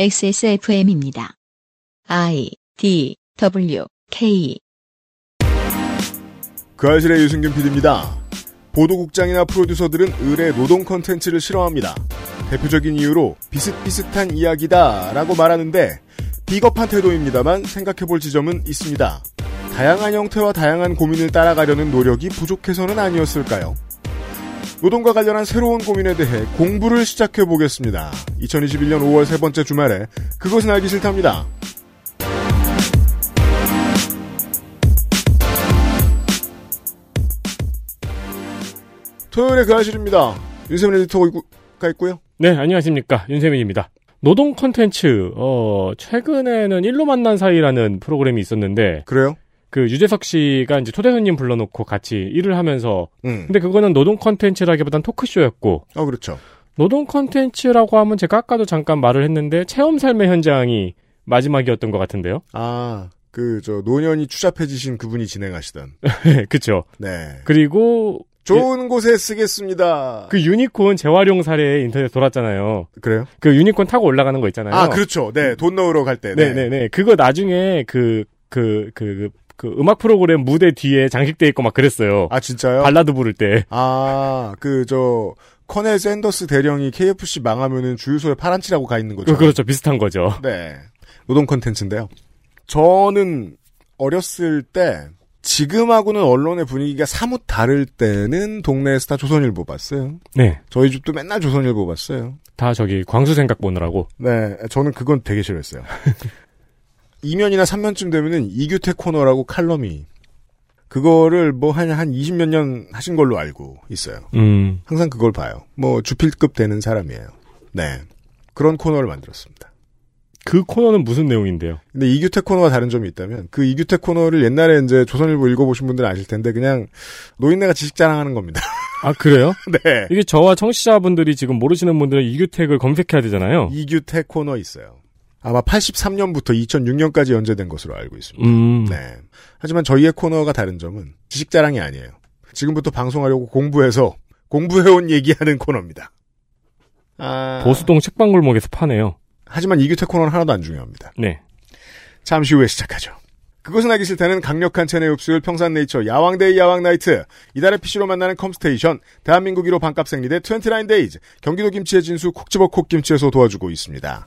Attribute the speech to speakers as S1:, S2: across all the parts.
S1: XSFM입니다. I D W K
S2: 그 알실의 유승균 PD입니다. 보도국장이나 프로듀서들은 의뢰 노동 컨텐츠를 싫어합니다. 대표적인 이유로 비슷비슷한 이야기다 라고 말하는데 비겁한 태도입니다만 생각해볼 지점은 있습니다. 다양한 형태와 다양한 고민을 따라가려는 노력이 부족해서는 아니었을까요? 노동과 관련한 새로운 고민에 대해 공부를 시작해 보겠습니다. 2021년 5월 세 번째 주말에 그것은 알기 싫답니다. 토요일에 그 아실입니다. 윤세민 에디터가 있고요.
S3: 네, 안녕하십니까. 윤세민입니다. 노동 컨텐츠, 어, 최근에는 일로 만난 사이라는 프로그램이 있었는데,
S2: 그래요?
S3: 그 유재석 씨가 이제 초대 손님 불러놓고 같이 일을 하면서,
S2: 음.
S3: 근데 그거는 노동 컨텐츠라기보단 토크쇼였고,
S2: 어, 그렇죠.
S3: 노동 컨텐츠라고 하면 제가 아까도 잠깐 말을 했는데, 체험 삶의 현장이 마지막이었던 것 같은데요.
S2: 아, 그, 저, 노년이 추잡해지신 그분이 진행하시던.
S3: 그쵸.
S2: 네.
S3: 그리고,
S2: 좋은 곳에 쓰겠습니다.
S3: 그 유니콘 재활용 사례 인터넷 돌았잖아요.
S2: 그래요?
S3: 그 유니콘 타고 올라가는 거 있잖아요.
S2: 아, 그렇죠. 네, 돈 넣으러 갈 때. 네.
S3: 네네네. 그거 나중에 그, 그, 그, 그 음악 프로그램 무대 뒤에 장식돼 있고 막 그랬어요.
S2: 아, 진짜요?
S3: 발라드 부를 때.
S2: 아, 그, 저, 커넬 샌더스 대령이 KFC 망하면은 주유소에 파란 칠하고 가 있는 거죠.
S3: 그, 그렇죠. 비슷한 거죠.
S2: 네. 노동 컨텐츠인데요. 저는 어렸을 때, 지금하고는 언론의 분위기가 사뭇 다를 때는 동네에서 다 조선일보 봤어요.
S3: 네.
S2: 저희 집도 맨날 조선일보 봤어요.
S3: 다 저기 광수 생각 보느라고.
S2: 네, 저는 그건 되게 싫어했어요. 2면이나 3면쯤 되면은 이규태 코너라고 칼럼이 그거를 뭐 한 한 20몇 년 하신 걸로 알고 있어요.
S3: 음.
S2: 항상 그걸 봐요. 뭐 주필급 되는 사람이에요. 네. 그런 코너를 만들었습니다.
S3: 그 코너는 무슨 내용인데요?
S2: 근데 이규태 코너와 다른 점이 있다면 그 이규태 코너를 옛날에 이제 조선일보 읽어보신 분들은 아실 텐데 그냥 노인네가 지식 자랑하는 겁니다.
S3: 아, 그래요?
S2: 네.
S3: 이게 저와 청취자분들이 지금 모르시는 분들은 이규택을 검색해야 되잖아요.
S2: 이규태 코너 있어요. 아마 83년부터 2006년까지 연재된 것으로 알고 있습니다.
S3: 음.
S2: 네. 하지만 저희의 코너가 다른 점은 지식 자랑이 아니에요. 지금부터 방송하려고 공부해서 공부해온 얘기하는 코너입니다. 아...
S3: 보수동 책방골목에서 파네요.
S2: 하지만 이규태 코너는 하나도 안 중요합니다.
S3: 네.
S2: 잠시 후에 시작하죠. 그것은 알기 싫다는 강력한 체내 흡수율 평산네이처 야왕데이 야왕나이트 이달의 PC로 만나는 컴스테이션 대한민국 1호 반값 생리대 29데이즈 경기도 김치의 진수 콕집어 콕김치에서 도와주고 있습니다.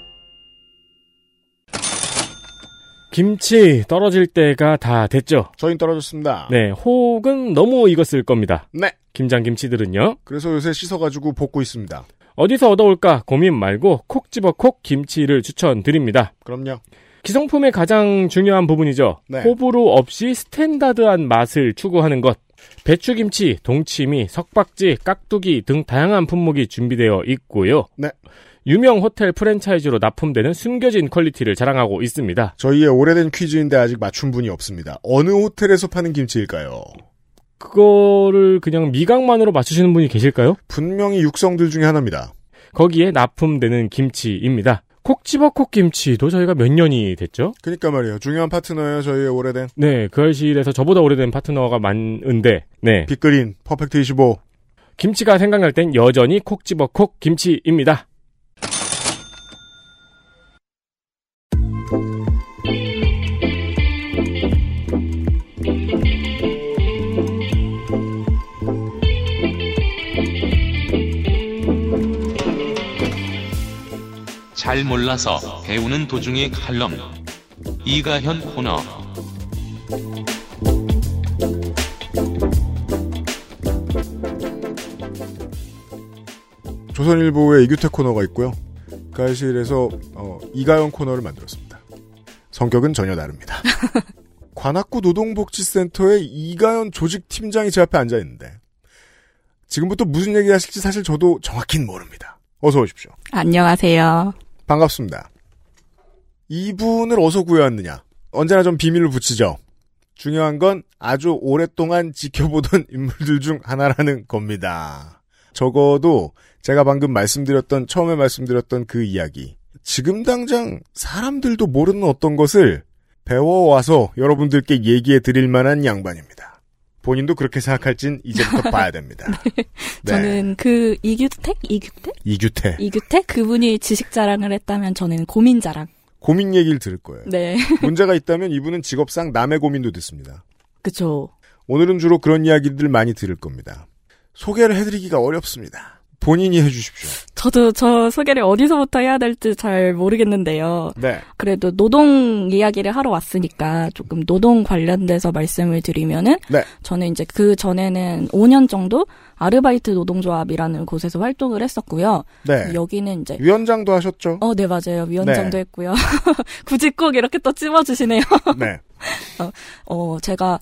S3: 김치 떨어질 때가 다 됐죠.
S2: 저희는 떨어졌습니다.
S3: 네. 혹은 너무 익었을 겁니다.
S2: 네.
S3: 김장 김치들은요.
S2: 그래서 요새 씻어가지고 볶고 있습니다.
S3: 어디서 얻어올까 고민 말고 콕 집어 콕 김치를 추천드립니다.
S2: 그럼요.
S3: 기성품의 가장 중요한 부분이죠.
S2: 네.
S3: 호불호 없이 스탠다드한 맛을 추구하는 것. 배추김치, 동치미, 석박지, 깍두기 등 다양한 품목이 준비되어 있고요.
S2: 네.
S3: 유명 호텔 프랜차이즈로 납품되는 숨겨진 퀄리티를 자랑하고 있습니다.
S2: 저희의 오래된 퀴즈인데 아직 맞춘 분이 없습니다. 어느 호텔에서 파는 김치일까요?
S3: 그거를 그냥 미각만으로 맞추시는 분이 계실까요?
S2: 분명히 육성들 중에 하나입니다.
S3: 거기에 납품되는 김치입니다. 콕 집어 콕 김치도 저희가 몇 년이 됐죠?
S2: 그니까 말이에요. 중요한 파트너예요. 저희의 오래된
S3: 네, 그 알실에서 저보다 오래된 파트너가 많은데, 네.
S2: 빅그린 퍼펙트 25
S3: 김치가 생각날 땐 여전히 콕 집어 콕 김치입니다.
S4: 잘 몰라서 배우는 도중의 칼럼 이가현 코너
S2: 조선일보의 이규태 코너가 있고요. 가실에서 어, 이가영 코너를 만들었습니다. 성격은 전혀 다릅니다. 관악구 노동복지센터의 이가연 조직팀장이 제 앞에 앉아 있는데 지금부터 무슨 얘기 하실지 사실 저도 정확히는 모릅니다. 어서 오십시오.
S5: 안녕하세요.
S2: 반갑습니다. 이분을 어디서 구해왔느냐? 언제나 좀 비밀을 붙이죠. 중요한 건 아주 오랫동안 지켜보던 인물들 중 하나라는 겁니다. 적어도 제가 방금 말씀드렸던 처음에 말씀드렸던 그 이야기. 지금 당장 사람들도 모르는 어떤 것을 배워와서 여러분들께 얘기해 드릴 만한 양반입니다. 본인도 그렇게 생각할진 이제부터 봐야 됩니다. 네.
S5: 저는 그 이규택? 이규택?
S2: 이규태.
S5: 이규택? 그분이 지식 자랑을 했다면 저는 고민 자랑.
S2: 고민 얘기를 들을 거예요.
S5: 네.
S2: 문제가 있다면 이분은 직업상 남의 고민도 듣습니다.
S5: 그쵸.
S2: 오늘은 주로 그런 이야기들 많이 들을 겁니다. 소개를 해드리기가 어렵습니다. 본인이 해주십시오.
S5: 저도 저 소개를 어디서부터 해야 될지 잘 모르겠는데요.
S2: 네.
S5: 그래도 노동 이야기를 하러 왔으니까 조금 노동 관련돼서 말씀을 드리면은
S2: 네.
S5: 저는 이제 그 전에는 5년 정도 아르바이트 노동조합이라는 곳에서 활동을 했었고요.
S2: 네.
S5: 여기는 이제
S2: 위원장도 하셨죠?
S5: 어, 네, 맞아요. 위원장도
S2: 네.
S5: 했고요. 굳이 꼭 이렇게 또 찝어주시네요.
S2: 네.
S5: 어, 제가,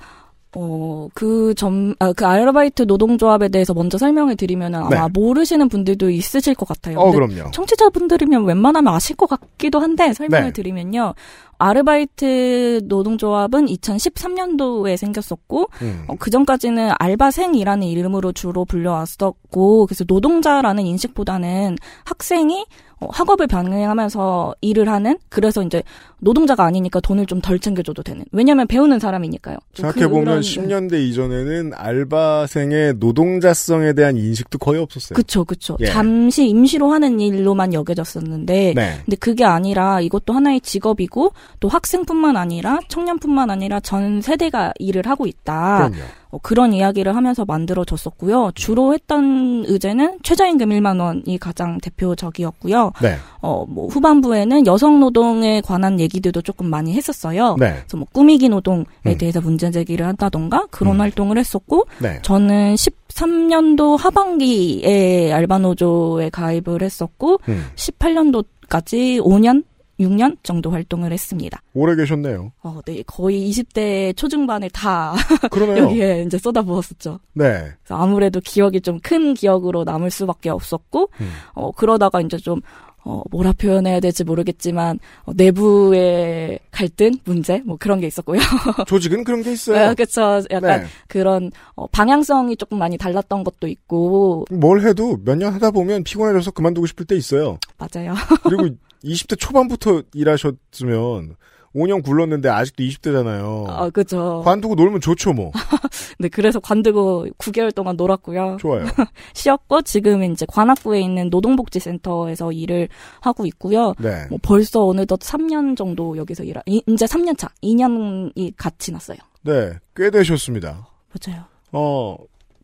S5: 어, 그 점, 아, 그 아르바이트 노동조합에 대해서 먼저 설명을 드리면 아마
S2: 네.
S5: 모르시는 분들도 있으실 것 같아요.
S2: 어, 그럼요.
S5: 청취자분들이면 웬만하면 아실 것 같기도 한데 설명을
S2: 네.
S5: 드리면요. 아르바이트 노동조합은 2013년도에 생겼었고,
S2: 음.
S5: 어, 그 전까지는 알바생이라는 이름으로 주로 불려왔었고, 그래서 노동자라는 인식보다는 학생이 어, 학업을 병행하면서 일을 하는, 그래서 이제 노동자가 아니니까 돈을 좀 덜 챙겨줘도 되는. 왜냐면 배우는 사람이니까요. 좀
S2: 생각해보면
S5: 그런-
S2: 10년대 이전에는 알바생의 노동자성에 대한 인식도 거의 없었어요.
S5: 그쵸, 그쵸.
S2: 예.
S5: 잠시 임시로 하는 일로만 여겨졌었는데,
S2: 네.
S5: 근데 그게 아니라 이것도 하나의 직업이고 또 학생뿐만 아니라 청년뿐만 아니라 전 세대가 일을 하고 있다. 어, 그런 이야기를 하면서 만들어졌었고요. 주로 했던 의제는 최저임금 1만 원이 가장 대표적이었고요.
S2: 네.
S5: 어, 뭐 후반부에는 여성 노동에 관한 얘기들도 조금 많이 했었어요.
S2: 네.
S5: 그래서 뭐 꾸미기 노동에
S2: 음.
S5: 대해서 문제 제기를 한다던가 그런
S2: 음.
S5: 활동을 했었고
S2: 네.
S5: 저는 13년도 하반기에 알바노조에 가입을 했었고
S2: 음.
S5: 18년도 까지 5년, 6년 정도 활동을 했습니다.
S2: 오래 계셨네요.
S5: 어, 네, 거의 20대 초중반을 다. 여기에 이제 쏟아부었었죠.
S2: 네.
S5: 아무래도 기억이 좀 큰 기억으로 남을 수밖에 없었고,
S2: 음.
S5: 어, 그러다가 이제 좀, 어, 뭐라 표현해야 될지 모르겠지만, 어, 내부의 갈등, 문제, 뭐 그런 게 있었고요.
S2: 조직은 그런 게 있어요.
S5: 아, 그쵸. 약간
S2: 네.
S5: 그런, 어, 방향성이 조금 많이 달랐던 것도 있고,
S2: 뭘 해도 몇 년 하다 보면 피곤해져서 그만두고 싶을 때 있어요.
S5: 맞아요.
S2: 그리고 20대 초반부터 일하셨으면 5년 굴렀는데 아직도 20대잖아요.
S5: 아, 그죠.
S2: 관두고 놀면 좋죠, 뭐.
S5: 네, 그래서 관두고 9개월 동안 놀았고요.
S2: 좋아요.
S5: 쉬었고, 지금 이제 관악구에 있는 노동복지센터에서 일을 하고 있고요.
S2: 네.
S5: 뭐 벌써 어느덧 3년 정도 여기서 일하, 이, 이제 3년 차, 2년이 갓 지났어요.
S2: 네. 꽤 되셨습니다.
S5: 맞아요.
S2: 어,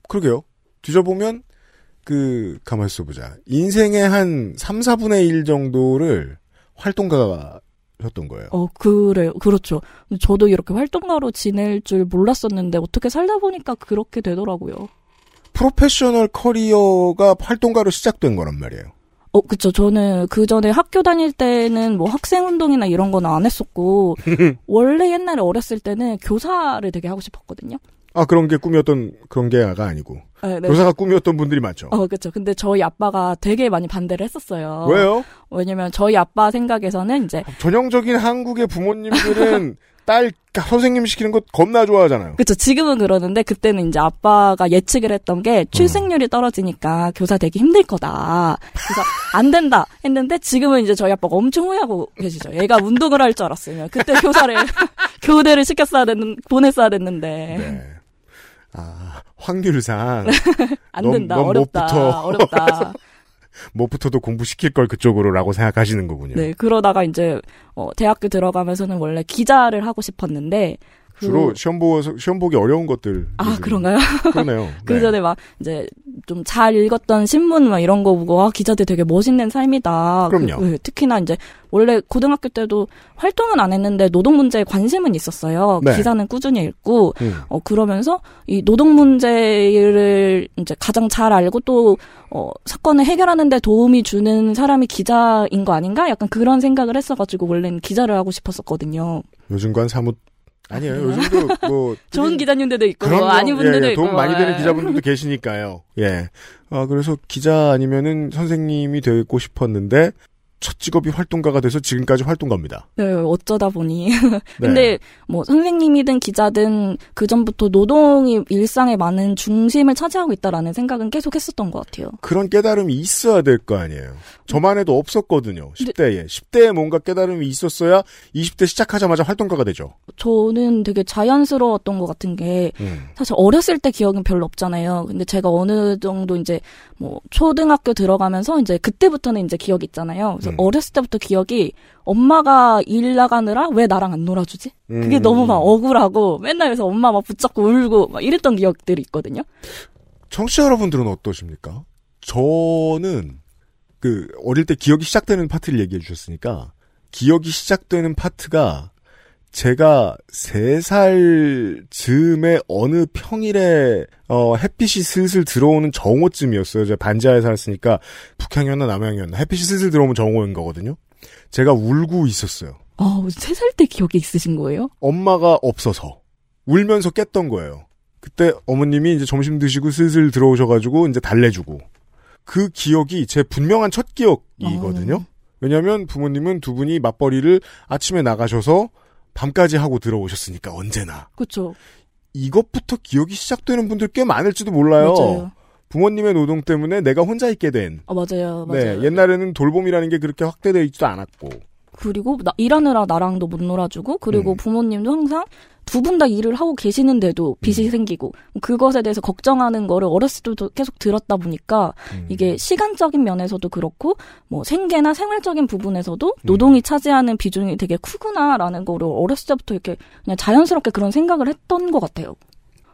S2: 그러게요. 뒤져보면, 그, 가만히 있어 보자. 인생의 한 3, 4분의 1 정도를 활동가가 셨던 거예요.
S5: 어, 그래요. 그렇죠. 저도 이렇게 활동가로 지낼 줄 몰랐었는데 어떻게 살다 보니까 그렇게 되더라고요.
S2: 프로페셔널 커리어가 활동가로 시작된 거란 말이에요.
S5: 어, 그쵸. 저는 그 전에 학교 다닐 때는 뭐 학생 운동이나 이런 건 안 했었고, 원래 옛날에 어렸을 때는 교사를 되게 하고 싶었거든요.
S2: 아, 그런 게 꿈이었던, 그런 게가 아니고.
S5: 네, 네.
S2: 교사가 꿈이었던 분들이 많죠.
S5: 어, 그쵸. 근데 저희 아빠가 되게 많이 반대를 했었어요.
S2: 왜요?
S5: 왜냐면 저희 아빠 생각에서는 이제
S2: 전형적인 한국의 부모님들은 딸 선생님 시키는 거 겁나 좋아하잖아요.
S5: 그쵸. 지금은 그러는데 그때는 이제 아빠가 예측을 했던 게 출생률이 떨어지니까 교사 되기 힘들 거다. 그래서 안 된다 했는데 지금은 이제 저희 아빠가 엄청 후회하고 계시죠. 얘가 운동을 할 줄 알았으면 그때 교사를 교대를 시켰어야 됐는 보냈어야 됐는데
S2: 네. 아, 확률상
S5: 안
S2: 넌-
S5: 된다.
S2: 넌못
S5: 어렵다.
S2: 붙어.
S5: 어렵다.
S2: 무엇부터도 공부시킬 걸 그쪽으로라고 생각하시는 거군요.
S5: 네. 그러다가 이제 어, 대학교 들어가면서는 원래 기자를 하고 싶었는데 그-
S2: 주로 시험 보서 시험 보기 어려운 것들.
S5: 아 그런가요?
S2: 그러네요.
S5: 그
S2: 네.
S5: 전에 막 이제 좀 잘 읽었던 신문 막 이런 거 보고 아 기자들 되게 멋있는 삶이다.
S2: 그럼요.
S5: 그, 네, 특히나 이제 원래 고등학교 때도 활동은 안 했는데 노동 문제에 관심은 있었어요.
S2: 네.
S5: 기사는 꾸준히 읽고
S2: 음.
S5: 어 그러면서 이 노동 문제를 이제 가장 잘 알고 또 어, 사건을 해결하는 데 도움이 주는 사람이 기자인 거 아닌가? 약간 그런 생각을 했어 가지고 원래는 기자를 하고 싶었었거든요.
S2: 요즘과는 사뭇 아니에요. 요즘도 뭐
S5: 좋은 기자님들도 있고
S2: 그럼요.
S5: 뭐 아닌 분들도
S2: 예, 예,
S5: 있고
S2: 돈 많이
S5: 뭐,
S2: 되는
S5: 예.
S2: 기자분들도 계시니까요. 예. 아 그래서 기자 아니면은 선생님이 되고 싶었는데 첫 직업이 활동가가 돼서 지금까지 활동가입니다.
S5: 네, 어쩌다 보니.
S2: 네.
S5: 근데 뭐 선생님이든 기자든 그 전부터 노동이 일상의 많은 중심을 차지하고 있다라는 생각은 계속 했었던 것 같아요.
S2: 그런 깨달음이 있어야 될 거 아니에요. 저만 해도 없었거든요. 10대에. 10대에 뭔가 깨달음이 있었어야 20대 시작하자마자 활동가가 되죠.
S5: 저는 되게 자연스러웠던 것 같은 게
S2: 음.
S5: 사실 어렸을 때 기억은 별로 없잖아요. 근데 제가 어느 정도 이제 뭐 초등학교 들어가면서 이제 그때부터는 이제 기억이 있잖아요. 그래서
S2: 음.
S5: 어렸을 때부터 기억이 엄마가 일 나가느라 왜 나랑 안 놀아주지? 그게
S2: 음.
S5: 너무 막 억울하고 맨날 그래서 엄마 막 붙잡고 울고 막 이랬던 기억들이 있거든요.
S2: 청취자 여러분들은 어떠십니까? 저는 그 어릴 때 기억이 시작되는 파트를 얘기해 주셨으니까 기억이 시작되는 파트가 제가 세살 즈음에 어느 평일에 어 햇빛이 슬슬 들어오는 정오쯤이었어요. 제가 반지하에 살았으니까 북향이었나 남향이었나 햇빛이 슬슬 들어오면 정오인 거거든요. 제가 울고 있었어요.
S5: 아, 세살때 기억이 있으신 거예요?
S2: 엄마가 없어서 울면서 깼던 거예요. 그때 어머님이 이제 점심 드시고 슬슬 들어오셔가지고 이제 달래주고 그 기억이 제 분명한 첫 기억이거든요.
S5: 어.
S2: 왜냐하면 부모님은 두 분이 맞벌이를 아침에 나가셔서 밤까지 하고 들어오셨으니까 언제나
S5: 그렇죠.
S2: 이것부터 기억이 시작되는 분들 꽤 많을지도 몰라요.
S5: 맞아요.
S2: 부모님의 노동 때문에 내가 혼자 있게 된.
S5: 아, 맞아요.
S2: 네,
S5: 맞아요.
S2: 옛날에는 돌봄이라는 게 그렇게 확대되어 있지도 않았고.
S5: 그리고 나- 일하느라 나랑도 못 놀아주고 그리고
S2: 음.
S5: 부모님도 항상 두 분 다 일을 하고 계시는데도 빚이
S2: 음.
S5: 생기고 그것에 대해서 걱정하는 거를 어렸을 때도 계속 들었다 보니까
S2: 음.
S5: 이게 시간적인 면에서도 그렇고 뭐 생계나 생활적인 부분에서도
S2: 음.
S5: 노동이 차지하는 비중이 되게 크구나라는 거를 어렸을 때부터 이렇게 그냥 자연스럽게 그런 생각을 했던 것 같아요.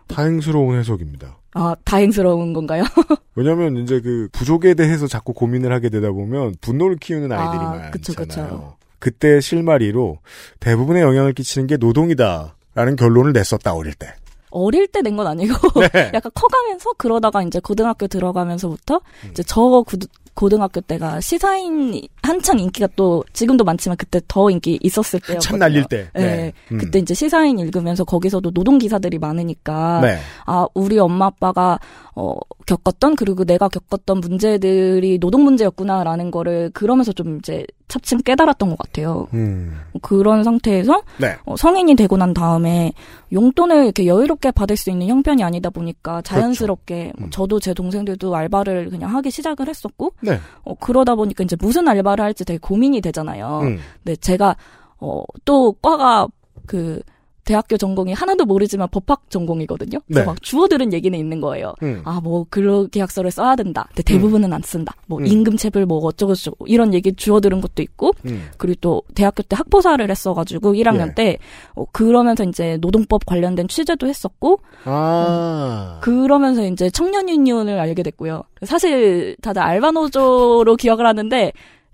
S2: 다행스러운 해석입니다.
S5: 아 다행스러운 건가요?
S2: 왜냐면 이제 그 부족에 대해서 자꾸 고민을 하게 되다 보면 분노를 키우는 아이들이
S5: 아,
S2: 많잖아요.
S5: 그쵸, 그쵸.
S2: 그때 실마리로 대부분의 영향을 끼치는 게 노동이다라는 결론을 냈었다 어릴 때.
S5: 어릴 때 낸 건 아니고
S2: 네.
S5: 약간 커가면서 그러다가 이제 고등학교 들어가면서부터
S2: 음.
S5: 이제 저 구- 고등학교 때가 시사인 한창 인기가 또 지금도 많지만 그때 더 인기 있었을 때였거든요.
S2: 참 날릴 때.
S5: 네.
S2: 음.
S5: 그때 이제 시사인 읽으면서 거기서도 노동 기사들이 많으니까
S2: 네.
S5: 아 우리 엄마 아빠가 어 겪었던 그리고 내가 겪었던 문제들이 노동 문제였구나라는 거를 그러면서 좀 이제 차츰 깨달았던 것 같아요.
S2: 음.
S5: 그런 상태에서
S2: 네.
S5: 어, 성인이 되고 난 다음에 용돈을 이렇게 여유롭게 받을 수 있는 형편이 아니다 보니까 자연스럽게 뭐
S2: 음.
S5: 저도 제 동생들도 알바를 그냥 하기 시작을 했었고
S2: 네.
S5: 어, 그러다 보니까 이제 무슨 알바를 할지 되게 고민이 되잖아요.
S2: 음.
S5: 근데 제가 어, 또 과가 그 대학교 전공이 하나도 모르지만 법학 전공이거든요. 그래서
S2: 네.
S5: 막 주워 들은 얘기는 있는 거예요.
S2: 음.
S5: 아, 뭐, 근로계약서를 써야 된다. 근데 대부분은 안 쓴다. 뭐,
S2: 음.
S5: 임금체불 뭐, 어쩌고저쩌고. 이런 얘기 주워 들은 것도 있고,
S2: 음.
S5: 그리고 또 대학교 때 학보사를 했어가지고 1학년
S2: 예.
S5: 때 어, 그러면서 이제 노동법 관련된 취재도 했었고
S2: 아.
S5: 그러면서 이제 청년 유니온을 알게 됐고요. 사실 다들 알바노조로 기억을 하는데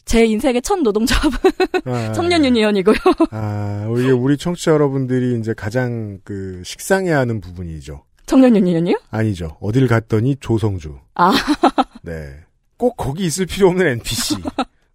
S5: 제 인생의 첫 노동조합은
S2: 아.
S5: 청년 유니온이고요.
S2: 아, 우리 우리 청취자 여러분들이 이제 가장 그 식상해하는 부분이죠.
S5: 청년 유니온이요?
S2: 아니죠. 어딜 갔더니 조성주.
S5: 아.
S2: 네. 꼭 거기 있을 필요 없는 NPC.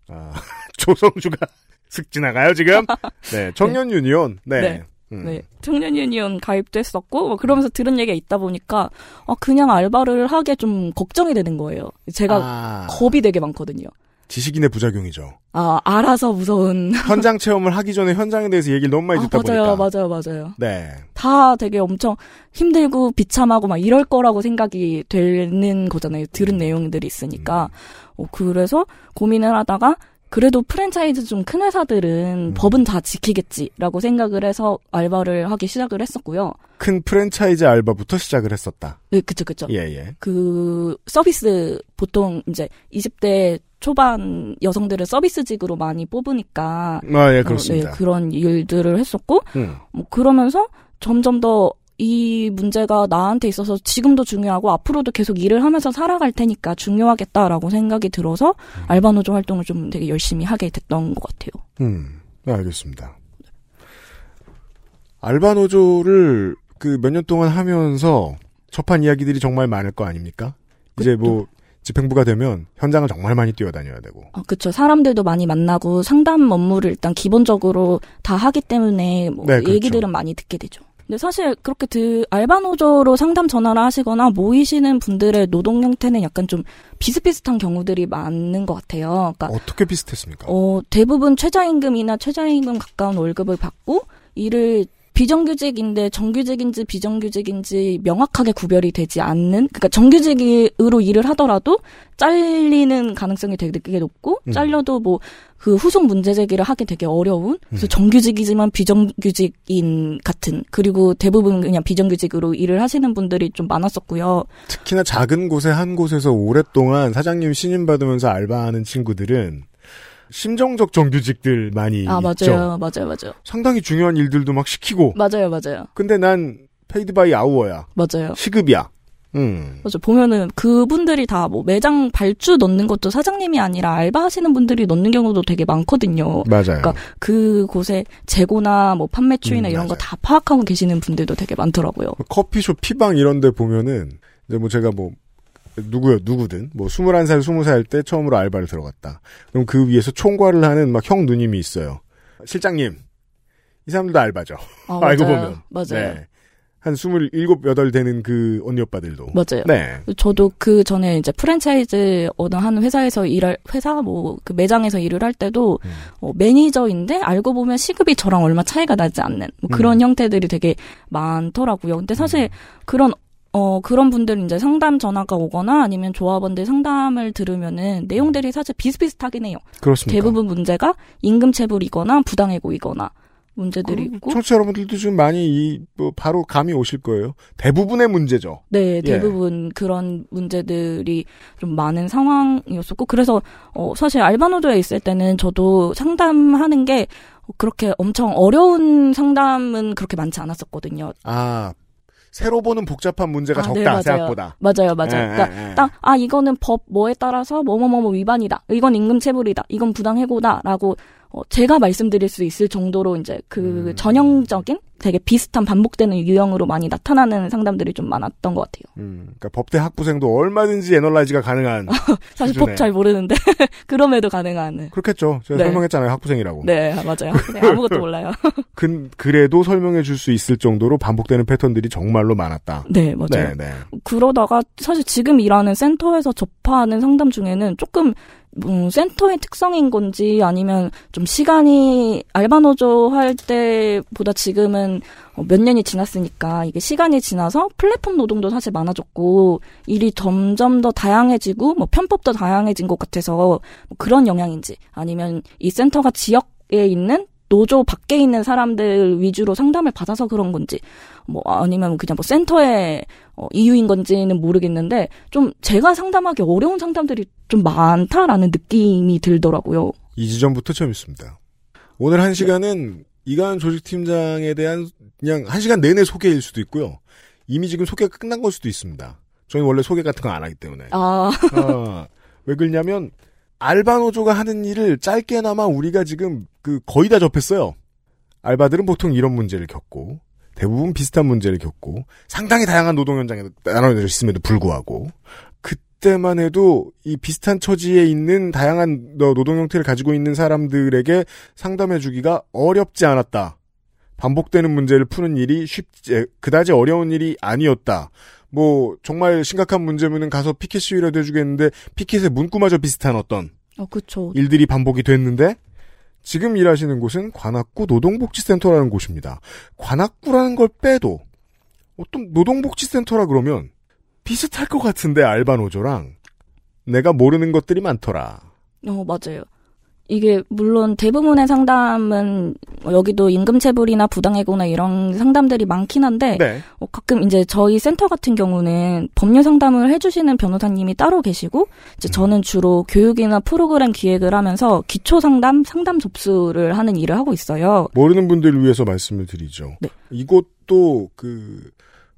S2: 아, 조성주가 슥 지나가요 지금. 네. 청년 유니온. 네.
S5: 네.
S2: 음.
S5: 네. 청년 유니온 가입도 했었고 뭐 그러면서 들은 얘기가 있다 보니까 아, 그냥 알바를 하게 좀 걱정이 되는 거예요. 제가
S2: 아,
S5: 겁이 되게 많거든요.
S2: 지식인의 부작용이죠.
S5: 아 알아서 무서운.
S2: 현장 체험을 하기 전에 현장에 대해서 얘기를 너무 많이
S5: 아,
S2: 듣다
S5: 맞아요,
S2: 보니까.
S5: 맞아요, 맞아요.
S2: 네.
S5: 다 되게 엄청 힘들고 비참하고 막 이럴 거라고 생각이 되는 거잖아요. 들은 내용들이 있으니까. 어, 그래서 고민을 하다가 그래도 프랜차이즈 좀 큰 회사들은
S2: 음.
S5: 법은 다 지키겠지라고 생각을 해서 알바를 하기 시작을 했었고요.
S2: 큰 프랜차이즈 알바부터 시작을 했었다.
S5: 네, 그쵸, 그쵸.
S2: 예, 예.
S5: 그 서비스 보통 이제 20대 초반 여성들을 서비스직으로 많이 뽑으니까
S2: 아, 예,
S5: 어,
S2: 그렇습니다.
S5: 네, 그런 일들을 했었고
S2: 음.
S5: 뭐 그러면서 점점 더 이 문제가 나한테 있어서 지금도 중요하고 앞으로도 계속 일을 하면서 살아갈 테니까 중요하겠다라고 생각이 들어서 알바노조 활동을 좀 되게 열심히 하게 됐던 것 같아요.
S2: 음, 네, 알겠습니다. 알바 노조를 그 몇 년 동안 하면서 접한 이야기들이 정말 많을 거 아닙니까? 이제 뭐 집행부가 되면 현장을 정말 많이 뛰어다녀야 되고.
S5: 아, 그쵸. 사람들도 많이 만나고 상담 업무를 일단 기본적으로 다 하기 때문에 뭐
S2: 네, 그렇죠.
S5: 얘기들은 많이 듣게 되죠. 근데 사실 그렇게 드, 알바 노조로 상담 전화를 하시거나 모이시는 분들의 노동 형태는 약간 좀 비슷비슷한 경우들이 많은 것 같아요. 그러니까
S2: 어떻게 비슷했습니까?
S5: 어, 대부분 최저임금이나 최저임금 가까운 월급을 받고 일을 비정규직인데 정규직인지 비정규직인지 명확하게 구별이 되지 않는 그러니까 정규직으로 일을 하더라도 잘리는 가능성이 되게 높고
S2: 음.
S5: 잘려도 뭐 그 후속 문제 제기를 하기 되게 어려운 그래서
S2: 음.
S5: 정규직이지만 비정규직인 같은 그리고 대부분 그냥 비정규직으로 일을 하시는 분들이 좀 많았었고요.
S2: 특히나 작은 곳에 한 곳에서 오랫동안 사장님 신임 받으면서 알바하는 친구들은 심정적 정규직들 많이
S5: 아
S2: 있죠.
S5: 맞아요, 맞아요, 맞아요,
S2: 상당히 중요한 일들도 막 시키고.
S5: 맞아요, 맞아요,
S2: 근데 난 paid by hour야.
S5: 맞아요.
S2: 시급이야. 음.
S5: 맞아 보면은 그분들이 다 뭐 매장 발주 넣는 것도 사장님이 아니라 알바하시는 분들이 넣는 경우도 되게 많거든요.
S2: 맞아요.
S5: 그러니까 그 곳에 재고나 뭐 판매 추이나
S2: 음,
S5: 이런 거
S2: 맞아요.
S5: 다 파악하고 계시는 분들도 되게 많더라고요.
S2: 커피숍 피방 이런 데 보면은 이제 뭐 제가 뭐 누구요 누구든 뭐 21살 20살 때 처음으로 알바를 들어갔다. 그럼 그 위에서 총괄을 하는 막 형 누님이 있어요. 실장님. 이 사람들도 알바죠.
S5: 아,
S2: 알고. 보면.
S5: 맞아요.
S2: 네. 한 27, 8 되는 그 언니 오빠들도.
S5: 맞아요.
S2: 네.
S5: 저도 그 전에 이제 프랜차이즈 어느 한 회사에서 일할 회사 뭐 그 매장에서 일을 할 때도
S2: 음.
S5: 어, 매니저인데 알고 보면 시급이 저랑 얼마 차이가 나지 않는 뭐 그런
S2: 음.
S5: 형태들이 되게 많더라고요. 근데 사실 그런 어 그런 분들 이제 상담 전화가 오거나 아니면 조합원들 상담을 들으면은 내용들이 사실 비슷비슷하긴 해요.
S2: 그렇습니다.
S5: 대부분 문제가 임금 체불이거나 부당해고이거나 문제들이 있고
S2: 청취자 여러분들도 지금 많이 이, 뭐 바로 감이 오실 거예요. 대부분의 문제죠.
S5: 네,
S2: 예.
S5: 대부분 그런 문제들이 좀 많은 상황이었었고, 그래서, 어, 사실 알바노조에 있을 때는 저도 상담하는 게 그렇게 엄청 어려운 상담은 그렇게 많지 않았었거든요.
S2: 아, 새로 보는 복잡한 문제가
S5: 아,
S2: 적다,
S5: 네, 맞아요.
S2: 생각보다.
S5: 맞아요, 맞아요.
S2: 예,
S5: 그러니까
S2: 예, 예.
S5: 딱, 아, 이거는 법 뭐에 따라서 뭐뭐뭐뭐 위반이다. 이건 임금 체불이다. 이건 부당해고다. 라고, 어, 제가 말씀드릴 수 있을 정도로 이제 그
S2: 음.
S5: 전형적인 되게 비슷한 반복되는 유형으로 많이 나타나는 상담들이 좀 많았던 것 같아요.
S2: 음, 그러니까 법대 학부생도 얼마든지 애널라이즈가 가능한.
S5: 사실. 법 잘 모르는데 그럼에도 가능한.
S2: 그렇겠죠. 제가
S5: 네.
S2: 설명했잖아요, 학부생이라고.
S5: 네 맞아요. 네, 아무것도 몰라요.
S2: 근, 그래도 설명해 줄 수 있을 정도로 반복되는 패턴들이 정말로 많았다.
S5: 네 맞아요.
S2: 네, 네.
S5: 그러다가 사실 지금 일하는 센터에서 접하는 상담 중에는 조금 음, 센터의 특성인 건지 아니면 좀 시간이 알바노조 할 때보다 지금은 어, 몇 년이 지났으니까 이게 시간이 지나서 플랫폼 노동도 사실 많아졌고 일이 점점 더 다양해지고 뭐 편법도 다양해진 것 같아서 뭐 그런 영향인지 아니면 이 센터가 지역 에 있는 노조 밖에 있는 사람들 위주로 상담을 받아서 그런 건지 뭐 아니면 그냥 뭐 센터의 어, 이유인 건지는 모르겠는데 좀 제가 상담하기 어려운 상담들이 좀 많다라는 느낌이 들더라고요.
S2: 이 지점부터 재밌습니다. 오늘 한 시간은 이가은 조직팀장에 대한 그냥 한 시간 내내 소개일 수도 있고요. 이미 지금 소개가 끝난 걸 수도 있습니다. 저희는 원래 소개 같은 거 안 하기 때문에.
S5: 아,
S2: 아, 왜 그러냐면 알바노조가 하는 일을 짧게나마 우리가 지금 그 거의 다 접했어요. 알바들은 보통 이런 문제를 겪고 대부분 비슷한 문제를 겪고 상당히 다양한 노동 현장에 나눠져 있음에도 불구하고 그때만 해도 이 비슷한 처지에 있는 다양한 너- 노동 형태를 가지고 있는 사람들에게 상담해 주기가 어렵지 않았다. 반복되는 문제를 푸는 일이 쉽지 그다지 어려운 일이 아니었다. 뭐 정말 심각한 문제면은 가서 피켓 시위라도 해주겠는데 피켓의 문구마저 비슷한 어떤
S5: 어 그쵸.
S2: 일들이 반복이 됐는데 지금 일하시는 곳은 관악구 노동복지센터라는 곳입니다. 관악구라는 걸 빼도 어떤 노동복지센터라 그러면 비슷할 것 같은데 알바 노조랑 내가 모르는 것들이 많더라.
S5: 어 맞아요. 이게 물론 대부분의 상담은 뭐 여기도 임금체불이나 부당해고나 이런 상담들이 많긴 한데
S2: 네.
S5: 어, 가끔 이제 저희 센터 같은 경우는 법률 상담을 해주시는 변호사님이 따로 계시고 이제 저는 주로 교육이나 프로그램 기획을 하면서 기초 상담, 상담 접수를 하는 일을 하고 있어요.
S2: 모르는 분들을 위해서 말씀을 드리죠.
S5: 네.
S2: 이곳도 그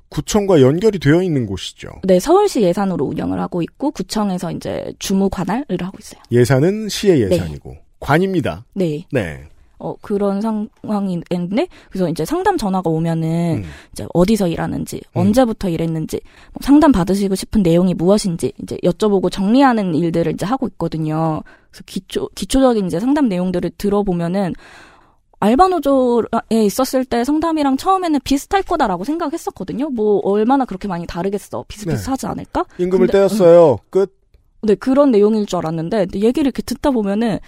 S2: 구청과 연결이 되어 있는 곳이죠.
S5: 네, 서울시 예산으로 운영을 하고 있고 구청에서 이제 주무 관할을 하고 있어요.
S2: 예산은 시의 예산이고 관입니다.
S5: 네,
S2: 네.
S5: 어 그런 상황인데 그래서 이제 상담 전화가 오면은
S2: 음.
S5: 이제 어디서 일하는지
S2: 음.
S5: 언제부터 일했는지 뭐 상담 받으시고 싶은 내용이 무엇인지 이제 여쭤보고 정리하는 일들을 이제 하고 있거든요. 그래서 기초 기초적인 이제 상담 내용들을 들어보면은 알바노조에 있었을 때 상담이랑 처음에는 비슷할 거다라고 생각했었거든요. 뭐 얼마나 그렇게 많이 다르겠어. 비슷비슷하지 않을까?
S2: 임금을
S5: 근데-
S2: 떼었어요. 끝.
S5: 네, 그런 내용일 줄 알았는데 얘기를 이렇게 듣다 보면은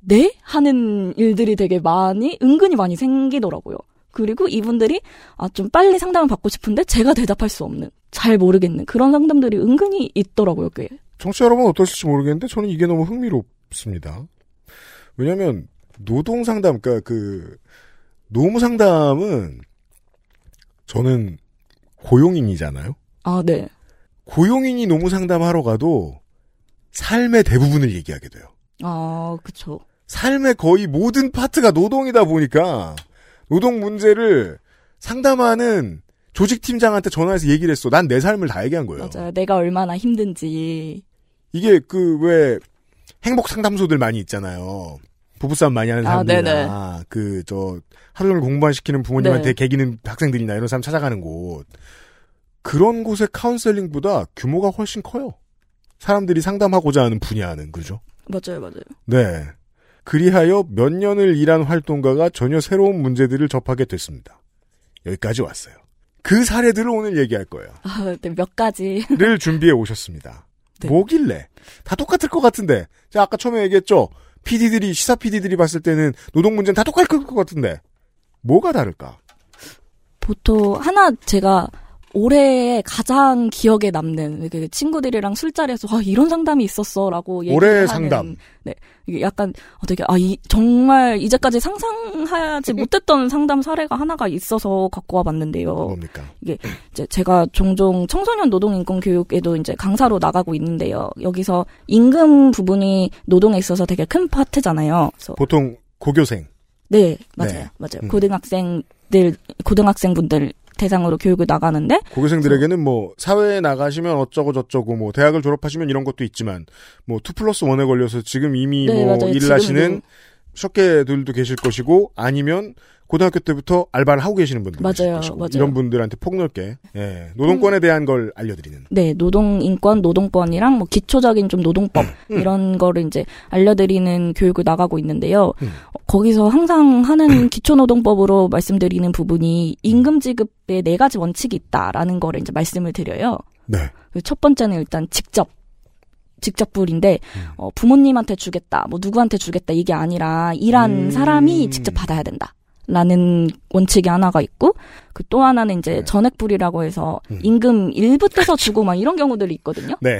S5: 네 하는 일들이 되게 많이 은근히 많이 생기더라고요. 그리고 이분들이 아 좀 빨리 상담을 받고 싶은데 제가 대답할 수 없는 잘 모르겠는 그런 상담들이 은근히 있더라고요. 꽤.
S2: 청취자 여러분 어떠실지 모르겠는데 저는 이게 너무 흥미롭습니다. 왜냐하면 노동 상담, 그러니까 그 노무 상담은 저는 고용인이잖아요.
S5: 아, 네.
S2: 고용인이 노무 상담하러 가도 삶의 대부분을 얘기하게 돼요.
S5: 아, 그쵸.
S2: 삶의 거의 모든 파트가 노동이다 보니까 노동 문제를 상담하는 조직 팀장한테 전화해서 얘기를 했어. 난 내 삶을 다 얘기한 거예요.
S5: 맞아요. 내가 얼마나 힘든지.
S2: 이게 그 왜 행복 상담소들 많이 있잖아요. 부부싸움 많이 하는
S5: 아,
S2: 사람들이나 그저 하루 종일 공부만 시키는 부모님한테
S5: 네.
S2: 개기는 학생들이나 이런 사람 찾아가는 곳 그런 곳의 카운셀링보다 규모가 훨씬 커요. 사람들이 상담하고자 하는 분야는 그죠?
S5: 맞아요, 맞아요.
S2: 네. 그리하여 몇 년을 일한 활동가가 전혀 새로운 문제들을 접하게 됐습니다. 여기까지 왔어요. 그 사례들을 오늘 얘기할 거예요.
S5: 아, 네, 몇 가지.
S2: 를 준비해 오셨습니다.
S5: 네.
S2: 뭐길래? 다 똑같을 것 같은데. 제가 아까 처음에 얘기했죠. PD들이, 시사 PD들이 봤을 때는 노동 문제는 다 똑같을 것 같은데. 뭐가 다를까?
S5: 보통 하나 제가 올해 가장 기억에 남는 그 친구들이랑 술자리에서 아, 이런 상담이 있었어라고 하는,
S2: 상담.
S5: 네 이게 약간 어, 되게 아 이, 정말 이제까지 상상하지 못했던 상담 사례가 하나가 있어서 갖고 와봤는데요.
S2: 뭡니까?
S5: 이제 제가 종종 청소년 노동 인권 교육에도 이제 강사로 나가고 있는데요. 여기서 임금 부분이 노동에 있어서 되게 큰 파트잖아요. 그래서
S2: 보통 고교생.
S5: 네 맞아요,
S2: 네.
S5: 맞아요.
S2: 음.
S5: 고등학생 들 고등학생분들 대상으로 교육을 나가는데
S2: 고교생들에게는 뭐, 사회에 나가시면 어쩌고 저쩌고, 뭐, 대학을 졸업하시면 이런 것도 있지만, 뭐, 2 플러스 1에 걸려서 지금 이미
S5: 네,
S2: 뭐,
S5: 맞아요.
S2: 일을 하시는 셔케들도 계실 것이고, 아니면, 고등학교 때부터 알바를 하고 계시는 분들 계실
S5: 맞아요,
S2: 것이고,
S5: 맞아요.
S2: 이런 분들한테 폭넓게 예, 노동권에 대한 걸 알려드리는
S5: 네, 노동 인권, 노동권이랑 뭐 기초적인 좀 노동법
S2: 음.
S5: 이런 거를 이제 알려드리는 교육을 나가고 있는데요.
S2: 음.
S5: 어, 거기서 항상 하는 기초 노동법으로 말씀드리는 부분이 임금 지급에 네 가지 원칙이 있다라는 거를 이제 말씀을 드려요.
S2: 네.
S5: 그첫 번째는 일단 직접 직접불인데
S2: 음.
S5: 어, 부모님한테 주겠다, 뭐 누구한테 주겠다 이게 아니라 일한
S2: 음.
S5: 사람이 직접 받아야 된다. 라는 원칙이 하나가 있고 그 또 하나는 이제
S2: 네.
S5: 전액불이라고 해서
S2: 음.
S5: 임금 일부 떼서 주고 막 이런 경우들이 있거든요.
S2: 네.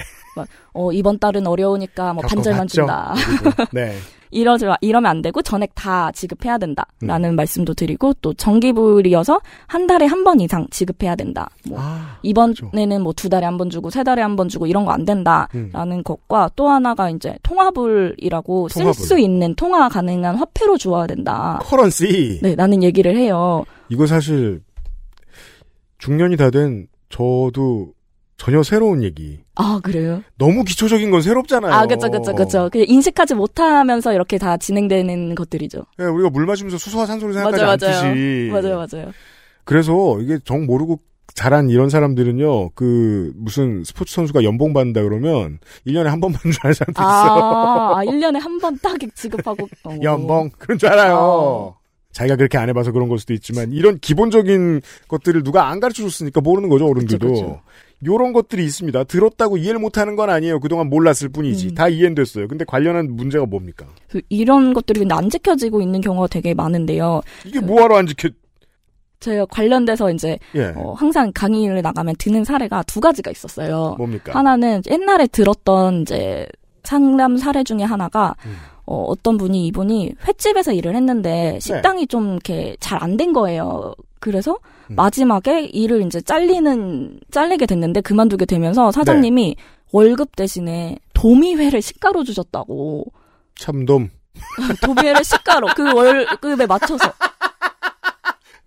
S5: 어 이번 달은 어려우니까 뭐 반절만
S2: 겪어봤죠.
S5: 준다.
S2: 네.
S5: 이러지 마- 이러면 안 되고 전액 다 지급해야
S2: 음.
S5: 된다라는 말씀도 드리고 또 정기불이어서 한 달에 한 번 이상 지급해야 된다. 뭐
S2: 아,
S5: 이번에는 뭐 두 달에 한 번 주고 세 달에 한 번 주고 이런 거 안 된다라는
S2: 음.
S5: 것과 또 하나가 이제 통화불이라고 쓸
S2: 통화불.
S5: 수 있는 통화 가능한 화폐로 주어야 된다.
S2: 커런시.
S5: 네, 라는 얘기를 해요.
S2: 이거 사실 중년이 다 된 저도 전혀 새로운 얘기.
S5: 아, 그래요?
S2: 너무 기초적인 건 새롭잖아요.
S5: 아, 그쵸, 그쵸, 그쵸. 그냥 인식하지 못하면서 이렇게 다 진행되는 것들이죠.
S2: 예, 우리가 물 마시면서 수소와 산소를 생각하지
S5: 맞아요.
S2: 않듯이.
S5: 맞아요, 맞아요.
S2: 그래서 이게 정 모르고 자란 이런 사람들은요, 그, 무슨 스포츠 선수가 연봉 받는다 그러면, 1년에 한 번만 줄 아는 사람도 있어요.
S5: 아, 아, 1년에 한 번 딱 지급하고. 어.
S2: 연봉? 그런 줄 알아요.
S5: 어.
S2: 자기가 그렇게 안 해봐서 그런 걸 수도 있지만, 이런 기본적인 것들을 누가 안 가르쳐 줬으니까 모르는 거죠, 어른들도.
S5: 그쵸, 그쵸.
S2: 요런 것들이 있습니다. 들었다고 이해를 못하는 건 아니에요. 그동안 몰랐을 뿐이지.
S5: 음.
S2: 다 이해는 됐어요. 근데 관련한 문제가 뭡니까?
S5: 그 이런 것들이 근데 안 지켜지고 있는 경우가 되게 많은데요.
S2: 이게 뭐하러 안 지켜,
S5: 제가 관련돼서 이제
S2: 예.
S5: 어, 항상 강의를 나가면 드는 사례가 두 가지가 있었어요.
S2: 뭡니까?
S5: 하나는 옛날에 들었던 이제 상담 사례 중에 하나가
S2: 음.
S5: 어, 어떤 분이 이분이 횟집에서 일을 했는데 식당이 좀 이렇게 잘 안 된 거예요. 그래서
S2: 음.
S5: 마지막에 일을 이제 잘리는 잘리게 됐는데 그만두게 되면서 사장님이
S2: 네.
S5: 월급 대신에 도미회를 시가로 주셨다고.
S2: 참돔.
S5: 도미회를 시가로 그 월급에 맞춰서.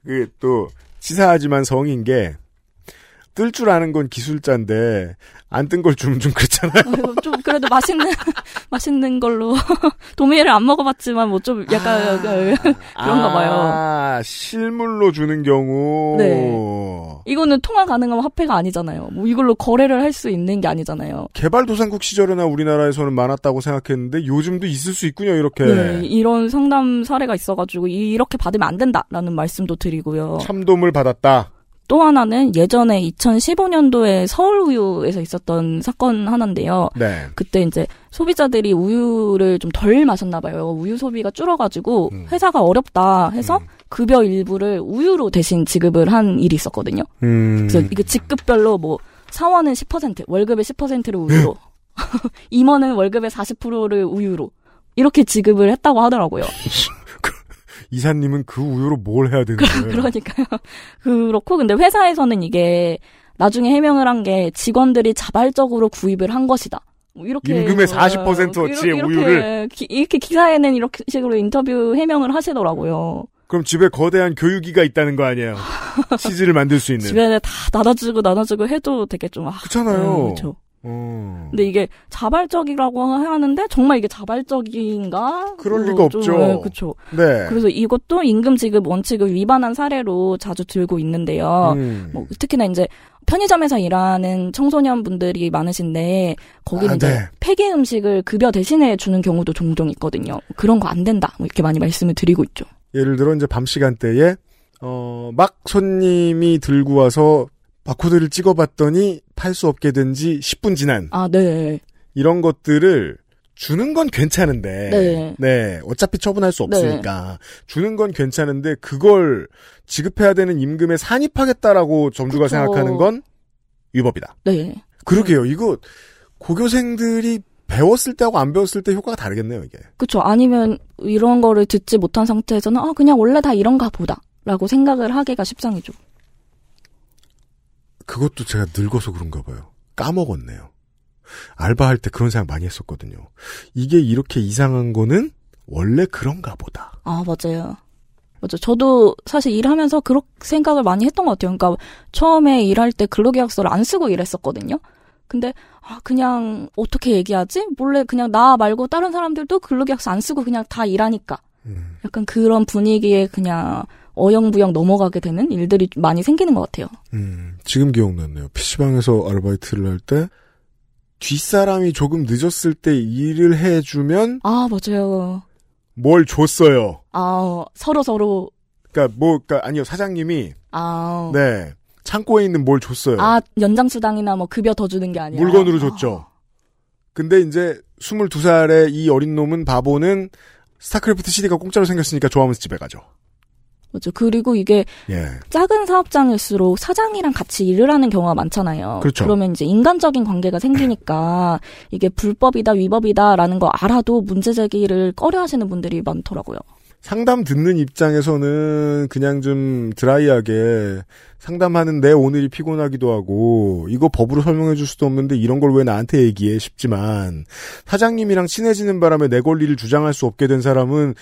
S2: 그, 또, 치사하지만 성인 게, 뜰 줄 아는 건 기술자인데 안 뜬 걸 주면 좀 그렇잖아요.
S5: 아이고, 좀 그래도 맛있는 맛있는 걸로 도미를 안 먹어봤지만 뭐 좀 약간 그- 그런가 봐요.
S2: 아, 실물로 주는 경우.
S5: 네. 이거는 통화 가능한 화폐가 아니잖아요. 뭐 이걸로 거래를 할 수 있는 게 아니잖아요.
S2: 개발도상국 시절에나 우리나라에서는 많았다고 생각했는데 요즘도 있을 수 있군요, 이렇게.
S5: 네, 이런 상담 사례가 있어가지고 이렇게 받으면 안 된다라는 말씀도 드리고요.
S2: 참돔을 받았다.
S5: 또 하나는 예전에 2015년도에 서울 우유에서 있었던 사건 하나인데요.
S2: 네.
S5: 그때 이제 소비자들이 우유를 좀 덜 마셨나 봐요. 우유 소비가 줄어가지고
S2: 음.
S5: 회사가 어렵다 해서
S2: 음.
S5: 급여 일부를 우유로 대신 지급을 한 일이 있었거든요.
S2: 음.
S5: 그래서 이게 직급별로 뭐 사원은 10%, 월급의 10%를 우유로, 임원은 월급의 40%를 우유로 이렇게 지급을 했다고 하더라고요.
S2: 이사님은 그 우유로 뭘 해야 되는 거예요?
S5: 그러니까요. 그렇고 근데 회사에서는 이게 나중에 해명을 한 게 직원들이 자발적으로 구입을 한 것이다. 뭐 이렇게
S2: 임금의
S5: 뭐,
S2: 40% 어치의
S5: 이렇게,
S2: 우유를.
S5: 기- 이렇게 기사에는 이렇게 식으로 인터뷰 해명을 하시더라고요.
S2: 그럼 집에 거대한 교육기가 있다는 거 아니에요? 치즈를 만들 수 있는.
S5: 집에 다 나눠주고 나눠주고 해도 되게 좀 아,
S2: 그렇잖아요.
S5: 그렇죠.
S2: 어.
S5: 근데 이게 자발적이라고 하는데 정말 이게 자발적인가?
S2: 그럴
S5: 뭐
S2: 리가
S5: 좀,
S2: 없죠.
S5: 네, 그렇죠.
S2: 네.
S5: 그래서 이것도 임금 지급 원칙을 위반한 사례로 자주 들고 있는데요.
S2: 음.
S5: 뭐 특히나 이제 편의점에서 일하는 청소년 분들이 많으신데 거기는
S2: 아,
S5: 이제
S2: 네.
S5: 폐기 음식을 급여 대신에 주는 경우도 종종 있거든요. 그런 거 안 된다. 뭐 이렇게 많이 말씀을 드리고 있죠.
S2: 예를 들어 이제 밤 시간대에 어, 막 손님이 들고 와서 바코드를 찍어봤더니 팔 수 없게 된 지 10분 지난
S5: 아, 네.
S2: 이런 것들을 주는 건 괜찮은데
S5: 네.
S2: 네, 어차피 처분할 수 없으니까 주는 건 괜찮은데 그걸 지급해야 되는 임금에 산입하겠다라고 점주가
S5: 그쵸.
S2: 생각하는 건 위법이다.
S5: 네.
S2: 그러게요. 이거 고교생들이 배웠을 때하고 안 배웠을 때 효과가 다르겠네요, 이게.
S5: 그쵸. 아니면 이런 거를 듣지 못한 상태에서는 아, 그냥 원래 다 이런가 보다. 라고 생각을 하기가 십상이죠.
S2: 그것도 제가 늙어서 그런가 봐요. 까먹었네요. 알바할 때 그런 생각 많이 했었거든요. 이게 이렇게 이상한 거는 원래 그런가 보다.
S5: 아, 맞아요. 맞아. 저도 사실 일하면서 그렇게 생각을 많이 했던 것 같아요. 그러니까 처음에 일할 때 근로계약서를 안 쓰고 일했었거든요. 근데 아 그냥 어떻게 얘기하지? 몰래 그냥 나 말고 다른 사람들도 근로계약서 안 쓰고 그냥 다 일하니까.
S2: 음.
S5: 약간 그런 분위기에 그냥 어영부영 넘어가게 되는 일들이 좀 많이 생기는 것 같아요.
S2: 음, 지금 기억났네요. PC방에서 아르바이트를 할 때, 뒷사람이 조금 늦었을 때 일을 해주면
S5: 아 맞아요.
S2: 뭘 줬어요.
S5: 아 서로 서로
S2: 그니까 뭐, 그니까 아니요, 사장님이,
S5: 아,
S2: 네, 창고에 있는 뭘 줬어요.
S5: 아 연장 수당이나 뭐 급여 더 주는 게 아니라
S2: 물건으로
S5: 아.
S2: 줬죠. 근데 이제 22살의 이 어린 놈은 바보는 스타크래프트 CD가 공짜로 생겼으니까 좋아하면서 집에 가죠.
S5: 맞죠. 그리고 이게
S2: 예.
S5: 작은 사업장일수록 사장이랑 같이 일을 하는 경우가 많잖아요.
S2: 그렇죠.
S5: 러면 이제 인간적인 관계가 생기니까 이게 불법이다 위법이다라는 거 알아도 문제 제기를 꺼려 하시는 분들이 많더라고요.
S2: 상담 듣는 입장에서는 그냥 좀 드라이하게 상담하는데 오늘이 피곤하기도 하고 이거 법으로 설명해 줄 수도 없는데 이런 걸 왜 나한테 얘기해 싶지만 사장님이랑 친해지는 바람에 내 권리를 주장할 수 없게 된 사람은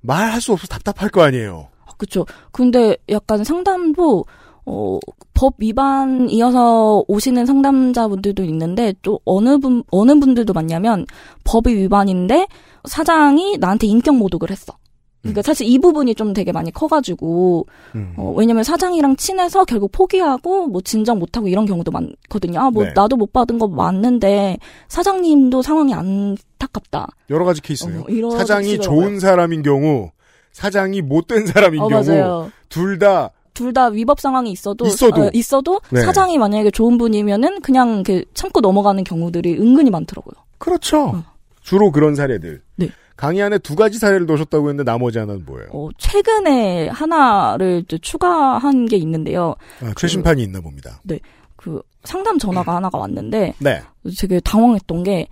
S2: 말할 수 없어 답답할 거 아니에요.
S5: 아, 그렇죠. 근데 약간 상담도 어, 법 위반이어서 오시는 상담자분들도 있는데 또 어느 분 어느 분들도 많냐면 법이 위반인데 사장이 나한테 인격 모독을 했어. 그러니까 사실 이 부분이 좀 되게 많이 커가지고
S2: 음.
S5: 어, 왜냐면 사장이랑 친해서 결국 포기하고 뭐 진정 못하고 이런 경우도 많거든요. 아, 뭐
S2: 네.
S5: 나도 못 받은 거 맞는데 사장님도 상황이 안타깝다.
S2: 여러 가지 케이스예요.
S5: 어, 이런
S2: 사장이. 좋은 사람인 경우, 사장이 못된 사람인
S5: 어,
S2: 경우,
S5: 맞아요.
S2: 둘다
S5: 둘다 위법 상황이 있어도
S2: 있어도.
S5: 어, 있어도
S2: 네.
S5: 사장이 만약에 좋은 분이면은 그냥 이렇게 참고 넘어가는 경우들이 은근히 많더라고요.
S2: 그렇죠.
S5: 어.
S2: 주로 그런 사례들.
S5: 네.
S2: 강의 안에 두 가지 사례를 넣으셨다고 했는데 나머지 하나는 뭐예요?
S5: 어, 최근에 하나를 추가한 게 있는데요.
S2: 아, 최신판이 있나 봅니다.
S5: 그 상담 전화가 하나가 왔는데
S2: 네.
S5: 되게 당황했던 게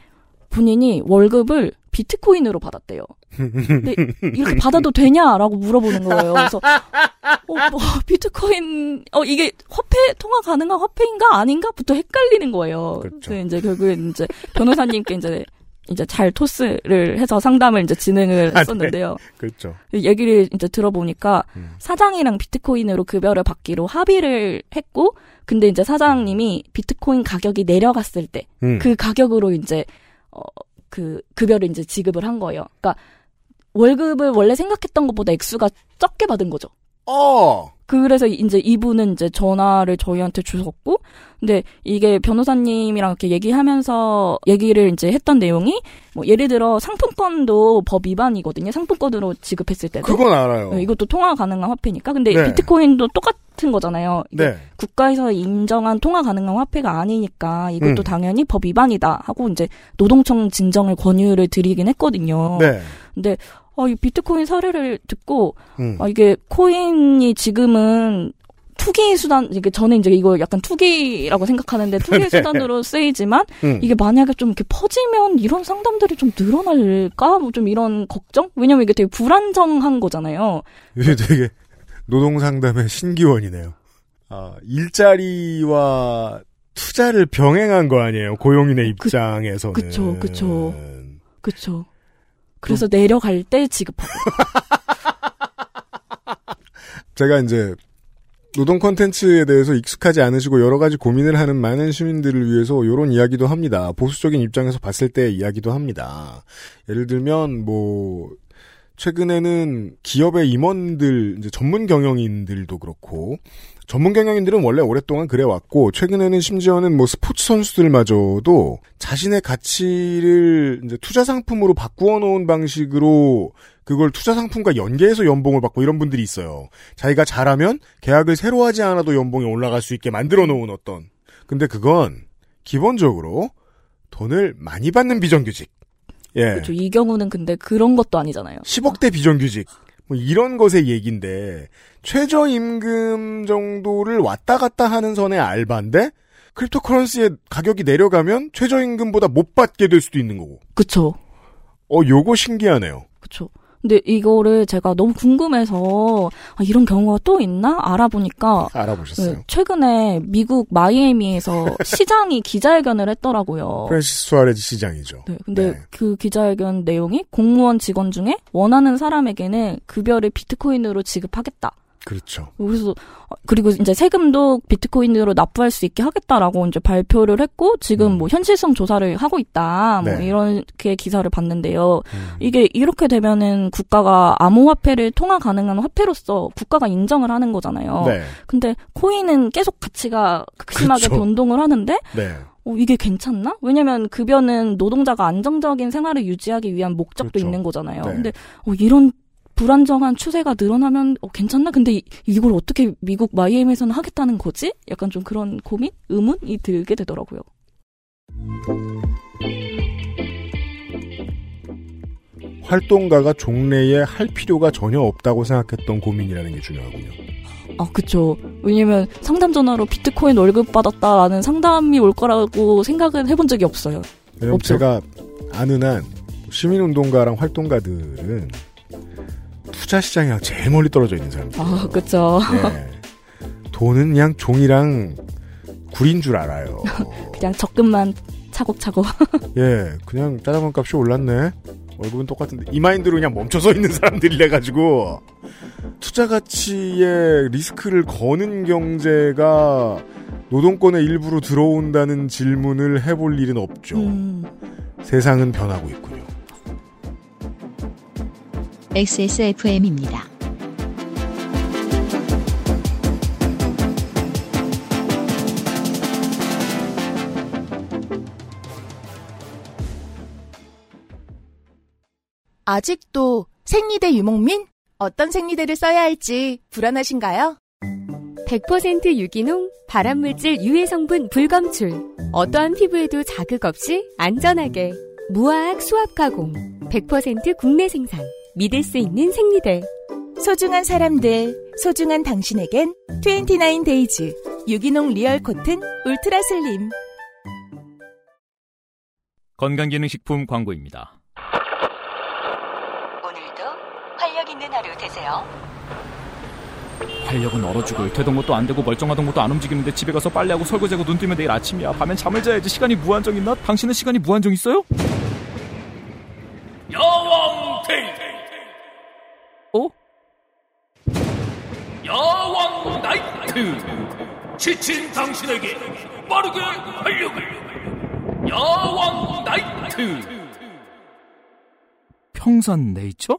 S5: 본인이 월급을 비트코인으로 받았대요. 근데 이렇게 받아도 되냐라고 물어보는 거예요. 그래서 어, 뭐 비트코인 어 이게 화폐 통화 가능한 화폐인가 아닌가부터 헷갈리는 거예요.
S2: 그렇죠.
S5: 그래서 이제 결국에 이제 변호사님께 이제 이제 잘 토스를 해서 상담을 이제 진행을
S2: 아, 네.
S5: 했었는데요.
S2: 그렇죠.
S5: 얘기를 이제 들어보니까
S2: 음.
S5: 사장이랑 비트코인으로 급여를 받기로 합의를 했고, 근데 이제 사장님이 비트코인 가격이 내려갔을 때
S2: 음.
S5: 그 가격으로 이제 어 그 급여를 이제 지급을 한 거예요. 그러니까 월급을 원래 생각했던 것보다 액수가 적게 받은 거죠.
S2: 어.
S5: 그래서 이제 이분은 이제 전화를 저희한테 주셨고, 근데 이게 변호사님이랑 이렇게 얘기하면서 얘기를 이제 했던 내용이 뭐 예를 들어 상품권도 법 위반이거든요. 상품권으로 지급했을 때도.
S2: 그건 알아요.
S5: 네, 이것도 통화 가능한 화폐니까. 근데
S2: 네.
S5: 비트코인도 똑같 은 거잖아요.
S2: 네.
S5: 국가에서 인정한 통화 가능한 화폐가 아니니까 이것도
S2: 음.
S5: 당연히 법 위반이다 하고 이제 노동청 진정을 권유를 드리긴 했거든요.
S2: 네.
S5: 근데 어, 이 비트코인 사례를 듣고
S2: 음.
S5: 아, 이게 코인이 지금은 투기 수단 이게 저는 이제 이거 약간 투기라고 생각하는데 투기
S2: 네.
S5: 수단으로 쓰이지만
S2: 음.
S5: 이게 만약에 좀 이렇게 퍼지면 이런 상담들이 좀 늘어날까 뭐 좀 이런 걱정 왜냐면 이게 되게 불안정한 거잖아요
S2: 이게 되게 노동 상담의 신기원이네요. 아, 일자리와 투자를 병행한 거 아니에요. 고용인의
S5: 그-
S2: 입장에서는.
S5: 그쵸, 그쵸. 그쵸 그래서 내려갈 때 지급하고
S2: 제가 이제 노동 콘텐츠에 대해서 익숙하지 않으시고 여러 가지 고민을 하는 많은 시민들을 위해서 이런 이야기도 합니다. 보수적인 입장에서 봤을 때 이야기도 합니다. 예를 들면 뭐 최근에는 기업의 임원들 이제 전문 경영인들도 그렇고 전문 경영인들은 원래 오랫동안 그래왔고 최근에는 심지어는 뭐 스포츠 선수들마저도 자신의 가치를 이제 투자 상품으로 바꾸어 놓은 방식으로 그걸 투자 상품과 연계해서 연봉을 받고 이런 분들이 있어요. 자기가 잘하면 계약을 새로 하지 않아도 연봉이 올라갈 수 있게 만들어 놓은 어떤. 근데 그건 기본적으로 돈을 많이 받는 비정규직. 예.
S5: 그렇죠 이 경우는 근데 그런 것도 아니잖아요
S2: 10억대 비정규직. 뭐 이런 것의 얘기인데 최저임금 정도를 왔다 갔다 하는 선의 알바인데 크립토커런시의 가격이 내려가면 최저임금보다 못 받게 될 수도 있는 거고.
S5: 그쵸
S2: 어, 요거 신기하네요.
S5: 그쵸. 근데 이거를 제가 너무 궁금해서 아, 이런 경우가 또 있나 알아보니까
S2: 알아보셨어요.
S5: 네, 최근에 미국 마이애미에서 시장이 기자회견을 했더라고요.
S2: 프랜시스 수아레즈 시장이죠.
S5: 네, 근데
S2: 네.
S5: 그 기자회견 내용이 공무원 직원 중에 원하는 사람에게는 급여를 비트코인으로 지급하겠다.
S2: 그렇죠.
S5: 그래서 어, 그리고 이제 세금도 비트코인으로 납부할 수 있게 하겠다라고 이제 발표를 했고 지금
S2: 음.
S5: 뭐 현실성 조사를 하고 있다. 뭐
S2: 네.
S5: 이렇게 기사를 봤는데요.
S2: 음.
S5: 이게 이렇게 되면은 국가가 암호화폐를 통화 가능한 화폐로서 국가가 인정을 하는 거잖아요.
S2: 네.
S5: 근데 코인은 계속 가치가 극심하게
S2: 그렇죠.
S5: 변동을 하는데
S2: 네.
S5: 어, 이게 괜찮나? 왜냐면 급여는 노동자가 안정적인 생활을 유지하기 위한 목적도
S2: 그렇죠.
S5: 있는 거잖아요.
S2: 네.
S5: 근데 어, 이런 불안정한 추세가 늘어나면 어, 괜찮나? 근데 이, 이걸 어떻게 미국 마이애미에서는 하겠다는 거지? 약간 좀 그런 고민, 의문이 들게 되더라고요.
S2: 활동가가 종래에 할 필요가 전혀 없다고 생각했던 고민이라는 게 중요하군요.
S5: 아, 그쵸. 왜냐면 상담 전화로 비트코인 월급 받았다라는 상담이 올 거라고 생각은 해본 적이 없어요.
S2: 왜냐면
S5: 없죠.
S2: 제가 아는 한 시민운동가랑 활동가들은 투자 시장이랑 제일 멀리 떨어져 있는 사람들.
S5: 아, 그쵸.
S2: 네. 돈은 그냥 종이랑 구린 줄 알아요.
S5: 그냥 적금만 차곡차곡.
S2: 예, 그냥 짜장면 값이 올랐네. 월급은 똑같은데 이 마인드로 그냥 멈춰서 있는 사람들이래 가지고 투자 가치에 리스크를 거는 경제가 노동권의 일부로 들어온다는 질문을 해볼 일은 없죠.
S5: 음,
S2: 세상은 변하고 있군요.
S1: XSFM입니다.
S6: 아직도 생리대 유목민? 어떤 생리대를 써야 할지 불안하신가요?
S7: 100% 유기농, 발암물질 유해 성분 불검출. 어떠한 피부에도 자극 없이 안전하게. 무화학 수압 가공. 100% 국내 생산. 믿을 수 있는 생리대.
S6: 소중한 사람들, 소중한 당신에겐 29days 유기농 real cotton ultra slim.
S8: 건강기능식품 광고입니다.
S9: 오늘도 활력 있는 하루 되세요.
S8: 활력은 얼어 죽을 되던 것도 안 되고 멀쩡하던 것도 안 움직이는데 집에 가서 빨래하고 설거지하고 눈 뜨면 내일 아침이야. 밤엔 잠을 자야지 시간이 무한정 있나? 당신은 시간이 무한정 있어요? 어?
S10: 야왕 나이트! 지친 당신에게 빠르게 활력을. 야왕 나이트!
S8: 평산 네이처?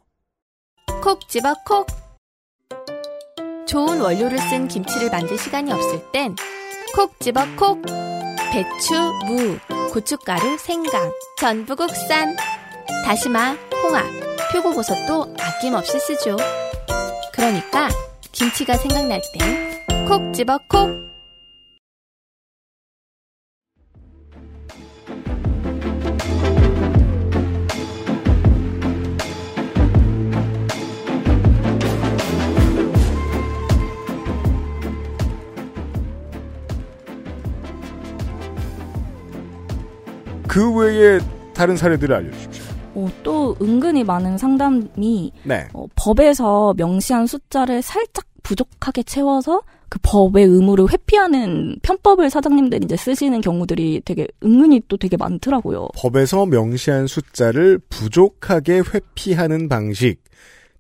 S11: 콕 집어 콕. 좋은 원료를 쓴 김치를 만들 시간이 없을 땐 콕 집어 콕. 배추, 무, 고춧가루, 생강 전부 국산. 다시마, 홍합, 표고버섯도 아낌없이 쓰죠. 그러니까 김치가 생각날 땐 콕 집어 콕.
S2: 그 외에 다른 사례들을 알려주십시오.
S5: 어, 또 은근히 많은 상담이
S2: 네.
S5: 어, 법에서 명시한 숫자를 살짝 부족하게 채워서 그 법의 의무를 회피하는 편법을 사장님들이 이제 쓰시는 경우들이 되게 은근히 또 되게 많더라고요.
S2: 법에서 명시한 숫자를 부족하게 회피하는 방식.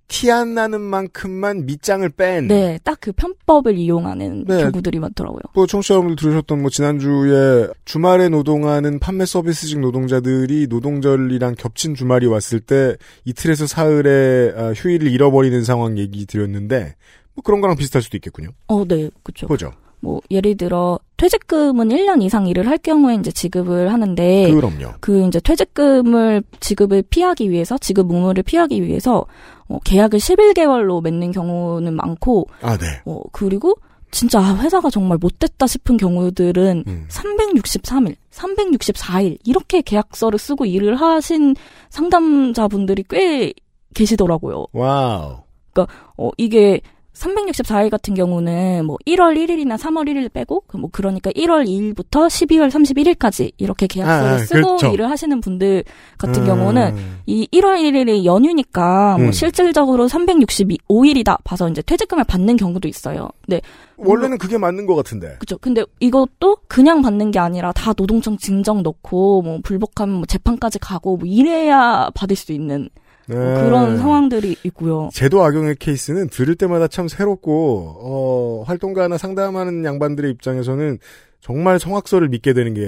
S2: 티 안 나는 만큼만 밑장을 뺀.
S5: 네, 딱 그 편법을 이용하는
S2: 네.
S5: 경우들이 많더라고요.
S2: 뭐 청취자분들 들으셨던 뭐 지난주에 주말에 노동하는 판매 서비스직 노동자들이 노동절이랑 겹친 주말이 왔을 때 이틀에서 사흘에 아, 휴일을 잃어버리는 상황 얘기 드렸는데 뭐 그런 거랑 비슷할 수도 있겠군요.
S5: 어, 네, 그렇죠.
S2: 보죠.
S5: 뭐 예를 들어 퇴직금은 1년 이상 일을 할 경우에 이제 지급을 하는데
S2: 그럼요.
S5: 그 이제 퇴직금을 지급을 피하기 위해서 지급 의무를 피하기 위해서 어, 계약을 11개월로 맺는 경우는 많고
S2: 아, 네.
S5: 어, 그리고 진짜 아, 회사가 정말 못됐다 싶은 경우들은
S2: 음.
S5: 363일, 364일 이렇게 계약서를 쓰고 일을 하신 상담자분들이 꽤 계시더라고요.
S2: wow.
S5: 그러니까 어, 이게 364일 같은 경우는 뭐 1월 1일이나 3월 1일 빼고 그뭐 그러니까 1월 2일부터 12월 31일까지 이렇게 계약서를
S2: 아, 아,
S5: 쓰고
S2: 그렇죠.
S5: 일을 하시는 분들 같은
S2: 음.
S5: 경우는 이 1월 1일이 연휴니까 뭐
S2: 음.
S5: 실질적으로 365일이다 봐서 이제 퇴직금을 받는 경우도 있어요. 네.
S2: 원래는 그게 맞는 것 같은데.
S5: 그죠. 근데 이것도 그냥 받는 게 아니라 다 노동청 진정 넣고 뭐 불복하면 뭐 재판까지 가고 뭐 이래야 받을 수 있는 뭐
S2: 네.
S5: 그런 상황들이 있고요.
S2: 제도 악용의 케이스는 들을 때마다 참 새롭고 어, 활동가나 상담하는 양반들의 입장에서는 정말 성악설을 믿게 되는 게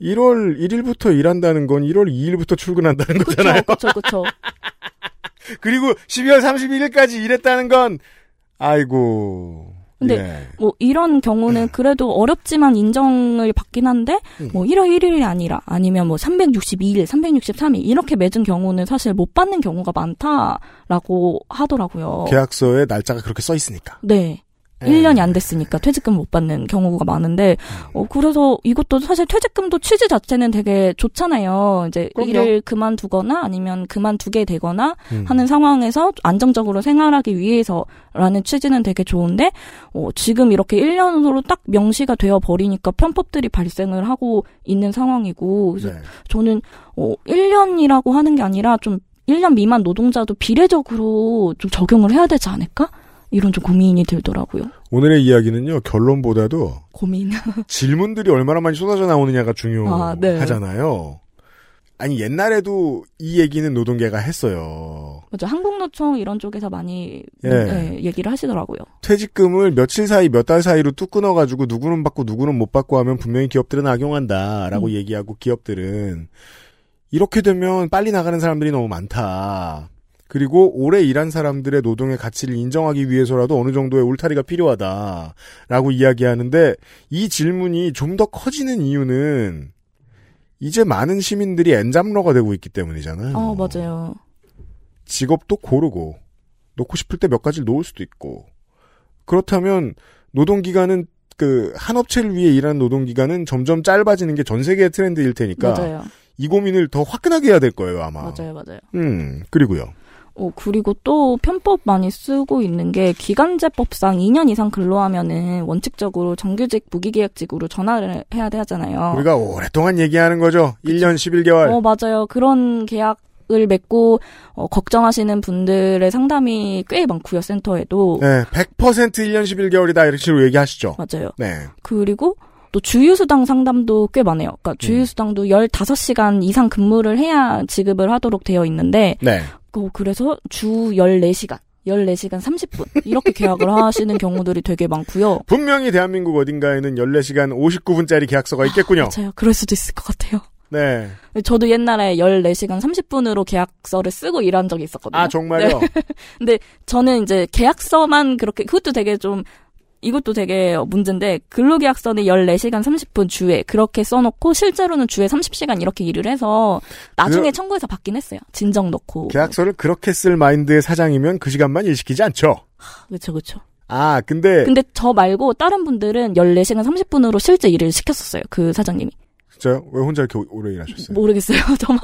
S2: 1월 1일부터 일한다는 건 1월 2일부터 출근한다는 거잖아요.
S5: 그렇죠, 그렇죠.
S2: 그리고 12월 31일까지 일했다는 건 아이고.
S5: 근데
S2: 예.
S5: 뭐 이런 경우는 그래도 어렵지만 인정을 받긴 한데
S2: 음.
S5: 뭐 1월 1일이 아니라 아니면 뭐 362일, 363일 이렇게 맺은 경우는 사실 못 받는 경우가 많다라고 하더라고요.
S2: 계약서에 날짜가 그렇게 써 있으니까.
S5: 네.
S2: 예.
S5: 1년이 안 됐으니까 퇴직금 못 받는 경우가 많은데, 어, 그래서 이것도 사실 퇴직금도 취지 자체는 되게 좋잖아요. 이제
S2: 그럼요.
S5: 일을 그만두거나 아니면 그만두게 되거나
S2: 음.
S5: 하는 상황에서 안정적으로 생활하기 위해서라는 취지는 되게 좋은데, 어, 지금 이렇게 1년으로 딱 명시가 되어 버리니까 편법들이 발생을 하고 있는 상황이고, 그래서
S2: 네.
S5: 저는, 어, 1년이라고 하는 게 아니라 좀 1년 미만 노동자도 비례적으로 좀 적용을 해야 되지 않을까? 이런 좀 고민이 들더라고요.
S2: 오늘의 이야기는요, 결론보다도
S5: 고민.
S2: 질문들이 얼마나 많이 쏟아져 나오느냐가
S5: 아, 네.
S2: 중요하잖아요. 아니, 옛날에도 이 얘기는 노동계가 했어요.
S5: 맞아. 한국노총 이런 쪽에서 많이
S2: 예.
S5: 네, 얘기를 하시더라고요.
S2: 퇴직금을 며칠 사이, 몇 달 사이로 뚝 끊어가지고 누구는 받고 누구는 못 받고 하면 분명히 기업들은 악용한다라고
S5: 음.
S2: 얘기하고 기업들은 이렇게 되면 빨리 나가는 사람들이 너무 많다. 그리고 오래 일한 사람들의 노동의 가치를 인정하기 위해서라도 어느 정도의 울타리가 필요하다라고 이야기하는데 이 질문이 좀 더 커지는 이유는 이제 많은 시민들이 엔잡러가 되고 있기 때문이잖아요.
S5: 어, 맞아요.
S2: 직업도 고르고 놓고 싶을 때 몇 가지를 놓을 수도 있고 그렇다면 노동기간은 그 한 업체를 위해 일하는 노동기간은 점점 짧아지는 게 전 세계의 트렌드일 테니까
S5: 맞아요.
S2: 이 고민을 더 화끈하게 해야 될 거예요 아마.
S5: 맞아요, 맞아요.
S2: 음 그리고요.
S5: 어, 그리고 또 편법 많이 쓰고 있는 게 기간제법상 2년 이상 근로하면은 원칙적으로 정규직 무기계약직으로 전환을 해야 되잖아요.
S2: 우리가 오랫동안 얘기하는 거죠. 1년 11개월.
S5: 어, 맞아요. 그런 계약 을 맺고 어, 걱정하시는 분들의 상담이 꽤 많고요, 센터에도.
S2: 네, 100% 1년 11개월이다 이렇게 식으로 얘기하시죠.
S5: 맞아요.
S2: 네.
S5: 그리고 또 주휴수당 상담도 꽤 많아요. 그러니까 주휴수당도 15시간 이상 근무를 해야 지급을 하도록 되어 있는데
S2: 네.
S5: 어, 그래서 주 14시간 14시간 30분 이렇게 계약을 하시는 경우들이 되게 많고요.
S2: 분명히 대한민국 어딘가에는 14시간 59분짜리 계약서가 있겠군요.
S5: 맞아요. 그럴 수도 있을 것 같아요.
S2: 네.
S5: 저도 옛날에 14시간 30분으로 계약서를 쓰고 일한 적이 있었거든요.
S2: 아, 정말요?
S5: 네. 근데 저는 이제 계약서만 그렇게 그것도 되게 좀 이것도 되게 문제인데 근로계약서는 14시간 30분 주에 그렇게 써놓고 실제로는 주에 30시간 이렇게 일을 해서 나중에
S2: 그-
S5: 청구해서 받긴 했어요. 진정 넣고.
S2: 계약서를 그렇게 쓸 마인드의 사장이면 그 시간만 일시키지 않죠.
S5: 그렇죠, 그렇죠.
S2: 아, 근데
S5: 근데 저 말고 다른 분들은 14시간 30분으로 실제 일을 시켰었어요. 그 사장님이.
S2: 진짜요? 왜 혼자 이렇게 오래 일하셨어요?
S5: 모르겠어요. 저만.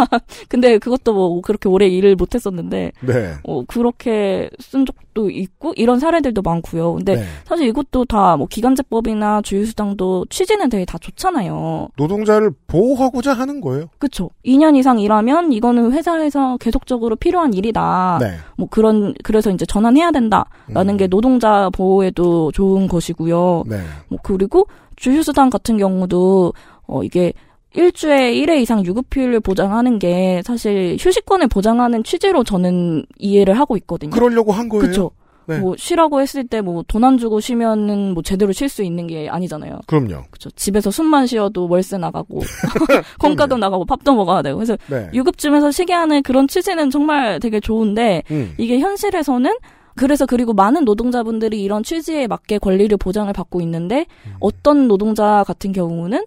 S5: 근데 그것도 뭐 그렇게 오래 일을 못 했었는데
S2: 네.
S5: 어, 그렇게 쓴 적도 있고 이런 사례들도 많고요. 근데
S2: 네.
S5: 사실 이것도 다 뭐 기간제법이나 주휴수당도 취지는 되게 다 좋잖아요.
S2: 노동자를 보호하고자 하는 거예요.
S5: 그쵸. 2년 이상 일하면 이거는 회사에서 계속적으로 필요한 일이다.
S2: 네.
S5: 뭐 그런 그래서 이제 전환해야 된다 라는
S2: 음.
S5: 게 노동자 보호에도 좋은 것이고요.
S2: 네.
S5: 뭐 그리고 주휴수당 같은 경우도 어 이게 일주에 1회 이상 유급휴일을 보장하는 게 사실 휴식권을 보장하는 취지로 저는 이해를 하고 있거든요.
S2: 그러려고 한 거예요.
S5: 그쵸.
S2: 네.
S5: 뭐 쉬라고 했을 때 뭐 돈 안 주고 쉬면은 뭐 제대로 쉴 수 있는 게 아니잖아요.
S2: 그럼요.
S5: 그쵸. 집에서 숨만 쉬어도 월세 나가고 콩가금 나가고 밥도 먹어야 되고 그래서
S2: 네.
S5: 유급쯤에서 쉬게 하는 그런 취지는 정말 되게 좋은데
S2: 음.
S5: 이게 현실에서는 그래서 그리고 많은 노동자분들이 이런 취지에 맞게 권리를 보장을 받고 있는데
S2: 음.
S5: 어떤 노동자 같은 경우는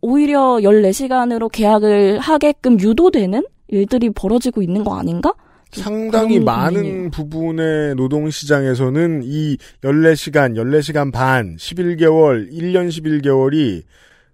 S5: 오히려 14시간으로 계약을 하게끔 유도되는 일들이 벌어지고 있는 거 아닌가?
S2: 상당히 많은
S5: 고민이에요.
S2: 부분의 노동시장에서는 이 14시간, 14시간 반, 11개월, 1년 11개월이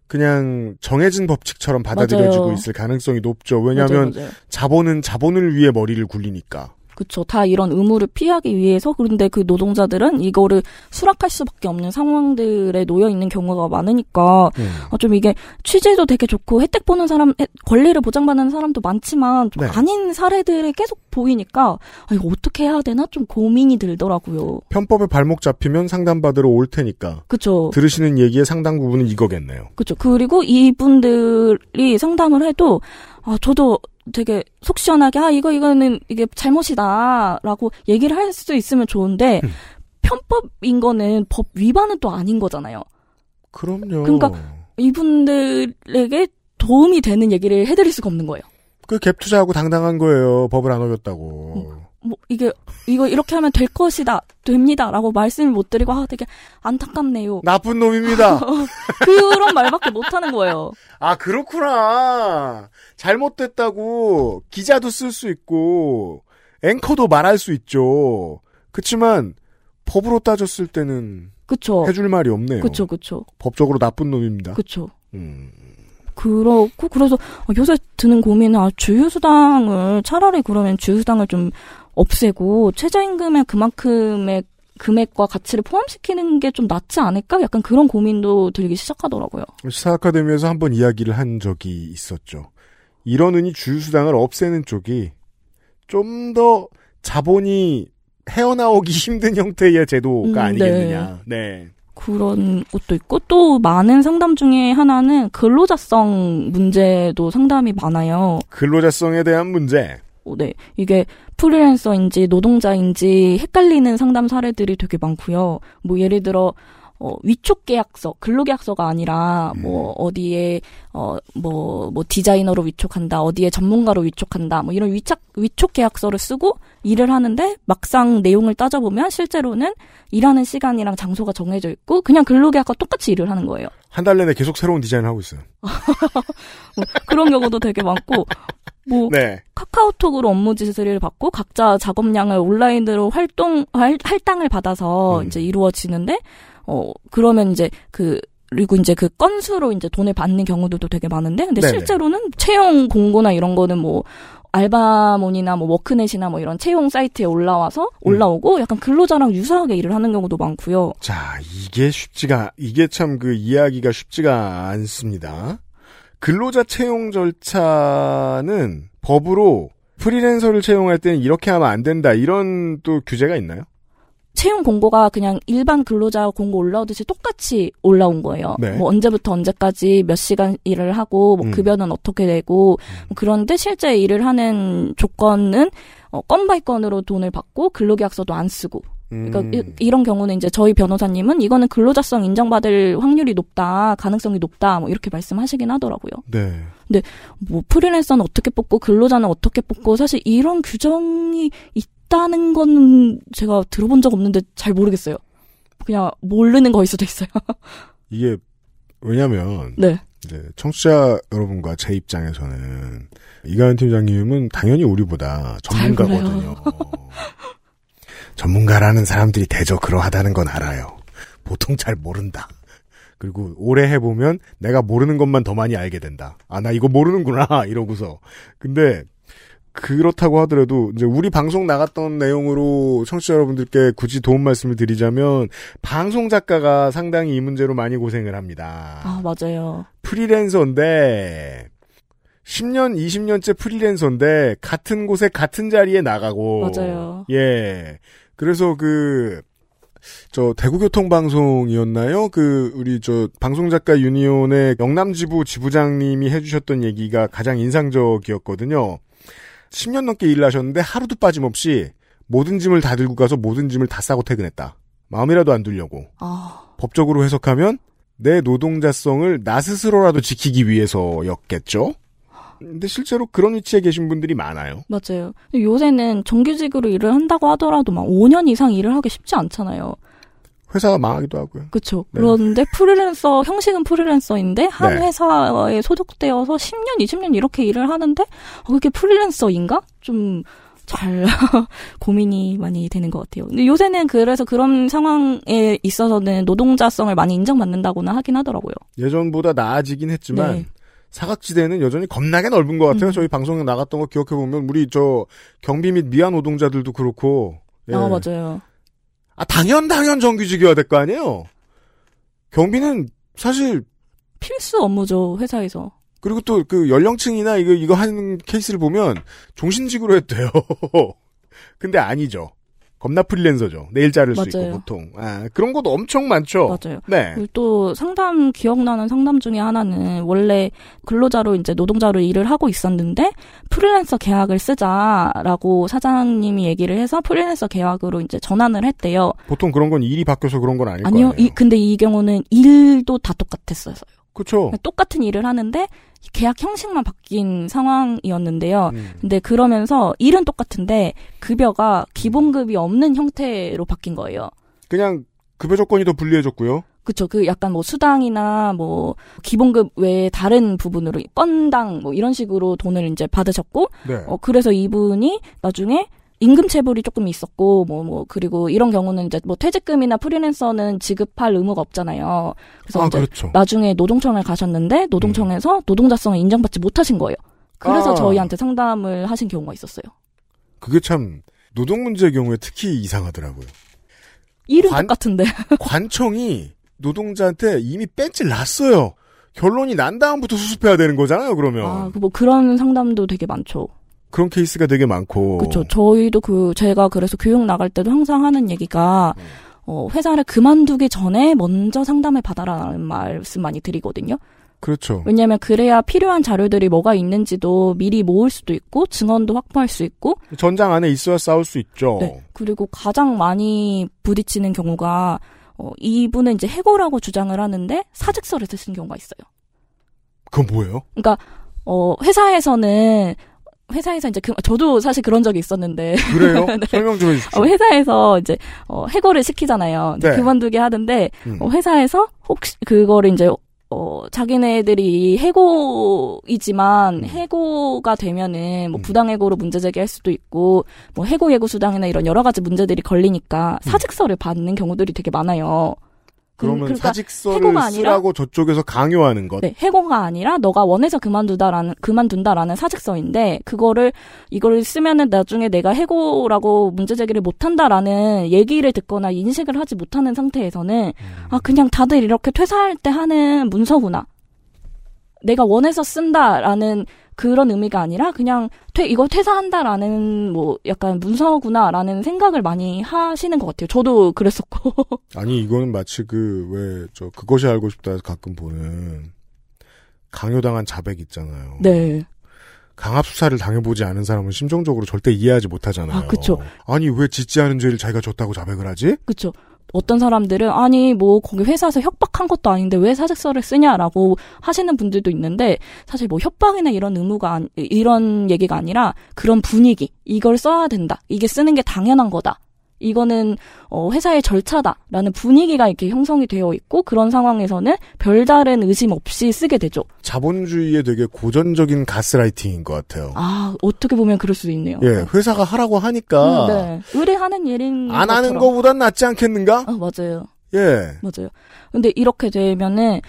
S2: 그냥 정해진 법칙처럼 받아들여지고
S5: 맞아요.
S2: 있을 가능성이 높죠. 왜냐하면
S5: 맞아요, 맞아요.
S2: 자본은 자본을 위해 머리를 굴리니까.
S5: 그쵸. 다 이런 의무를 피하기 위해서 그런데 그 노동자들은 이거를 수락할 수밖에 없는 상황들에 놓여 있는 경우가 많으니까
S2: 음.
S5: 아, 좀 이게 취지도 되게 좋고 혜택 보는 사람, 혜- 권리를 보장받는 사람도 많지만 좀
S2: 네.
S5: 아닌 사례들이 계속 보이니까 아, 이거 어떻게 해야 되나 좀 고민이 들더라고요.
S2: 편법에 발목 잡히면 상담받으러 올 테니까.
S5: 그쵸.
S2: 들으시는 얘기의 상당 부분은 이거겠네요.
S5: 그죠. 그리고 이분들이 상담을 해도, 아, 저도 되게 속 시원하게, 아, 이거, 이거는 이게 잘못이다. 라고 얘기를 할 수 있으면 좋은데, 편법인 거는 법 위반은 또 아닌 거잖아요.
S2: 그럼요.
S5: 그러니까 이분들에게 도움이 되는 얘기를 해드릴 수가 없는 거예요.
S2: 그 갭 투자하고 당당한 거예요. 법을 안 어겼다고.
S5: 뭐, 이게, 이거 이렇게 하면 될 것이다. 됩니다. 라고 말씀을 못 드리고, 아, 되게 안타깝네요.
S2: 나쁜 놈입니다.
S5: 그런 말밖에 못 하는 거예요.
S2: 아, 그렇구나. 잘못됐다고 기자도 쓸 수 있고 앵커도 말할 수 있죠. 그치만 법으로 따졌을 때는
S5: 그쵸.
S2: 해줄 말이 없네요.
S5: 그쵸, 그쵸.
S2: 법적으로 나쁜 놈입니다.
S5: 그쵸.
S2: 음.
S5: 그렇고 그래서 요새 드는 고민은 아, 주휴수당을 차라리 그러면 주휴수당을 좀 없애고 최저임금의 그만큼의 금액과 가치를 포함시키는 게 좀 낫지 않을까? 약간 그런 고민도 들기 시작하더라고요.
S2: 시사 아카데미에서 한번 이야기를 한 적이 있었죠. 이러느니 주휴수당을 없애는 쪽이 좀 더 자본이 헤어나오기 힘든 형태의 제도가
S5: 음,
S2: 아니겠느냐. 네.
S5: 그런 것도 있고 또 많은 상담 중에 하나는 근로자성 문제도 상담이 많아요.
S2: 근로자성에 대한 문제.
S5: 어, 네. 이게 프리랜서인지 노동자인지 헷갈리는 상담 사례들이 되게 많고요. 뭐 예를 들어 어, 위촉 계약서, 근로 계약서가 아니라 뭐 어디에 어뭐뭐 뭐 디자이너로 위촉한다, 어디에 전문가로 위촉한다, 뭐 이런 위착 위촉 계약서를 쓰고 일을 하는데 막상 내용을 따져보면 실제로는 일하는 시간이랑 장소가 정해져 있고 그냥 근로 계약과 똑같이 일을 하는 거예요.
S2: 한 달 내내 계속 새로운 디자인을 하고 있어요.
S5: 뭐 그런 경우도 되게 많고 뭐
S2: 네.
S5: 카카오톡으로 업무 지시를 받고 각자 작업량을 온라인으로 활동 할, 할당을 받아서
S2: 음.
S5: 이제 이루어지는데 어 그러면 이제 그 그리고 이제 그 건수로 이제 돈을 받는 경우들도 되게 많은데 근데
S2: 네네.
S5: 실제로는 채용 공고나 이런 거는 뭐 알바몬이나 뭐 워크넷이나 뭐 이런 채용 사이트에 올라와서
S2: 음.
S5: 올라오고 약간 근로자랑 유사하게 일을 하는 경우도 많고요.
S2: 자, 이게 쉽지가, 이게 참 그 이야기가 쉽지가 않습니다. 근로자 채용 절차는 법으로 프리랜서를 채용할 때는 이렇게 하면 안 된다. 이런 또 규제가 있나요?
S5: 채용 공고가 그냥 일반 근로자 공고 올라오듯이 똑같이 올라온 거예요.
S2: 네.
S5: 뭐 언제부터 언제까지 몇 시간 일을 하고 뭐
S2: 음.
S5: 급여는 어떻게 되고 뭐 그런데 실제 일을 하는 조건은 어, 건 by 건으로 돈을 받고 근로계약서도 안 쓰고 그러니까
S2: 음.
S5: 이, 이런 경우는 이제 저희 변호사님은 이거는 근로자성 인정받을 확률이 높다, 가능성이 높다, 뭐 이렇게 말씀하시긴 하더라고요.
S2: 네.
S5: 근데 뭐 프리랜서는 어떻게 뽑고 근로자는 어떻게 뽑고 사실 이런 규정이 있다는 건 제가 들어본 적 없는데 잘 모르겠어요. 그냥 모르는 거일 수도 있어요.
S2: 이게 왜냐면
S5: 네.
S2: 이제 청취자 여러분과 제 입장에서는 이가연 팀장님은 당연히 우리보다 전문가거든요. 전문가라는 사람들이 대저 그러하다는 건 알아요. 보통 잘 모른다. 그리고 오래 해보면 내가 모르는 것만 더 많이 알게 된다. 아, 나 이거 모르는구나. 이러고서. 근데, 그렇다고 하더라도, 이제 우리 방송 나갔던 내용으로 청취자 여러분들께 굳이 도움 말씀을 드리자면, 방송 작가가 상당히 이 문제로 많이 고생을 합니다.
S5: 아 맞아요.
S2: 프리랜서인데, 10년, 20년째 프리랜서인데, 같은 곳에 같은 자리에 나가고.
S5: 맞아요.
S2: 예. 그래서 그, 저, 대구교통 방송이었나요? 그, 우리 저, 방송 작가 유니온의 영남 지부 지부장님이 해 주셨던 얘기가 가장 인상적이었거든요. 10년 넘게 일을 하셨는데 하루도 빠짐없이 모든 짐을 다 들고 가서 모든 짐을 다 싸고 퇴근했다. 마음이라도 안 들려고.
S5: 아
S2: 법적으로 해석하면 내 노동자성을 나 스스로라도 지키기 위해서였겠죠? 근데 실제로 그런 위치에 계신 분들이 많아요.
S5: 맞아요. 요새는 정규직으로 일을 한다고 하더라도 막 5년 이상 일을 하기 쉽지 않잖아요.
S2: 회사가 망하기도 하고요.
S5: 그렇죠.
S2: 네.
S5: 그런데 프리랜서 형식은 프리랜서인데 한
S2: 네.
S5: 회사에 소속되어서 10년, 20년 이렇게 일을 하는데 어, 그게 프리랜서인가? 좀잘 고민이 많이 되는 것 같아요. 근데 요새는 그래서 그런 상황에 있어서는 노동자성을 많이 인정받는다고는 하긴 하더라고요.
S2: 예전보다 나아지긴 했지만
S5: 네. 음.
S2: 사각지대는 여전히 겁나게 넓은 것 같아요. 저희 방송에 나갔던 거 기억해 보면 우리 저 경비 및 미화 노동자들도 그렇고. 예.
S5: 아 맞아요.
S2: 아, 당연 당연 정규직이어야 될 거 아니에요. 경비는 사실
S5: 필수 업무죠 회사에서.
S2: 그리고 또 그 연령층이나 이거 이거 하는 케이스를 보면 종신직으로 해도 돼요. 근데 아니죠. 겁나 프리랜서죠. 내일 자를 수 있고
S5: 맞아요.
S2: 보통. 아, 그런 것도 엄청 많죠.
S5: 맞아요.
S2: 네.
S5: 또 상담 기억나는 상담 중에 하나는 원래 근로자로 이제 노동자로 일을 하고 있었는데 프리랜서 계약을 쓰자라고 사장님이 얘기를 해서 프리랜서 계약으로 이제 전환을 했대요.
S2: 보통 그런 건 일이 바뀌어서 그런 건 아닐
S5: 아니요. 이, 근데 이 경우는 일도 다 똑같았어요.
S2: 그렇죠.
S5: 똑같은 일을 하는데 계약 형식만 바뀐 상황이었는데요.
S2: 음.
S5: 근데 그러면서 일은 똑같은데 급여가 기본급이 없는 형태로 바뀐 거예요.
S2: 그냥 급여 조건이 더 불리해졌고요.
S5: 그쵸. 그 약간 뭐 수당이나 뭐 기본급 외에 다른 부분으로 건당 뭐 이런 식으로 돈을 이제 받으셨고,
S2: 네.
S5: 어, 그래서 이분이 나중에 임금 체불이 조금 있었고, 뭐, 뭐, 그리고 이런 경우는 이제 뭐 퇴직금이나 프리랜서는 지급할 의무가 없잖아요. 그래서
S2: 아, 그렇죠.
S5: 나중에 노동청을 가셨는데 노동청에서 노동자성을 인정받지 못하신 거예요. 그래서
S2: 아.
S5: 저희한테 상담을 하신 경우가 있었어요.
S2: 그게 참 노동 문제의 경우에 특히 이상하더라고요.
S5: 일은
S2: 관-
S5: 똑같은데.
S2: 관청이 노동자한테 이미 뺀질 났어요. 결론이 난 다음부터 수습해야 되는 거잖아요. 그러면
S5: 아, 그뭐 그런 상담도 되게 많죠.
S2: 그런 케이스가 되게 많고.
S5: 그렇죠. 저희도 그 제가 그래서 교육 나갈 때도 항상 하는 얘기가 어, 회사를 그만두기 전에 먼저 상담을 받아라는 말씀 많이 드리거든요.
S2: 그렇죠.
S5: 왜냐하면 그래야 필요한 자료들이 뭐가 있는지도 미리 모을 수도 있고 증언도 확보할 수 있고
S2: 전장 안에 있어야 싸울 수 있죠.
S5: 네. 그리고 가장 많이 부딪히는 경우가 어, 이분은 이제 해고라고 주장을 하는데 사직서를 쓰신 경우가 있어요.
S2: 그건 뭐예요?
S5: 그러니까 어, 회사에서는 회사에서 이제 그, 저도 사실 그런 적이 있었는데
S2: 그래요?
S5: 네.
S2: 설명 좀 해주십시오.
S5: 어, 회사에서 이제 어, 해고를 시키잖아요.
S2: 네.
S5: 그만두게 하는데
S2: 음.
S5: 어, 회사에서 혹시 그거를 이제 어, 자기네들이 해고이지만 해고가 되면은
S2: 음.
S5: 뭐 부당해고로 문제 제기할 수도 있고 뭐 해고 예고 수당이나 이런 여러 가지 문제들이 걸리니까 사직서를 받는 경우들이 되게 많아요. 그-
S2: 음. 그러면
S5: 그러니까
S2: 사직서를
S5: 해고가 아니라
S2: 쓰라고 저쪽에서 강요하는 것.
S5: 네, 해고가 아니라 너가 원해서 그만두다라는 그만둔다라는 사직서인데 그거를 이거를 쓰면은 나중에 내가 해고라고 문제 제기를 못 한다라는 얘기를 듣거나 인식을 하지 못하는 상태에서는 아 그냥 다들 이렇게 퇴사할 때 하는 문서구나. 내가 원해서 쓴다라는 그런 의미가 아니라 그냥 퇴 이거 퇴사한다라는 뭐 약간 문서구나라는 생각을 많이 하시는 것 같아요. 저도 그랬었고.
S2: 아니 이거는 마치 그 왜 저 그것이 알고 싶다에서 가끔 보는 강요당한 자백 있잖아요.
S5: 네.
S2: 강압 수사를 당해보지 않은 사람은 심정적으로 절대 이해하지 못하잖아요.
S5: 아, 그쵸.
S2: 아니 왜 짓지 않은 죄를 자기가 졌다고 자백을 하지?
S5: 그쵸. 어떤 사람들은 아니 뭐 거기 회사에서 협박한 것도 아닌데 왜 사직서를 쓰냐라고 하시는 분들도 있는데 사실 뭐 협박이나 이런 의무가 아니- 이런 얘기가 아니라 그런 분위기 이걸 써야 된다. 이게 쓰는 게 당연한 거다 이거는 어, 회사의 절차다라는 분위기가 이렇게 형성이 되어 있고 그런 상황에서는 별다른 의심 없이 쓰게 되죠.
S2: 자본주의의 되게 고전적인 가스라이팅인 것 같아요.
S5: 아 어떻게 보면 그럴 수도 있네요.
S2: 예, 회사가 하라고 하니까
S5: 음, 네. 의뢰하는 일인
S2: 안 하는
S5: 것처럼.
S2: 거보단 낫지 않겠는가?
S5: 아, 맞아요.
S2: 예.
S5: 맞아요. 근데 이렇게 되면은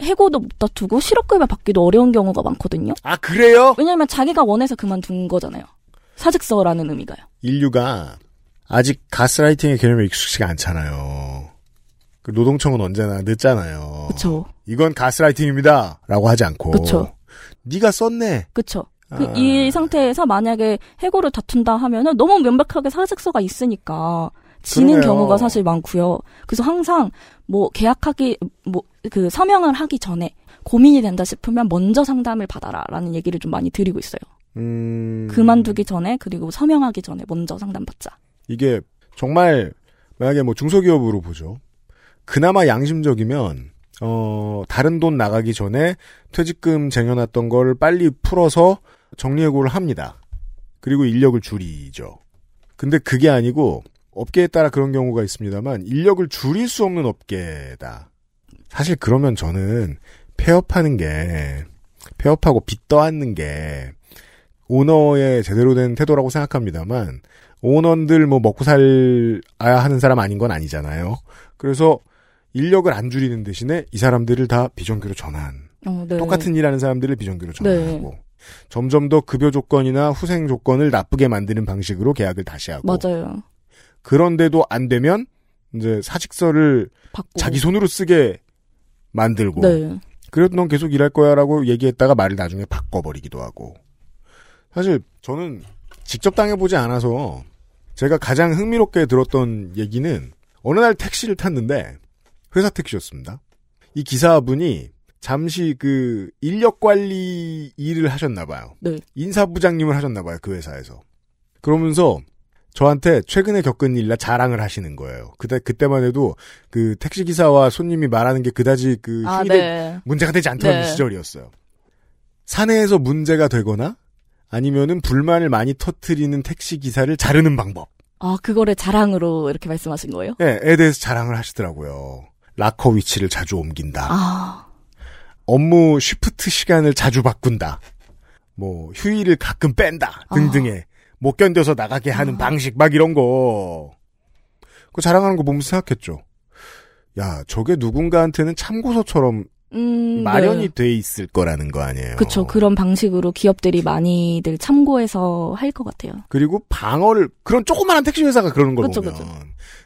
S5: 해고도 못 다투고 실업급여 받기도 어려운 경우가 많거든요.
S2: 아 그래요?
S5: 왜냐면 자기가 원해서 그만둔 거잖아요. 사직서라는 의미가요.
S2: 인류가 아직 가스라이팅의 개념에 익숙치가 않잖아요. 그 노동청은 언제나 늦잖아요.
S5: 그쵸.
S2: 이건 가스라이팅입니다. 라고 하지 않고.
S5: 그쵸.
S2: 네가 썼네.
S5: 그쵸.
S2: 아.
S5: 그이 상태에서 만약에 해고를 다툰다 하면은 너무 명백하게 사직서가 있으니까 지는
S2: 그러네요.
S5: 경우가 사실 많고요. 그래서 항상 뭐 계약하기 뭐 그 서명을 하기 전에 고민이 된다 싶으면 먼저 상담을 받아라라는 얘기를 좀 많이 드리고 있어요.
S2: 음.
S5: 그만두기 전에 그리고 서명하기 전에 먼저 상담 받자.
S2: 이게 정말 만약에 뭐 중소기업으로 보죠. 그나마 양심적이면 어 다른 돈 나가기 전에 퇴직금 쟁여놨던 걸 빨리 풀어서 정리해고를 합니다. 그리고 인력을 줄이죠. 근데 그게 아니고 업계에 따라 그런 경우가 있습니다만 인력을 줄일 수 없는 업계다. 사실 그러면 저는 폐업하는 게 폐업하고 빚 떠안는 게 오너의 제대로 된 태도라고 생각합니다만 오너들 뭐 먹고 살아야 하는 사람 아닌 건 아니잖아요. 그래서 인력을 안 줄이는 대신에 이 사람들을 다 비정규로 전환.
S5: 어, 네.
S2: 똑같은 일하는 사람들을 비정규로 전환하고
S5: 네.
S2: 점점 더 급여 조건이나 후생 조건을 나쁘게 만드는 방식으로 계약을 다시 하고
S5: 맞아요.
S2: 그런데도 안 되면 이제 사직서를
S5: 받고.
S2: 자기 손으로 쓰게 만들고
S5: 네.
S2: 그래도 넌 계속 일할 거야라고 얘기했다가 말을 나중에 바꿔버리기도 하고 사실 저는 직접 당해보지 않아서 제가 가장 흥미롭게 들었던 얘기는 어느 날 택시를 탔는데 회사 택시였습니다. 이 기사분이 잠시 그 인력 관리 일을 하셨나 봐요.
S5: 네.
S2: 인사부장님을 하셨나 봐요. 그 회사에서. 그러면서 저한테 최근에 겪은 일이라 자랑을 하시는 거예요. 그때 그때만 해도 그 택시 기사와 손님이 말하는 게 그다지 그
S5: 아, 네.
S2: 문제가 되지 않던
S5: 네.
S2: 시절이었어요. 사내에서 문제가 되거나 아니면은 불만을 많이 터트리는 택시 기사를 자르는 방법.
S5: 아, 그거를 자랑으로 이렇게 말씀하신 거예요?
S2: 예, 에 대해서 자랑을 하시더라고요. 락커 위치를 자주 옮긴다.
S5: 아,
S2: 업무 쉬프트 시간을 자주 바꾼다. 뭐 휴일을 가끔 뺀다 등등의 못 견뎌서 나가게 하는 방식 막 이런 거. 그 자랑하는 거 보면서 생각했죠. 야, 저게 누군가한테는 참고서처럼
S5: 음,
S2: 마련이
S5: 네.
S2: 돼 있을 거라는 거 아니에요.
S5: 그쵸. 그런 방식으로 기업들이 많이들 참고해서 할 것 같아요.
S2: 그리고 방어를 그런 조그마한 택시 회사가 그러는 걸
S5: 그쵸,
S2: 보면.
S5: 그쵸.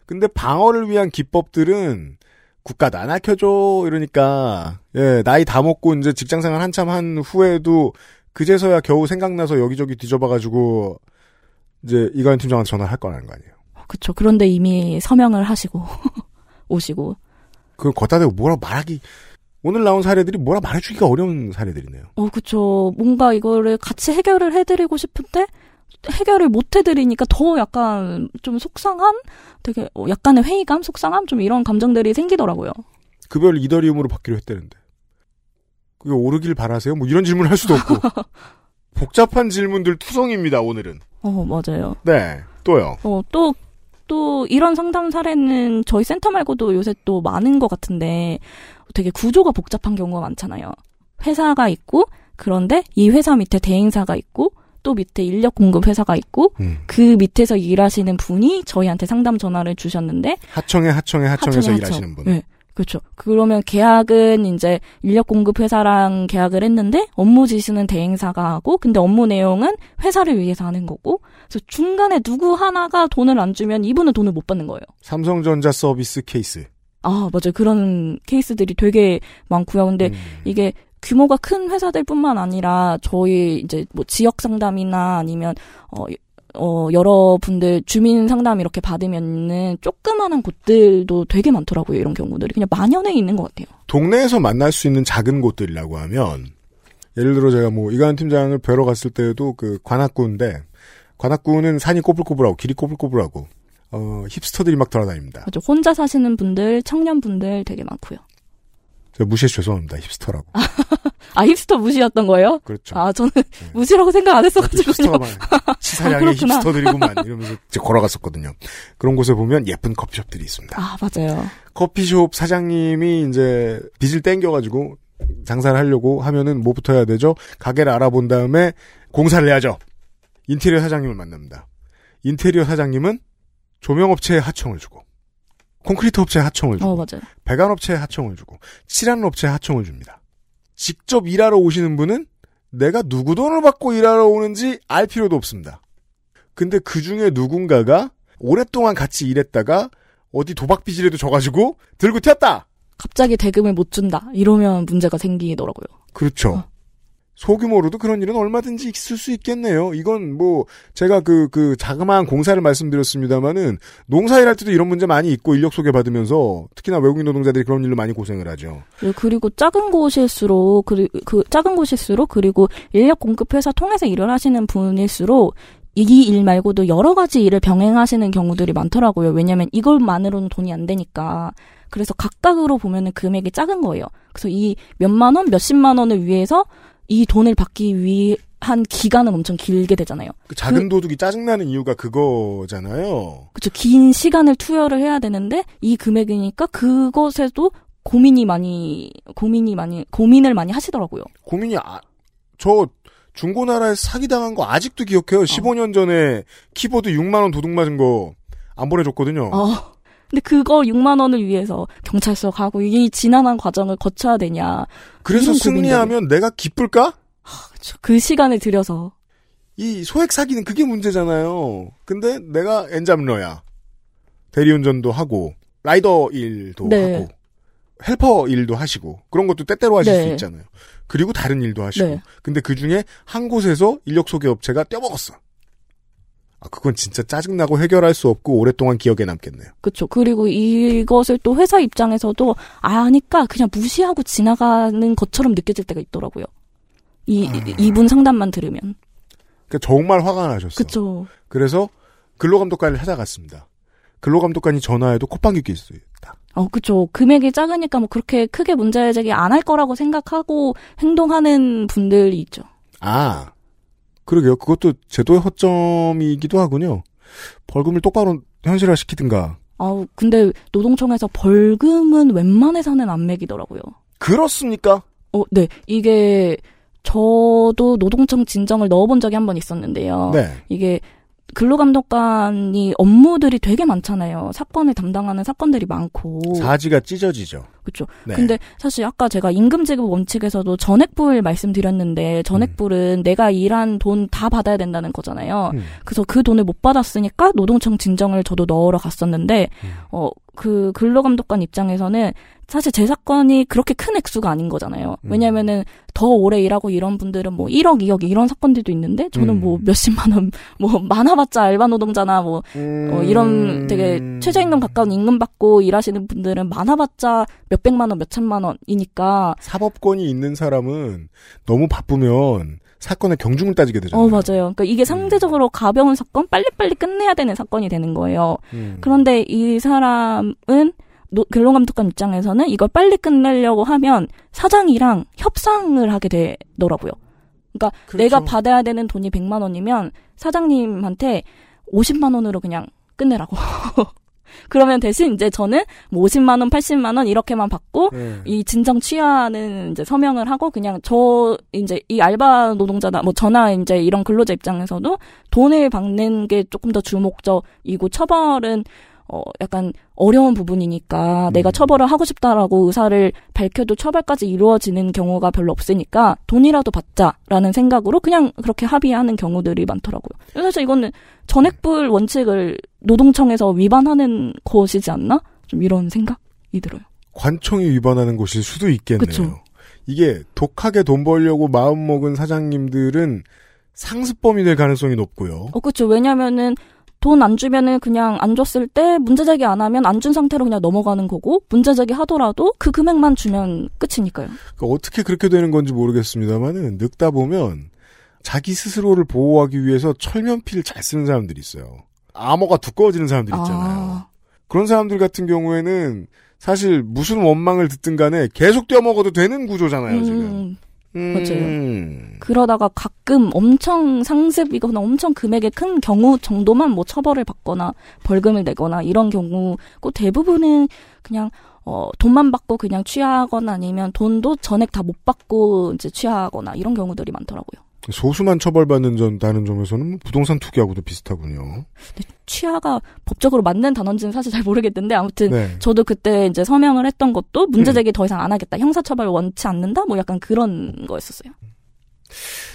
S2: 근데 방어를 위한 기법들은 국가도 안 아껴줘 이러니까 예 나이 다 먹고 이제 직장생활 한참 한 후에도 그제서야 겨우 생각나서 여기저기 뒤져봐가지고 이제 이가연 팀장한테 전화를 할 거라는 거 아니에요.
S5: 그쵸. 그런데 이미 서명을 하시고 오시고.
S2: 그걸 걷다 대고 뭐라 말하기 오늘 나온 사례들이 뭐라 말해주기가 어려운 사례들이네요.
S5: 어, 그쵸. 뭔가 이거를 같이 해결을 해드리고 싶은데 해결을 못 해드리니까 더 약간 좀 속상한, 되게 어, 약간의 회의감, 속상함 좀 이런 감정들이 생기더라고요.
S2: 급여를 이더리움으로 받기로 했다는데 그게 오르길 바라세요? 뭐 이런 질문을 할 수도 없고 복잡한 질문들 투성입니다 오늘은.
S5: 어, 맞아요.
S2: 네 또요.
S5: 어, 또, 또, 이런 상담 사례는 저희 센터 말고도 요새 또 많은 것 같은데 되게 구조가 복잡한 경우가 많잖아요. 회사가 있고, 그런데 이 회사 밑에 대행사가 있고, 또 밑에 인력 공급 회사가 있고,
S2: 음.
S5: 그 밑에서 일하시는 분이 저희한테 상담 전화를 주셨는데,
S2: 하청에 하청에 하청에서
S5: 하청에
S2: 일하시는
S5: 하청.
S2: 분.
S5: 네. 그렇죠. 그러면 계약은 이제 인력 공급 회사랑 계약을 했는데 업무 지시는 대행사가 하고 근데 업무 내용은 회사를 위해서 하는 거고 그래서 중간에 누구 하나가 돈을 안 주면 이분은 돈을 못 받는 거예요.
S2: 삼성전자 서비스 케이스.
S5: 아, 맞아요. 그런 케이스들이 되게 많고요. 근데
S2: 음.
S5: 이게 규모가 큰 회사들뿐만 아니라 저희 이제 뭐 지역 상담이나 아니면 어, 어 여러분들 주민 상담 이렇게 받으면은 조그만한 곳들도 되게 많더라고요. 이런 경우들이 그냥 만연해 있는 것 같아요.
S2: 동네에서 만날 수 있는 작은 곳들이라고 하면 예를 들어 제가 뭐 이가은 팀장을 뵈러 갔을 때도 그 관악구인데 관악구는 산이 꼬불꼬불하고 길이 꼬불꼬불하고 어 힙스터들이 막 돌아다닙니다.
S5: 그죠. 혼자 사시는 분들, 청년분들 되게 많고요.
S2: 제가 무시해서 죄송합니다. 힙스터라고.
S5: 아, 힙스터 무시였던 거예요?
S2: 그렇죠.
S5: 아, 저는 무시라고 생각 안.
S2: 힙스터만 치사량의
S5: 아, 그렇구나.
S2: 힙스터들이구만 이러면서 이제 걸어갔었거든요. 그런 곳에 보면 예쁜 커피숍들이 있습니다.
S5: 아, 맞아요.
S2: 커피숍 사장님이 이제 빚을 땡겨가지고 장사를 하려고 하면은 뭐부터 해야 되죠? 가게를 알아본 다음에 공사를 해야죠. 인테리어 사장님을 만납니다. 인테리어 사장님은 조명업체에 하청을 주고, 콘크리트 업체에 하청을 주고,
S5: 어.
S2: 배관업체에 하청을 주고, 칠하는 업체에 하청을 줍니다. 직접 일하러 오시는 분은 내가 누구 돈을 받고 일하러 오는지 알 필요도 없습니다. 근데 그 중에 누군가가 오랫동안 같이 일했다가 어디 도박빚이라도 져가지고 들고 튀었다!
S5: 갑자기 대금을 못 준다. 이러면 문제가 생기더라고요.
S2: 그렇죠. 소규모로도 그런 일은 얼마든지 있을 수 있겠네요. 이건 뭐 제가 그그 자그마한 공사를 말씀드렸습니다마는 농사일 할 때도 이런 문제 많이 있고 인력 소개 받으면서 특히나 외국인 노동자들이 그런 일로 많이 고생을 하죠.
S5: 네, 그리고 작은 곳일수록 그, 그 작은 곳일수록 그리고 인력 공급 회사 통해서 일을 하시는 분일수록 이 일 말고도 여러 가지 일을 병행하시는 경우들이 많더라고요. 왜냐하면 이것만으로는 돈이 안 되니까. 그래서 각각으로 보면은 금액이 작은 거예요. 그래서 이 몇만 원, 몇십만 원을 위해서 이 돈을 받기 위한 기간은 엄청 길게 되잖아요.
S2: 그 작은 도둑이 짜증나는 이유가 그거잖아요.
S5: 그쵸. 긴 시간을 투여를 해야 되는데 이 금액이니까 그것에도 고민이 많이 고민이 많이 고민을 많이 하시더라고요.
S2: 고민이 아, 저 중고나라에 사기당한 거 아직도 기억해요. 15년 전에 키보드 6만 원 도둑 맞은 거 안 보내줬거든요.
S5: 어. 근데 그거 6만 원을 위해서 경찰서 가고 이 지난한 과정을 거쳐야 되냐.
S2: 그래서 승리하면 내가 기쁠까?
S5: 그 시간을 들여서
S2: 이 소액 사기는 그게 문제잖아요. 근데 내가 엔잡러야. 대리운전도 하고 라이더 일도
S5: 네.
S2: 하고 헬퍼 일도 하시고 그런 것도 때때로 하실
S5: 네.
S2: 수 있잖아요. 그리고 다른 일도 하시고.
S5: 네.
S2: 근데 그 중에 한 곳에서 인력 소개 업체가 떼먹었어. 아, 그건 진짜 짜증나고 해결할 수 없고 오랫동안 기억에 남겠네요.
S5: 그렇죠. 그리고 이것을 또 회사 입장에서도 아니까 그냥 무시하고 지나가는 것처럼 느껴질 때가 있더라고요. 이
S2: 아.
S5: 이분 상담만 들으면.
S2: 그러니까 정말 화가 나셨어.
S5: 그렇죠.
S2: 그래서 근로감독관을 찾아갔습니다. 근로감독관이 전화해도 콧방귀 낄 수 있다.
S5: 어, 그쵸. 금액이 작으니까 뭐 그렇게 크게 문제 제기 안 할 거라고 생각하고 행동하는 분들이 있죠.
S2: 아, 그러게요. 그것도 제도의 허점이기도 하군요. 벌금을 똑바로 현실화시키든가.
S5: 아우, 근데 노동청에서 벌금은 웬만해서는 안 매기더라고요.
S2: 그렇습니까?
S5: 어, 네. 이게 저도 노동청 진정을 넣어본 적이 한 번 있었는데요.
S2: 네.
S5: 이게 근로감독관이 업무들이 되게 많잖아요. 사건을 담당하는 사건들이 많고.
S2: 사지가 찢어지죠.
S5: 그렇죠.
S2: 네.
S5: 근데 사실 아까 제가 임금 지급 원칙에서도 전액불 말씀드렸는데 전액불은 내가 일한 돈 다 받아야 된다는 거잖아요.
S2: 음.
S5: 그래서 그 돈을 못 받았으니까 노동청 진정을 저도 넣으러 갔었는데
S2: 음.
S5: 어그 근로감독관 입장에서는 사실 제 사건이 그렇게 큰 액수가 아닌 거잖아요.
S2: 음.
S5: 왜냐면은 더 오래 일하고 이런 분들은 뭐 1억, 2억 이런 사건들도 있는데 저는
S2: 음.
S5: 뭐 몇십만 원, 뭐 많아봤자 알바 노동자나 뭐 어, 이런 되게 최저임금 가까운 임금 받고 일하시는 분들은 많아봤자 몇 백만 원, 몇천만 원이니까
S2: 사법권이 있는 사람은 너무 바쁘면 사건의 경중을 따지게 되잖아요.
S5: 어 맞아요. 그러니까 이게 상대적으로 가벼운 사건, 빨리빨리 끝내야 되는 사건이 되는 거예요.
S2: 음.
S5: 그런데 이 사람은 노- 근로감독관 입장에서는 이걸 빨리 끝내려고 하면 사장이랑 협상을 하게 되더라고요. 그러니까
S2: 그렇죠.
S5: 내가 받아야 되는 돈이 100만 원이면 사장님한테 50만 원으로 그냥 끝내라고. 그러면 대신 이제 저는 뭐 50만 원, 80만 원 이렇게만 받고
S2: 네.
S5: 이 진정 취하는 이제 서명을 하고 그냥 저 이제 이 알바 노동자나 뭐 저나 이제 이런 근로자 입장에서도 돈을 받는 게 조금 더 주목적이고 처벌은 어 약간 어려운 부분이니까 내가 처벌을 하고 싶다라고 의사를 밝혀도 처벌까지 이루어지는 경우가 별로 없으니까 돈이라도 받자라는 생각으로 그냥 그렇게 합의하는 경우들이 많더라고요. 사실 이거는 전액불 원칙을 노동청에서 위반하는 것이지 않나? 좀 이런 생각이 들어요.
S2: 관청이 위반하는 곳일 수도 있겠네요.
S5: 그쵸.
S2: 이게 독하게 돈 벌려고 마음먹은 사장님들은 상습범이 될 가능성이 높고요.
S5: 어, 그렇죠. 왜냐면은 돈 안 주면은 그냥 안 줬을 때 문제 제기 안 하면 안 준 상태로 그냥 넘어가는 거고 문제 제기 하더라도 그 금액만 주면 끝이니까요.
S2: 그러니까 어떻게 그렇게 되는 건지 모르겠습니다만은 늙다 보면 자기 스스로를 보호하기 위해서 철면피를 잘 쓰는 사람들이 있어요. 암호가 두꺼워지는 사람들 있잖아요.
S5: 아,
S2: 그런 사람들 같은 경우에는 사실 무슨 원망을 듣든 간에 계속 뛰어먹어도 되는 구조잖아요, 지금.
S5: 음,
S2: 음.
S5: 맞아요. 그러다가 가끔 엄청 상습이거나 엄청 금액의 큰 경우 정도만 뭐 처벌을 받거나 벌금을 내거나 이런 경우고 대부분은 그냥 어 돈만 받고 그냥 취하거나 아니면 돈도 전액 다 못 받고 이제 취하거나 이런 경우들이 많더라고요.
S2: 소수만 처벌받는 점, 다른 점에서는 뭐 부동산 투기하고도 비슷하군요.
S5: 취하가 법적으로 맞는 단어인지는 사실 잘 모르겠는데 아무튼
S2: 네.
S5: 저도 그때 이제 서명을 했던 것도 문제
S2: 음.
S5: 제기 더 이상 안 하겠다. 형사 처벌 원치 않는다. 뭐 약간 그런 거였었어요.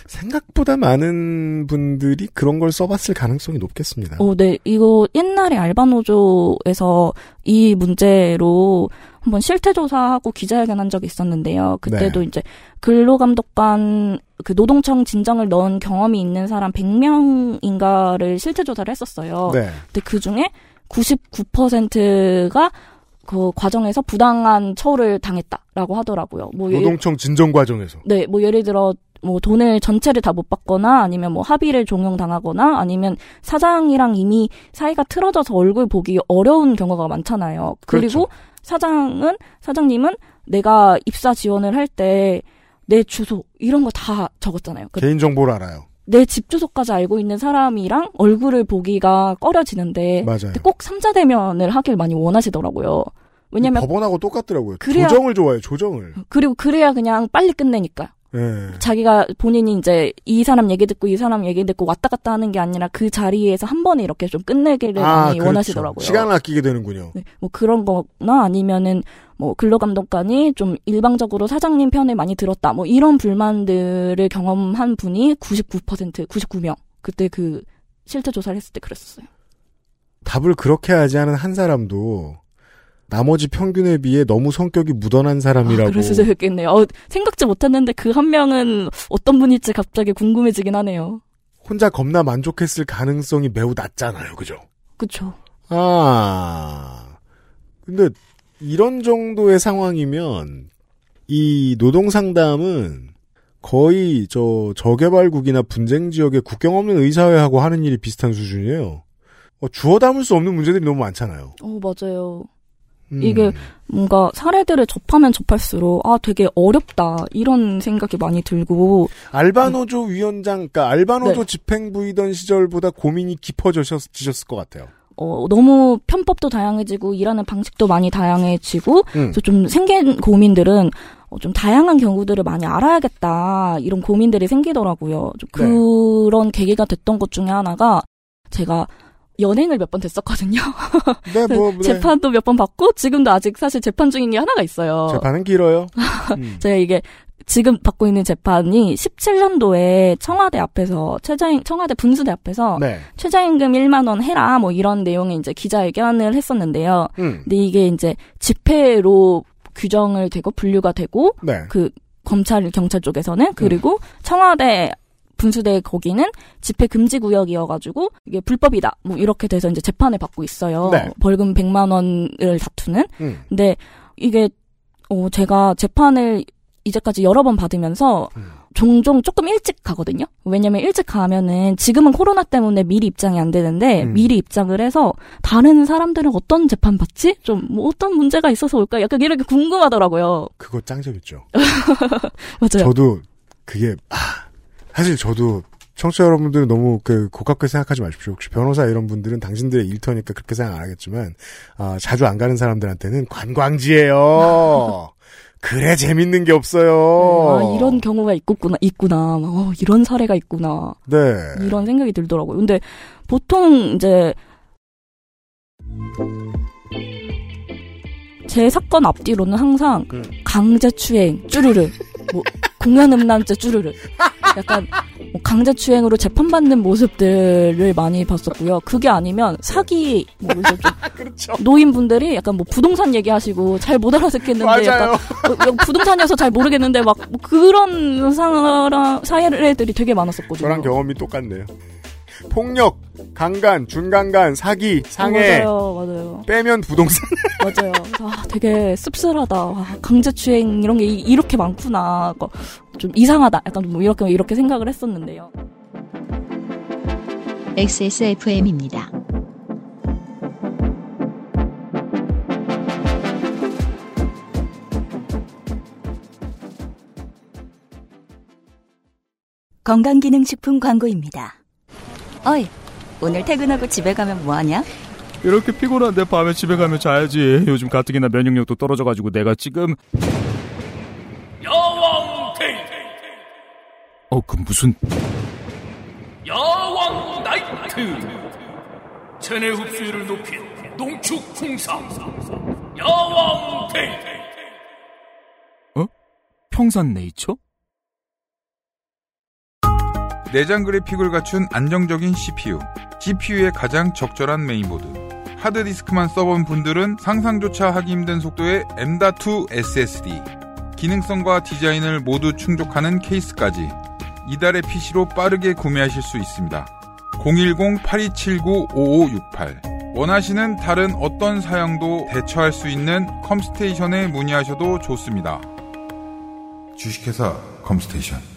S2: 생각보다 많은 분들이 그런 걸 써봤을 가능성이 높겠습니다.
S5: 어, 네. 이거 옛날에 알바노조에서 이 문제로 한번 실태조사하고 기자회견 한 적이 있었는데요. 그때도
S2: 네.
S5: 이제 근로감독관 그 노동청 진정을 넣은 경험이 있는 사람 100명인가를 실태조사를 했었어요.
S2: 네.
S5: 근데 그 중에 99%가 그 과정에서 부당한 처우를 당했다라고 하더라고요. 뭐 예를-
S2: 노동청 진정 과정에서.
S5: 네, 뭐 예를 들어 뭐 돈을 전체를 다 못 받거나 아니면 뭐 합의를 종용당하거나 아니면 사장이랑 이미 사이가 틀어져서 얼굴 보기 어려운 경우가 많잖아요. 그리고
S2: 그렇죠.
S5: 사장은 사장님은 내가 입사 지원을 할 때 내 주소 이런 거 다 적었잖아요. 그
S2: 개인 정보를 알아요.
S5: 내 집 주소까지 알고 있는 사람이랑 얼굴을 보기가 꺼려지는데
S2: 맞아요.
S5: 꼭 삼자 대면을 하길 많이 원하시더라고요. 왜냐면
S2: 법원하고 똑같더라고요.
S5: 그래야-
S2: 조정을 좋아해요, 조정을.
S5: 그리고 그래야 그냥 빨리 끝내니까.
S2: 예.
S5: 자기가 본인이 이제 이 사람 얘기 듣고 이 사람 얘기 듣고 왔다 갔다 하는 게 아니라 그 자리에서 한 번에 이렇게 좀 끝내기를 많이
S2: 그렇죠.
S5: 원하시더라고요.
S2: 시간을 아끼게 되는군요.
S5: 네, 뭐 그런 거나 아니면은 뭐 근로감독관이 좀 일방적으로 사장님 편을 많이 들었다. 뭐 이런 불만들을 경험한 분이 99% 99명. 그때 그 실태 조사를 했을 때 그랬었어요.
S2: 답을 그렇게 하지 않은 한 사람도 나머지 평균에 비해 너무 성격이 묻어난 사람이라고.
S5: 아, 그럴 수도 있겠네요. 어, 생각지 못했는데 그 한 명은 어떤 분일지 갑자기 궁금해지긴 하네요.
S2: 혼자 겁나 만족했을 가능성이 매우 낮잖아요. 그죠?
S5: 그쵸.
S2: 아. 근데 이런 정도의 상황이면 이 노동 상담은 거의 저 저개발국이나 분쟁 지역의 국경 없는 의사회하고 하는 일이 비슷한 수준이에요. 어, 주워 담을 수 없는 문제들이 너무 많잖아요.
S5: 어, 맞아요.
S2: 음.
S5: 이게 뭔가 사례들을 접하면 접할수록 아 되게 어렵다 이런 생각이 많이 들고
S2: 알바노조 위원장, 그러니까 알바노조
S5: 네.
S2: 집행부이던 시절보다 고민이 깊어지셨을 것 같아요.
S5: 어, 너무 편법도 다양해지고 일하는 방식도 많이 다양해지고
S2: 음.
S5: 그래서 좀 생긴 고민들은 어, 좀 다양한 경우들을 많이 알아야겠다 이런 고민들이 생기더라고요. 좀
S2: 네.
S5: 그런 계기가 됐던 것 중에 하나가 제가 연행을 몇 번 됐었거든요.
S2: 네, 뭐, 네.
S5: 재판도 몇 번 받고 지금도 아직 사실 재판 중인 게 하나가 있어요.
S2: 재판은 길어요. 음.
S5: 제가 이게 지금 받고 있는 재판이 17년도에 청와대 앞에서 최저임 청와대 분수대 앞에서
S2: 네.
S5: 최저임금 1만 원 해라 뭐 이런 내용의 이제 기자회견을 했었는데요.
S2: 음.
S5: 근데 이게 이제 집회로 규정을 되고 분류가 되고
S2: 네.
S5: 그 검찰 경찰 쪽에서는 그리고 청와대 분수대 거기는 집회 금지 구역이어가지고 이게 불법이다 뭐 이렇게 돼서 이제 재판을 받고 있어요.
S2: 네.
S5: 벌금 100만 원을 다투는.
S2: 음.
S5: 근데 이게 어 제가 재판을 이제까지 여러 번 받으면서
S2: 음.
S5: 종종 조금 일찍 가거든요. 왜냐면 일찍 가면은 지금은 코로나 때문에 미리 입장이 안 되는데
S2: 음.
S5: 미리 입장을 해서 다른 사람들은 어떤 재판 받지? 좀 뭐 어떤 문제가 있어서 올까? 약간 이렇게 궁금하더라고요.
S2: 그거 짱 재밌죠.
S5: 맞아요.
S2: 저도 그게 아, 사실 저도 청취자 여러분들은 너무 그 고깝게 생각하지 마십시오. 혹시 변호사 이런 분들은 당신들의 일터니까 그렇게 생각 안 하겠지만 아, 자주 안 가는 사람들한테는 관광지예요. 그래 재밌는 게 없어요.
S5: 아, 이런 경우가 있구나, 있구나. 어, 이런 사례가 있구나.
S2: 네.
S5: 이런 생각이 들더라고요. 근데 보통 이제 제 사건 앞뒤로는 항상
S2: 음.
S5: 강제 추행 쭈르르 뭐 공연 음란죄 쭈르르 약간 뭐 강제추행으로 재판받는 모습들을 많이 봤었고요. 그게 아니면 사기 뭐
S2: 그렇죠.
S5: 노인분들이 약간 뭐 부동산 얘기하시고 잘 못 알아듣겠는데
S2: 맞아요.
S5: 약간 어, 어, 부동산이어서 잘 모르겠는데 막 뭐 그런 사람 사례들이 되게 많았었거든요.
S2: 저랑 경험이 똑같네요. 폭력, 강간, 준강간, 사기, 상해.
S5: 맞아요, 맞아요.
S2: 빼면 부동산.
S5: 맞아요. 아, 되게 씁쓸하다. 와, 강제추행 이런 게 이- 이렇게 많구나. 거- 좀 이상하다. 약간 뭐 이렇게 이렇게 생각을 했었는데요.
S1: XSFM입니다.
S12: 건강기능식품 광고입니다. 어이, 오늘 퇴근하고 집에 가면 뭐하냐?
S8: 이렇게 피곤한데 밤에 집에 가면 자야지. 요즘 가뜩이나 면역력도 떨어져가지고 내가 지금
S10: 야왕 day
S8: 어 그 무슨
S10: 야왕 night 체내 흡수율을 높인 농축 홍삼 야왕 day
S8: 어? 평산 네이처?
S13: 내장 그래픽을 갖춘 안정적인 CPU, CPU의 가장 적절한 메인보드. 하드디스크만 써본 분들은 상상조차 하기 힘든 속도의 M.2 SSD. 기능성과 디자인을 모두 충족하는 케이스까지 이달의 PC로 빠르게 구매하실 수 있습니다. 010-8279-5568 원하시는 다른 어떤 사양도 대처할 수 있는 컴스테이션에 문의하셔도 좋습니다. 주식회사 컴스테이션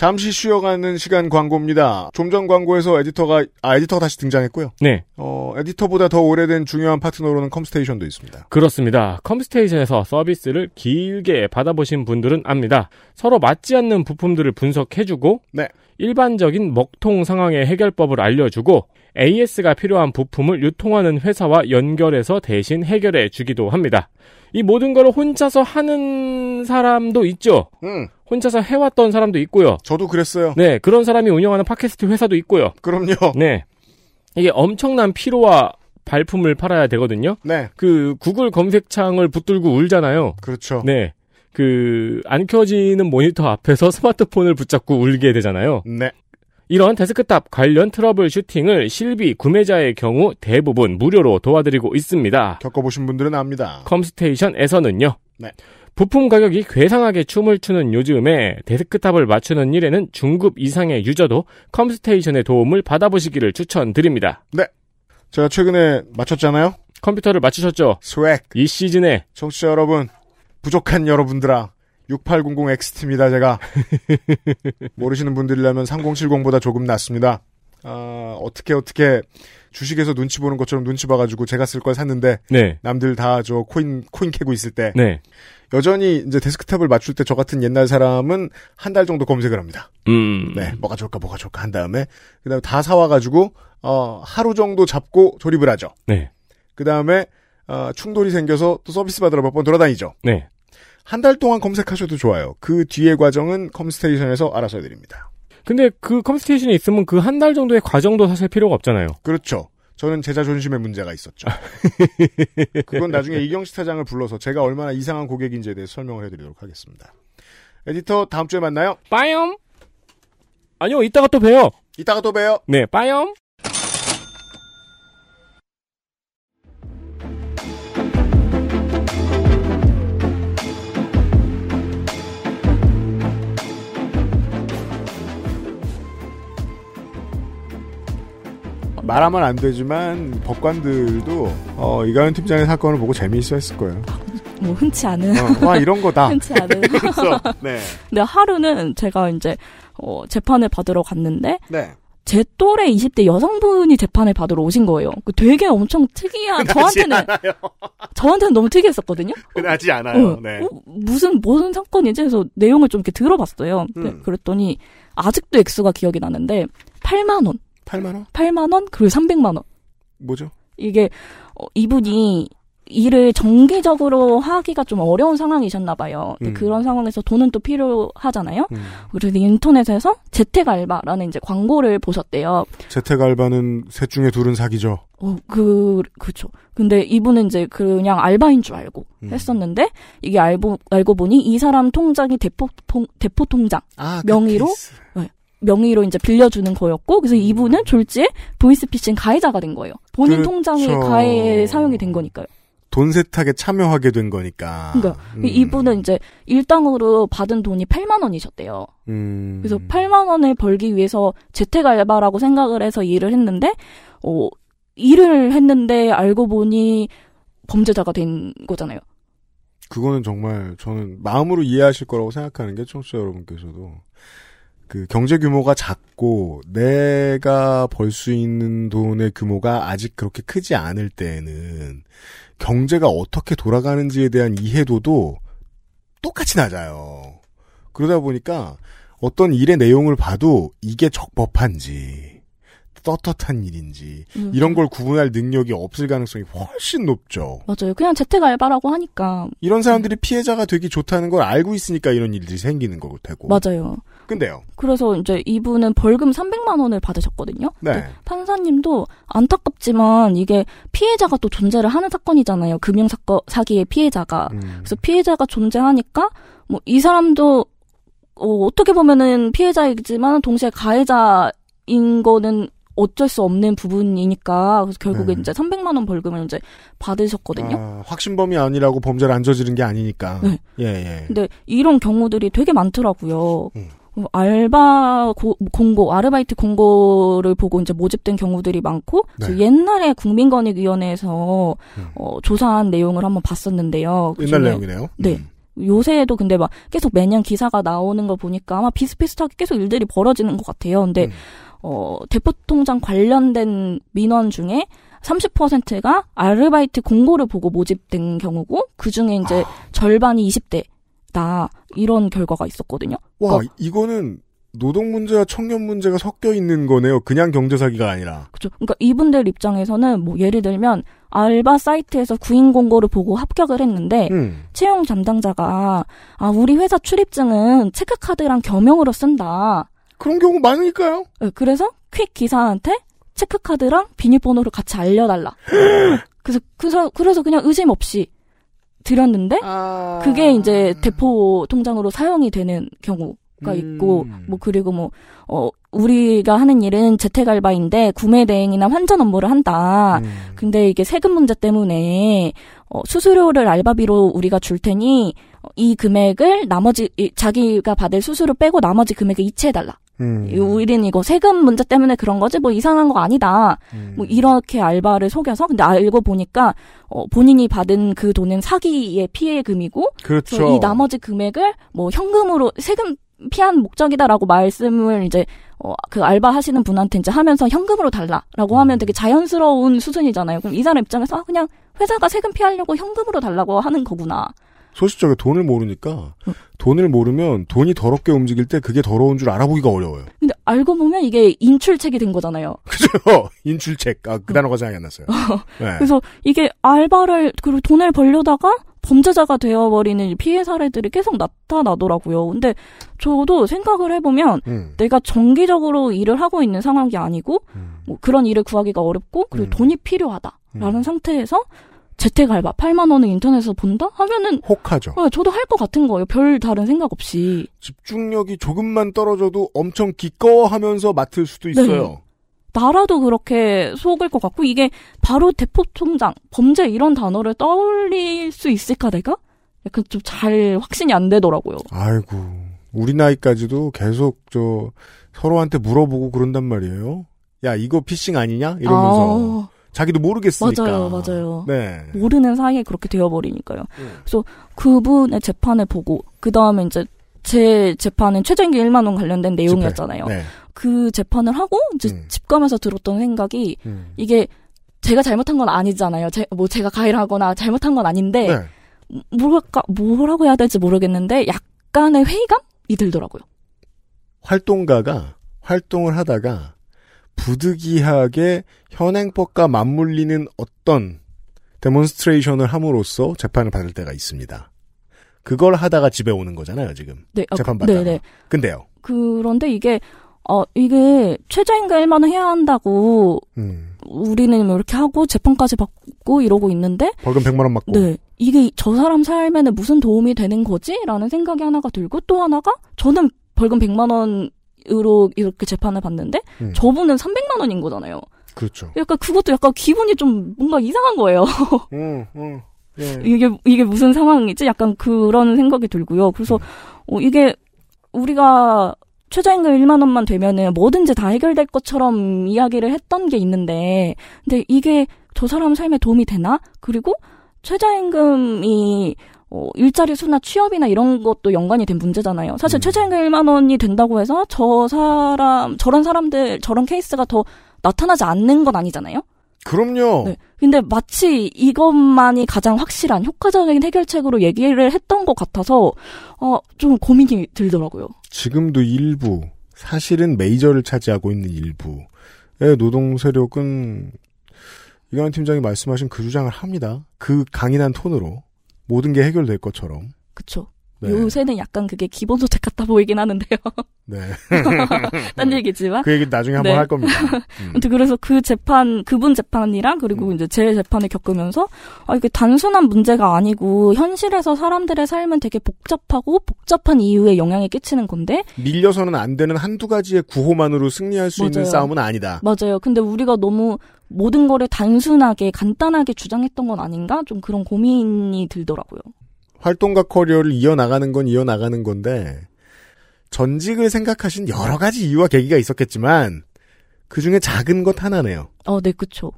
S2: 잠시 쉬어가는 시간 광고입니다. 좀 전 광고에서 에디터가 아 에디터가 다시 등장했고요.
S3: 네.
S2: 어 에디터보다 더 오래된 중요한 파트너로는 컴스테이션도 있습니다.
S3: 그렇습니다. 컴스테이션에서 서비스를 길게 받아보신 분들은 압니다. 서로 맞지 않는 부품들을 분석해주고
S2: 네.
S3: 일반적인 먹통 상황의 해결법을 알려주고 AS가 필요한 부품을 유통하는 회사와 연결해서 대신 해결해 주기도 합니다. 이 모든 걸 혼자서 하는 사람도 있죠.
S2: 음.
S3: 혼자서 해왔던 사람도 있고요.
S2: 저도 그랬어요.
S3: 네, 그런 사람이 운영하는 팟캐스트 회사도 있고요.
S2: 그럼요.
S3: 네. 이게 엄청난 피로와 발품을 팔아야 되거든요.
S2: 네.
S3: 그 구글 검색창을 붙들고 울잖아요.
S2: 그렇죠.
S3: 네. 그 안 켜지는 모니터 앞에서 스마트폰을 붙잡고 울게 되잖아요.
S2: 네.
S3: 이런 데스크탑 관련 troubleshooting을 실비 구매자의 경우 대부분 무료로 도와드리고 있습니다.
S2: 겪어보신 분들은 압니다.
S3: 컴스테이션에서는요.
S2: 네.
S3: 부품 가격이 괴상하게 춤을 추는 요즘에 데스크탑을 맞추는 일에는 중급 이상의 유저도 컴스테이션의 도움을 받아보시기를 추천드립니다.
S2: 네. 제가 최근에 맞췄잖아요.
S3: 컴퓨터를 맞추셨죠?
S2: swag.
S3: 이 시즌에
S2: 청취자 여러분, 부족한 여러분들아. 6800XT입니다, 제가. 모르시는 분들이라면 3070보다 조금 낫습니다. 아, 어떻게, 어떻게, 주식에서 눈치 보는 것처럼 눈치 봐가지고 제가 쓸 걸 샀는데,
S3: 네.
S2: 남들 다 저 코인, 코인 캐고 있을 때,
S3: 네.
S2: 여전히 이제 데스크탑을 맞출 때 저 같은 옛날 사람은 한 달 정도 검색을 합니다.
S3: 음.
S2: 네, 뭐가 좋을까, 뭐가 좋을까 한 다음에, 그 다음에 다 사와가지고, 어, 하루 정도 잡고 조립을 하죠.
S3: 네.
S2: 그 다음에, 어, 충돌이 생겨서 또 서비스 받으러 몇 번 돌아다니죠.
S3: 네.
S2: 한 달 동안 검색하셔도 좋아요. 그 뒤의 과정은 컴스테이션에서 알아서 해드립니다.
S3: 근데 그 컴스테이션에 있으면 그 한 달 정도의 과정도 사실 필요가 없잖아요.
S2: 그렇죠. 저는 제자 존심에 문제가 있었죠. 그건 나중에 이경식 사장을 불러서 제가 얼마나 이상한 고객인지에 대해서 설명을 해드리도록 하겠습니다. 에디터 다음 주에 만나요.
S3: 빠염. 아니요, 이따가 또 봬요.
S2: 이따가 또 봬요.
S3: 네, 빠염.
S2: 말하면 안 되지만 법관들도 어, 이가연 팀장의 사건을 보고 재미있어 했을 거예요.
S5: 뭐 흔치 않은.
S2: 어, 와 이런 거다.
S5: 흔치 않은.
S2: 그래서 네.
S5: 근데 하루는 제가 이제 어, 재판을 받으러 갔는데
S2: 네.
S5: 제 또래 20대 여성분이 재판을 받으러 오신 거예요. 그 되게 엄청 특이한 저한테는
S2: 않아요.
S5: 저한테는 너무 특이했었거든요.
S2: 흔하지 않아요.
S5: 어,
S2: 네.
S5: 어, 무슨 무슨 사건이지? 해서 내용을 좀 이렇게 들어봤어요. 네,
S2: 음.
S5: 그랬더니 아직도 액수가 기억이 나는데 8만 원,
S2: 8만 원?
S5: 8만 원 그리고 300만 원.
S2: 뭐죠?
S5: 이게 어, 이분이 일을 정기적으로 하기가 좀 어려운 상황이셨나 봐요. 근데
S2: 음.
S5: 그런 상황에서 돈은 또 필요하잖아요.
S2: 음.
S5: 그래서 인터넷에서 재택 알바라는 이제 광고를 보셨대요.
S2: 재택 알바는 셋 중에 둘은 사기죠.
S5: 어, 그, 그쵸. 근데 이분은 이제 그냥 알바인 줄 알고
S2: 음.
S5: 했었는데, 이게 알고, 알고 보니 이 사람 통장이 대포, 통, 대포 통장.
S2: 아,
S5: 명의로, 네, 명의로 이제 빌려주는 거였고, 그래서 이분은 졸지에 보이스피싱 가해자가 된 거예요. 본인
S2: 그렇죠.
S5: 통장이 가해에 사용이 된 거니까요.
S2: 돈 세탁에 참여하게 된 거니까.
S5: 그러니까
S2: 음.
S5: 이분은 이제 일당으로 받은 돈이 8만 원이셨대요.
S2: 음.
S5: 그래서 8만 원을 벌기 위해서 재택 알바라고 생각을 해서 일을 했는데 어 일을 했는데 알고 보니 범죄자가 된 거잖아요.
S2: 그거는 정말 저는 마음으로 이해하실 거라고 생각하는 게 청취자 여러분께서도 그 경제 규모가 작고 내가 벌 수 있는 돈의 규모가 아직 그렇게 크지 않을 때에는 경제가 어떻게 돌아가는지에 대한 이해도도 똑같이 낮아요. 그러다 보니까 어떤 일의 내용을 봐도 이게 적법한지 떳떳한 일인지
S5: 음.
S2: 이런 걸 구분할 능력이 없을 가능성이 훨씬 높죠.
S5: 맞아요. 그냥 재택 알바라고 하니까
S2: 이런 사람들이 피해자가 되기 좋다는 걸 알고 있으니까 이런 일들이 생기는 거고 되고.
S5: 맞아요.
S2: 근데요.
S5: 그래서 이제 이분은 벌금 300만 원을 받으셨거든요.
S2: 네.
S5: 판사님도 안타깝지만 이게 피해자가 또 존재를 하는 사건이잖아요. 금융 사건 사기의 피해자가.
S2: 음.
S5: 그래서 피해자가 존재하니까 뭐 이 사람도 어, 어떻게 보면은 피해자이지만 동시에 가해자인 거는 어쩔 수 없는 부분이니까 그래서 결국에
S2: 네.
S5: 이제 300만 원 벌금을 이제 받으셨거든요.
S2: 아, 확신범이 아니라고 범죄를 안 저지른 게 아니니까.
S5: 네.
S2: 예, 예.
S5: 근데 이런 경우들이 되게 많더라고요.
S2: 음.
S5: 어, 알바 고- 공고, 아르바이트 공고를 보고 이제 모집된 경우들이 많고,
S2: 네.
S5: 옛날에 국민권익위원회에서 어, 조사한 내용을 한번 봤었는데요.
S2: 음. 옛날 내용이네요.
S5: 네. 요새에도 근데 막 계속 매년 기사가 나오는 걸 보니까 아마 비슷비슷하게 계속 일들이 벌어지는 것 같아요. 근데
S2: 음.
S5: 어, 대포통장 관련된 민원 중에 30%가 아르바이트 공고를 보고 모집된 경우고 그 중에 이제 절반이 20대다 이런 결과가 있었거든요.
S2: 와,
S5: 그러니까
S2: 이거는 노동 문제와 청년 문제가 섞여 있는 거네요. 그냥 경제 사기가 아니라.
S5: 그죠. 그러니까 이분들 입장에서는 뭐 예를 들면 알바 사이트에서 구인 공고를 보고 합격을 했는데
S2: 음.
S5: 채용 담당자가 아 우리 회사 출입증은 체크카드랑 겸용으로 쓴다.
S2: 그런 경우 많으니까요.
S5: 네, 그래서 퀵 기사한테 체크카드랑 비밀번호를 같이 알려달라. 그래서 그래서 그래서 그냥 의심 없이 드렸는데 그게 이제 대포 통장으로 사용이 되는 경우 가 있고 뭐 그리고 뭐 어 우리가 하는 일은 재택 알바인데 구매 대행이나 환전 업무를 한다. 근데 이게 세금 문제 때문에 어 수수료를 알바비로 우리가 줄 테니 어, 이 금액을 나머지 이 자기가 받을 수수료 빼고 나머지 금액을 이체해 달라.
S2: 음.
S5: 우리는 이거 세금 문제 때문에 그런 거지 뭐 이상한 거 아니다.
S2: 음.
S5: 뭐 이렇게 알바를 속여서 근데 알고 보니까 어 본인이 받은 그 돈은 사기의 피해금이고
S2: 그렇죠.
S5: 이 나머지 금액을 뭐 현금으로 세금 피한 목적이다라고 말씀을 이제 어 그 알바 하시는 분한테 이제 하면서 현금으로 달라라고 하면 되게 자연스러운 수준이잖아요. 그럼 이 사람 입장에서 아 그냥 회사가 세금 피하려고 현금으로 달라고 하는 거구나.
S2: 소식적에 돈을 모르니까 돈을 모르면 돈이 더럽게 움직일 때 그게 더러운 줄 알아보기가 어려워요.
S5: 근데 알고 보면 이게 인출책이 된 거잖아요.
S2: 그죠? 인출책. 아, 그 단어가 생각이 안 났어요. 네.
S5: 그래서 이게 알바를 그리고 돈을 벌려다가 범죄자가 되어버리는 피해 사례들이 계속 나타나더라고요. 근데 저도 생각을 해보면
S2: 음.
S5: 내가 정기적으로 일을 하고 있는 상황이 아니고 뭐 그런 일을 구하기가 어렵고 그리고
S2: 음.
S5: 돈이 필요하다라는 상태에서 재택 알바 8만 원을 인터넷에서 본다 하면은
S2: 혹하죠.
S5: 어, 저도 할 것 같은 거예요. 별 다른 생각 없이.
S2: 집중력이 조금만 떨어져도 엄청 기꺼워하면서 맡을 수도 있어요.
S5: 네. 나라도 그렇게 속을 것 같고 이게 바로 대포통장 범죄 이런 단어를 떠올릴 수 있을까 내가 약간 좀 잘 확신이 안 되더라고요.
S2: 아이고, 우리 나이까지도 계속 저 서로한테 물어보고 그런단 말이에요. 야, 이거 피싱 아니냐? 이러면서
S5: 아.
S2: 자기도 모르겠으니까.
S5: 맞아요, 맞아요.
S2: 네.
S5: 모르는 사이에 그렇게 되어버리니까요.
S2: 음.
S5: 그래서 그분의 재판을 보고 그 다음에 이제 제 재판은 최저임금 1만 원 관련된 내용이었잖아요.
S2: 네.
S5: 그 재판을 하고 이제
S2: 음.
S5: 집 가면서 들었던 생각이
S2: 음.
S5: 이게 제가 잘못한 건 아니잖아요. 제, 뭐 제가 가해를 하거나 잘못한 건 아닌데
S2: 네.
S5: 뭐랄까 뭐라고 해야 될지 모르겠는데 약간의 회의감이 들더라고요.
S2: 활동가가 활동을 하다가 부득이하게 현행법과 맞물리는 어떤 demonstration을 함으로써 재판을 받을 때가 있습니다. 그걸 하다가 집에 오는 거잖아요, 지금.
S5: 네, 아,
S2: 재판
S5: 그-
S2: 받다가.
S5: 네네.
S2: 근데요.
S5: 그런데 이게 어 이게 최저임금 1만 원 해야 한다고
S2: 음.
S5: 우리는 뭐 이렇게 하고 재판까지 받고 이러고 있는데
S2: 벌금 100만 원 맞고.
S5: 네. 이게 저 사람 삶에는 무슨 도움이 되는 거지? 라는 생각이 하나가 들고 또 하나가 저는 벌금 100만 원 으로 이렇게 재판을 받는데
S2: 음.
S5: 저분은 300만 원인 거잖아요.
S2: 그렇죠.
S5: 약간 그것도 약간 기분이 좀 뭔가 이상한 거예요.
S2: 음, 음. 예.
S5: 이게 이게 무슨 상황이지? 약간 그런 생각이 들고요. 그래서 어, 이게 우리가 최저임금 1만 원만 되면은 뭐든지 다 해결될 것처럼 이야기를 했던 게 있는데, 근데 이게 저 사람 삶에 도움이 되나? 그리고 최저임금이 어, 일자리 수나 취업이나 이런 것도 연관이 된 문제잖아요. 사실 최저임금 1만 원이 된다고 해서 저 사람, 저런 사람들, 저런 케이스가 더 나타나지 않는 건 아니잖아요.
S2: 그럼요.
S5: 네. 근데 마치 이것만이 가장 확실한 효과적인 해결책으로 얘기를 했던 것 같아서 어, 좀 고민이 들더라고요.
S2: 지금도 일부 사실은 메이저를 차지하고 있는 일부의 노동 세력은 이강원 팀장이 말씀하신 그 주장을 합니다. 그 강인한 톤으로 모든 게 해결될 것처럼.
S5: 그쵸.
S2: 네.
S5: 요새는 약간 그게 기본소득 같아 보이긴 하는데요.
S2: 네.
S5: 딴 얘기지만.
S2: 그 얘기 나중에 한번
S5: 네.
S2: 할 겁니다. 음.
S5: 아무튼 그래서 그 재판, 그분 재판이랑 그리고 이제 제 재판을 겪으면서 아, 이게 단순한 문제가 아니고 현실에서 사람들의 삶은 되게 복잡하고 복잡한 이유에 영향을 끼치는 건데
S2: 밀려서는 안 되는 한두 가지의 구호만으로 승리할 수 있는
S5: 맞아요.
S2: 싸움은 아니다.
S5: 맞아요. 근데 우리가 너무 모든 거를 단순하게 간단하게 주장했던 건 아닌가? 좀 그런 고민이 들더라고요.
S2: 활동가 커리어를 이어나가는 건 이어나가는 건데 전직을 생각하신 여러 가지 이유와 계기가 있었겠지만 그 중에 작은 것 하나네요.
S5: 어, 네, 그쵸.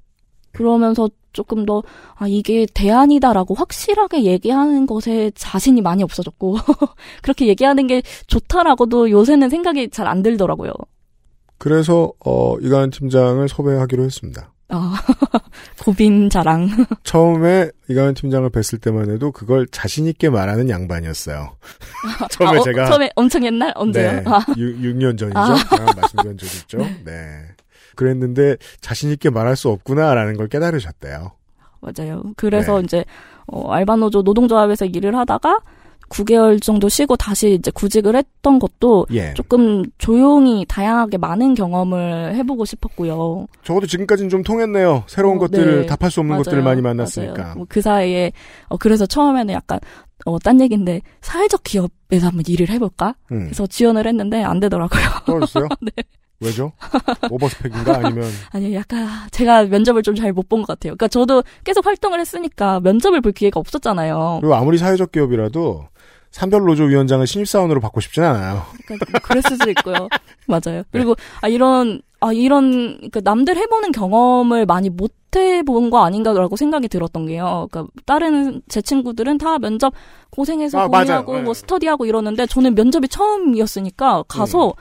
S5: 그러면서 조금 더, 아, 이게 대안이다라고 확실하게 얘기하는 것에 자신이 많이 없어졌고, 그렇게 얘기하는 게 좋다라고도 요새는 생각이 잘 안 들더라고요.
S2: 그래서 어, 이가은 팀장을 섭외하기로 했습니다.
S5: 아, 고빈 자랑.
S2: 처음에 이가은 팀장을 뵀을 때만 해도 그걸 자신 있게 말하는 양반이었어요. 처음에
S5: 아, 어,
S2: 제가
S5: 처음에 엄청 옛날? 언제요?
S2: 네,
S5: 아.
S2: 6, 년 전이죠.
S5: 아.
S2: 아, 말씀드린 적 있죠. 네. 그랬는데 자신 있게 말할 수 없구나라는 걸 깨달으셨대요.
S5: 맞아요. 그래서
S2: 네.
S5: 이제, 어, 알바노조 노동조합에서 일을 하다가 9개월 정도 쉬고 다시 이제 구직을 했던 것도
S2: 예.
S5: 조금 조용히 다양하게 많은 경험을 해보고 싶었고요.
S2: 적어도 지금까지는 좀 통했네요. 새로운
S5: 어,
S2: 것들을
S5: 네.
S2: 답할 수 없는
S5: 맞아요.
S2: 것들을 많이. 만났으니까.
S5: 뭐 그 사이에 어 그래서 처음에는 약간 어 딴 얘기인데 사회적 기업에서 한번 일을 해볼까?
S2: 음.
S5: 그래서 지원을 했는데 안 되더라고요.
S2: 떨어졌어요?
S5: 네.
S2: 왜죠? 오버스펙인가 아니면
S5: 아니 약간 제가 면접을 좀 잘 못 본 것 같아요. 그러니까 저도 계속 활동을 했으니까 면접을 볼 기회가 없었잖아요.
S2: 그리고 아무리 사회적 기업이라도 산별노조 위원장을 신입사원으로 받고 싶진 않아요.
S5: 그러니까 그랬을 수도 있고요. 맞아요. 그리고 아 이런 아 이런 그 남들 해보는 경험을 많이 못 해본 거 아닌가라고 생각이 들었던 게요. 그러니까 다른 제 친구들은 다 면접 고생해서
S2: 아, 맞아요.
S5: 공부하고
S2: 네.
S5: 뭐 스터디하고 이러는데 저는 면접이 처음이었으니까 가서
S2: 음.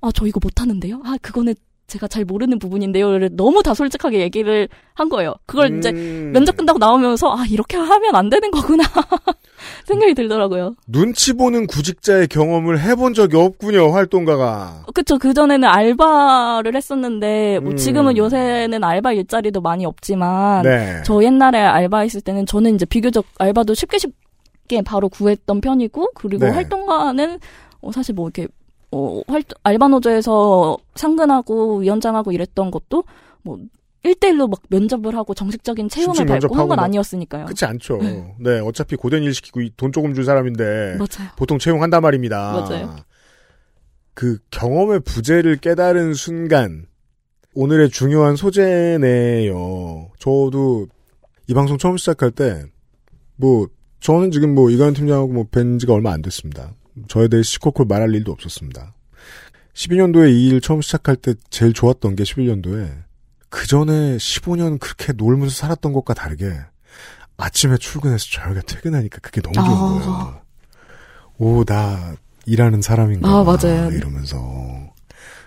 S5: 아저 이거 못 하는데요. 아 그거는 제가 잘 모르는 부분인데요를 너무 다 솔직하게 얘기를 한 거예요. 그걸 이제
S2: 음.
S5: 면접 끝나고 나오면서 아 이렇게 하면 안 되는 거구나 생각이 들더라고요.
S2: 눈치 보는 구직자의 경험을 해본 적이 없군요, 활동가가.
S5: 그쵸. 그 전에는 알바를 했었는데, 뭐
S2: 음.
S5: 지금은 요새는 알바 일자리도 많이 없지만,
S2: 네.
S5: 저 옛날에 알바했을 때는 저는 이제 비교적 알바도 쉽게 쉽게 바로 구했던 편이고, 그리고
S2: 네.
S5: 활동가는, 어, 사실 뭐 이렇게, 어, 활동, 알바노조에서 상근하고 위원장하고 이랬던 것도, 뭐, 1대1로 막 면접을 하고 정식적인 체험을
S2: 심층
S5: 밟고 한건
S2: 막-
S5: 아니었으니까요.
S2: 그렇지 않죠. 네. 어차피 고된 일 시키고 이돈 조금 줄 사람인데
S5: 맞아요.
S2: 보통 채용한단 말입니다.
S5: 맞아요.
S2: 그 경험의 부재를 깨달은 순간 오늘의 중요한 소재네요. 저도 이 방송 처음 시작할 때 뭐 저는 지금 뭐 이관 팀장하고 뭐 뵌 지가 얼마 안 됐습니다. 저에 대해 시코콜 말할 일도 없었습니다. 12년도에 이 일 처음 시작할 때 제일 좋았던 게 11년도에 그 전에 15년 그렇게 놀면서 살았던 것과 다르게 아침에 출근해서 저녁에 퇴근하니까 그게 너무 좋은
S5: 아.
S2: 거예요. 오, 나 일하는 사람인가.
S5: 아,
S2: 봐,
S5: 맞아요.
S2: 이러면서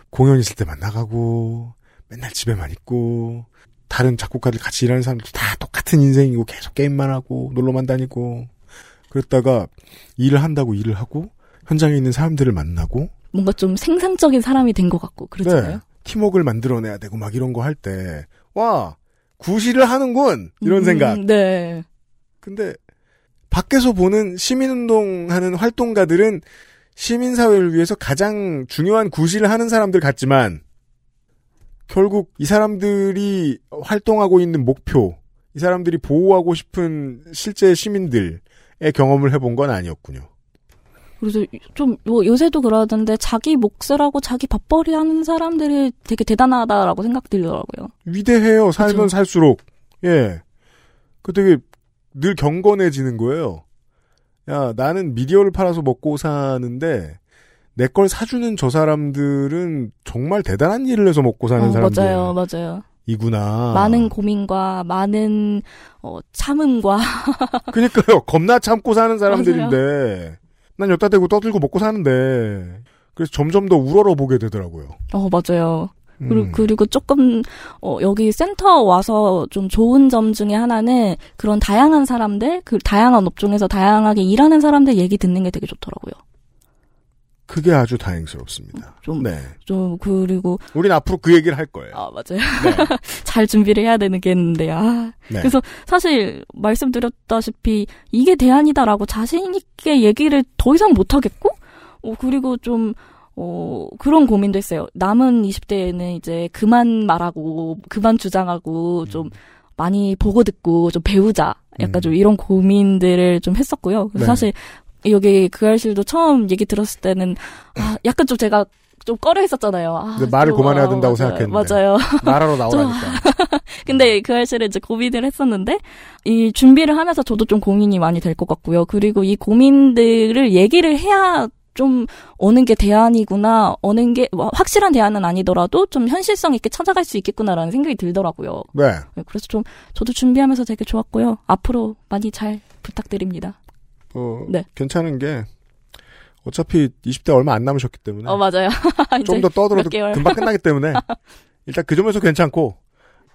S2: 공연 있을 때만 나가고 맨날 집에만 있고 다른 작곡가들 같이 일하는 사람들 다 똑같은 인생이고 계속 게임만 하고 놀러만 다니고 그랬다가 일을 한다고 일을 하고 현장에 있는 사람들을 만나고
S5: 뭔가 좀 생산적인 사람이 된 것 같고, 그렇잖아요.
S2: 네, 팀워크를 만들어내야 되고 막 이런 거 할 때 와 구실을 하는군 이런
S5: 음,
S2: 생각.
S5: 네.
S2: 근데 밖에서 보는 시민운동하는 활동가들은 시민사회를 위해서 가장 중요한 구실을 하는 사람들 같지만 결국 이 사람들이 활동하고 있는 목표, 이 사람들이 보호하고 싶은 실제 시민들의 경험을 해본 건 아니었군요.
S5: 그래서 좀 뭐 요새도 그러던데 자기 몫을 하고 자기 밥벌이 하는 사람들이 되게 대단하다라고 생각 들더라고요.
S2: 위대해요. 살면
S5: 그쵸.
S2: 살수록. 예. 그 되게 늘 경건해지는 거예요. 야, 나는 미디어를 팔아서 먹고 사는데 내 걸 사주는 저 사람들은 정말 대단한 일을 해서 먹고 사는
S5: 어,
S2: 사람들.
S5: 맞아요, 맞아요.
S2: 이구나.
S5: 많은 고민과 많은 어, 참음과
S2: 그니까요. 겁나 참고 사는 사람들인데 난 여따 대고 떠들고 먹고 사는데 그래서 점점 더 우러러 보게 되더라고요.
S5: 어 맞아요. 그리고,
S2: 음.
S5: 그리고 조금 어, 여기 센터 와서 좀 좋은 점 중에 하나는 그런 다양한 사람들, 그 다양한 업종에서 다양하게 일하는 사람들 얘기 듣는 게 되게 좋더라고요.
S2: 그게 아주 다행스럽습니다.
S5: 좀,
S2: 네.
S5: 좀 그리고
S2: 우린 앞으로 그 얘기를 할 거예요.
S5: 아 맞아요. 잘 준비를 해야 되는 게 있는데 아
S2: 네.
S5: 그래서 사실 말씀드렸다시피 이게 대안이다라고 자신 있게 얘기를 더 이상 못 하겠고 어 그리고 좀 어, 그런 고민도 했어요. 남은 20대에는 이제 그만 말하고, 그만 주장하고, 좀 많이 보고 듣고, 좀 배우자. 약간 좀 이런 고민들을 좀 했었고요. 그래서
S2: 네.
S5: 사실, 여기 그 알실도 처음 얘기 들었을 때는, 아, 약간 좀 제가 좀 꺼려 했었잖아요. 아,
S2: 말을
S5: 좀,
S2: 그만해야
S5: 아,
S2: 된다고
S5: 맞아요.
S2: 생각했는데.
S5: 맞아요.
S2: 말하러
S5: 좀-
S2: 나오라니까.
S5: 근데 그 알실을 이제 고민을 했었는데, 이 준비를 하면서 저도 좀 고민이 많이 될 것 같고요. 그리고 이 고민들을 얘기를 해야 좀 어느 게 대안이구나, 어느 게뭐 확실한 대안은 아니더라도 좀 현실성 있게 찾아갈 수 있겠구나라는 생각이 들더라고요.
S2: 네.
S5: 그래서 좀 저도 준비하면서 되게 좋았고요. 앞으로 많이 잘 부탁드립니다.
S2: 어,
S5: 네.
S2: 괜찮은 게 어차피 20대 얼마 안 남으셨기 때문에
S5: 어 맞아요.
S2: 좀 더 떠들어도. 금방 끝나기 때문에 일단 그 점에서 괜찮고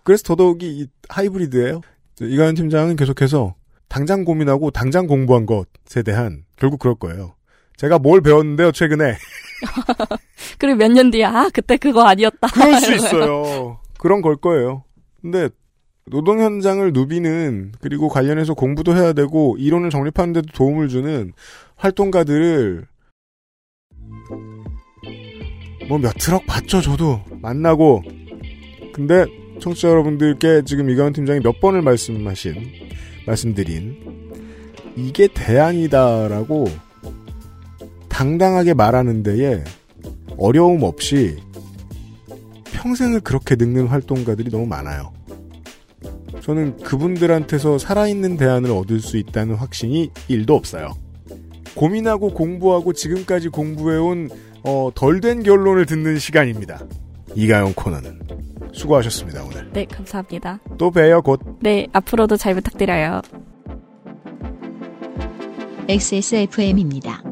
S2: 그래서 더더욱이 이 하이브리드예요. 이가연 팀장은 계속해서 당장 고민하고 당장 공부한 것에 대한 결국 그럴 거예요. 제가 뭘 배웠는데요 최근에
S5: 그리고 몇 년 뒤에 아 그때 그거 아니었다.
S2: 그럴 수. 있어요. 그런 걸 거예요. 근데 노동 현장을 누비는 그리고 관련해서 공부도 해야 되고 이론을 정립하는 데도 도움을 주는 활동가들을 뭐 몇 트럭 받죠 저도 만나고 근데 청취자 여러분들께 지금 이가은 팀장이 몇 번을 말씀하신 말씀드린 이게 대안이다라고 당당하게 말하는 데에 어려움 없이 평생을 그렇게 늙는 활동가들이 너무 많아요. 저는 그분들한테서 살아있는 대안을 얻을 수 있다는 확신이 1도 없어요. 고민하고 공부하고 지금까지 공부해온 어, 덜 된 결론을 듣는 시간입니다. 이가영 코너는 수고하셨습니다 오늘.
S5: 네 감사합니다.
S2: 또 봬요 곧.
S5: 네 앞으로도 잘 부탁드려요.
S1: XSFM입니다.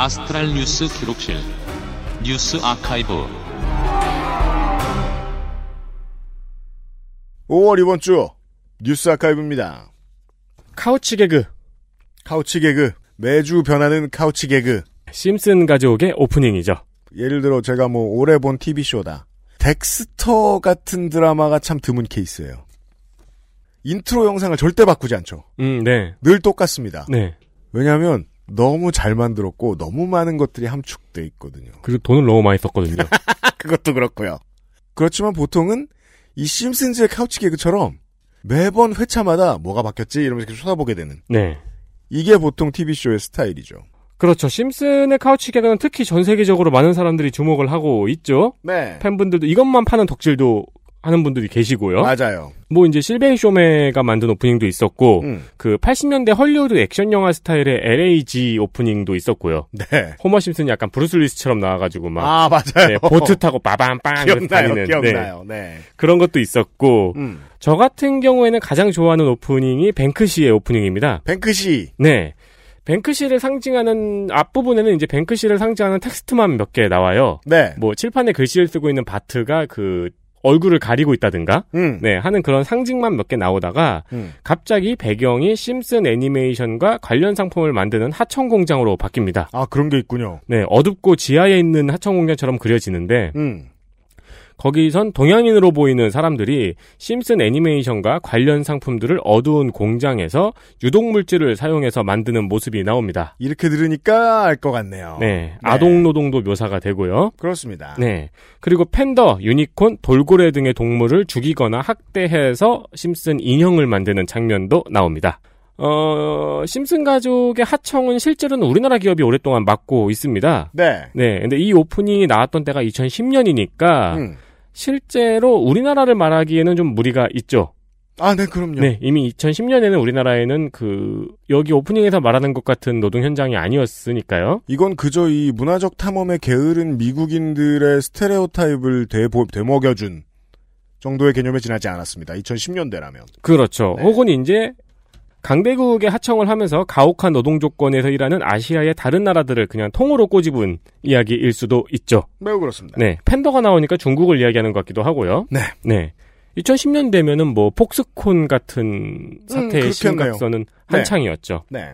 S4: 아스트랄 뉴스 기록실 뉴스 아카이브
S2: 5월 이번 주 뉴스 아카이브입니다. Couch gag. Couch gag. 매주 변하는 couch gag.
S3: 심슨 가족의 오프닝이죠.
S2: 예를 들어 제가 뭐 오래 본 TV쇼다. 덱스터 같은 드라마가 참 드문 케이스예요. 인트로 영상을 절대 바꾸지 않죠.
S3: 음, 네.
S2: 늘 똑같습니다.
S3: 네.
S2: 왜냐하면 너무 잘 만들었고 너무 많은 것들이 함축돼 있거든요.
S3: 그리고 돈을 너무 많이 썼거든요.
S2: 그것도 그렇고요. 그렇지만 보통은 이 심슨즈의 couch gag처럼 매번 회차마다 뭐가 바뀌었지 이러면서 계속 쳐다보게 되는
S3: 네.
S2: 이게 보통 TV쇼의 스타일이죠.
S3: 그렇죠. 심슨의 couch gag는 특히 전 세계적으로 많은 사람들이 주목을 하고 있죠.
S2: 네.
S3: 팬분들도 이것만 파는 덕질도 하는 분들이 계시고요.
S2: 맞아요.
S3: 뭐 이제 실베인 쇼메가 만든 오프닝도 있었고
S2: 음.
S3: 그 80년대 헐리우드 액션 영화 스타일의 LA-Z 오프닝도 있었고요.
S2: 네.
S3: 호머 심슨이 약간 브루스 윌리스처럼 나와가지고 막
S2: 아 맞아요.
S3: 네, 보트 타고 빠밤빵
S2: 기억나요.
S3: 다니는
S2: 기억나요.
S3: 네.
S2: 네.
S3: 그런 것도 있었고
S2: 음.
S3: 저 같은 경우에는 가장 좋아하는 오프닝이 뱅크시의 오프닝입니다.
S2: 뱅크시.
S3: 네. 뱅크시를 상징하는 앞부분에는 이제 뱅크시를 상징하는 텍스트만 몇 개 나와요.
S2: 네.
S3: 뭐 칠판에 글씨를 쓰고 있는 바트가 그 얼굴을 가리고 있다든가,
S2: 음.
S3: 네, 하는 그런 상징만 몇 개 나오다가,
S2: 음.
S3: 갑자기 배경이 심슨 애니메이션과 관련 상품을 만드는 하청 공장으로 바뀝니다.
S2: 아, 그런 게 있군요.
S3: 네, 어둡고 지하에 있는 하청 공장처럼 그려지는데,
S2: 음.
S3: 거기선 동양인으로 보이는 사람들이 심슨 애니메이션과 관련 상품들을 어두운 공장에서 유독물질을 사용해서 만드는 모습이 나옵니다.
S2: 이렇게 들으니까 알 것 같네요.
S3: 네, 아동 노동도 묘사가 되고요.
S2: 그렇습니다.
S3: 네. 그리고 팬더, 유니콘, 돌고래 등의 동물을 죽이거나 학대해서 심슨 인형을 만드는 장면도 나옵니다. 어, 심슨 가족의 하청은 실제로는 우리나라 기업이 오랫동안 맡고 있습니다.
S2: 네.
S3: 네. 근데 이 오프닝이 나왔던 때가 2010년이니까
S2: 음.
S3: 실제로 우리나라를 말하기에는 좀 무리가 있죠.
S2: 아, 네, 그럼요.
S3: 네, 이미 2010년에는 우리나라에는 그 여기 오프닝에서 말하는 것 같은 노동 현장이 아니었으니까요.
S2: 이건 그저 이 문화적 탐험에 게으른 미국인들의 스테레오타입을 되보, 되먹여준 정도의 개념에 지나지 않았습니다. 2010년대라면.
S3: 그렇죠.
S2: 네.
S3: 혹은 이제 강대국의 하청을 하면서 가혹한 노동 조건에서 일하는 아시아의 다른 나라들을 그냥 통으로 꼬집은 이야기일 수도 있죠.
S2: 매우 그렇습니다.
S3: 네, 팬더가 나오니까 중국을 이야기하는 것 같기도 하고요.
S2: 네.
S3: 네. 2010년 되면은 뭐 폭스콘 같은 사태의
S2: 그렇겠네요.
S3: 심각선은 한창이었죠.
S2: 네.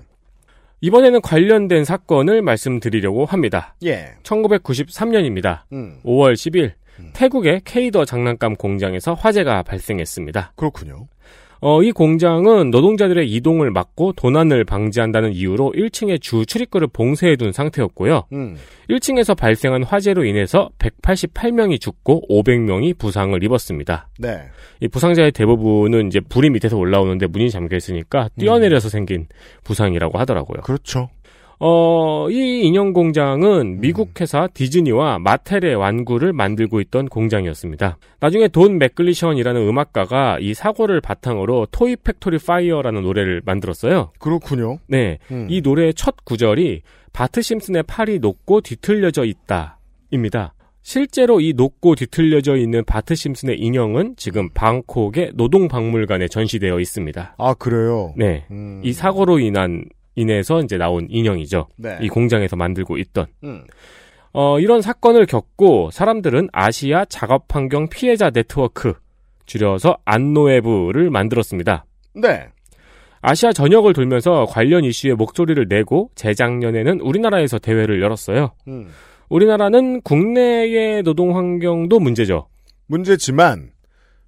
S3: 이번에는 관련된 사건을 말씀드리려고 합니다.
S2: 예.
S3: 1993년입니다.
S2: 음.
S3: 5월 10일 태국의 케이더 장난감 공장에서 화재가 발생했습니다.
S2: 그렇군요.
S3: 어, 이 공장은 노동자들의 이동을 막고 도난을 방지한다는 이유로 1층의 주 출입구를 봉쇄해둔 상태였고요.
S2: 음.
S3: 1층에서 발생한 화재로 인해서 188명이 죽고 500명이 부상을 입었습니다.
S2: 네.
S3: 이 부상자의 대부분은 이제 불이 밑에서 올라오는데 문이 잠겨 있으니까 뛰어내려서 생긴 부상이라고 하더라고요.
S2: 그렇죠.
S3: 어, 이 인형 공장은 미국 회사 디즈니와 마텔의 완구를 만들고 있던 공장이었습니다. 나중에 돈 맥글래션이라는 음악가가 이 사고를 바탕으로 Toy Factory Fire라는 노래를 만들었어요.
S2: 그렇군요.
S3: 네.
S2: 음.
S3: 이 노래의 첫 구절이 바트 심슨의 팔이 높고 뒤틀려져 있다. 입니다. 실제로 이 높고 뒤틀려져 있는 바트 심슨의 인형은 지금 방콕의 노동박물관에 전시되어 있습니다.
S2: 아, 그래요?
S3: 네.
S2: 음.
S3: 이 사고로 인한 인해서 이제 나온 인형이죠.
S2: 네.
S3: 이 공장에서 만들고 있던.
S2: 음.
S3: 어, 이런 사건을 겪고 사람들은 아시아 작업 환경 피해자 네트워크, 줄여서 안노에브를 만들었습니다.
S2: 네.
S3: 아시아 전역을 돌면서 관련 이슈에 목소리를 내고 재작년에는 우리나라에서 대회를 열었어요.
S2: 음.
S3: 우리나라는 국내의 노동 환경도 문제죠.
S2: 문제지만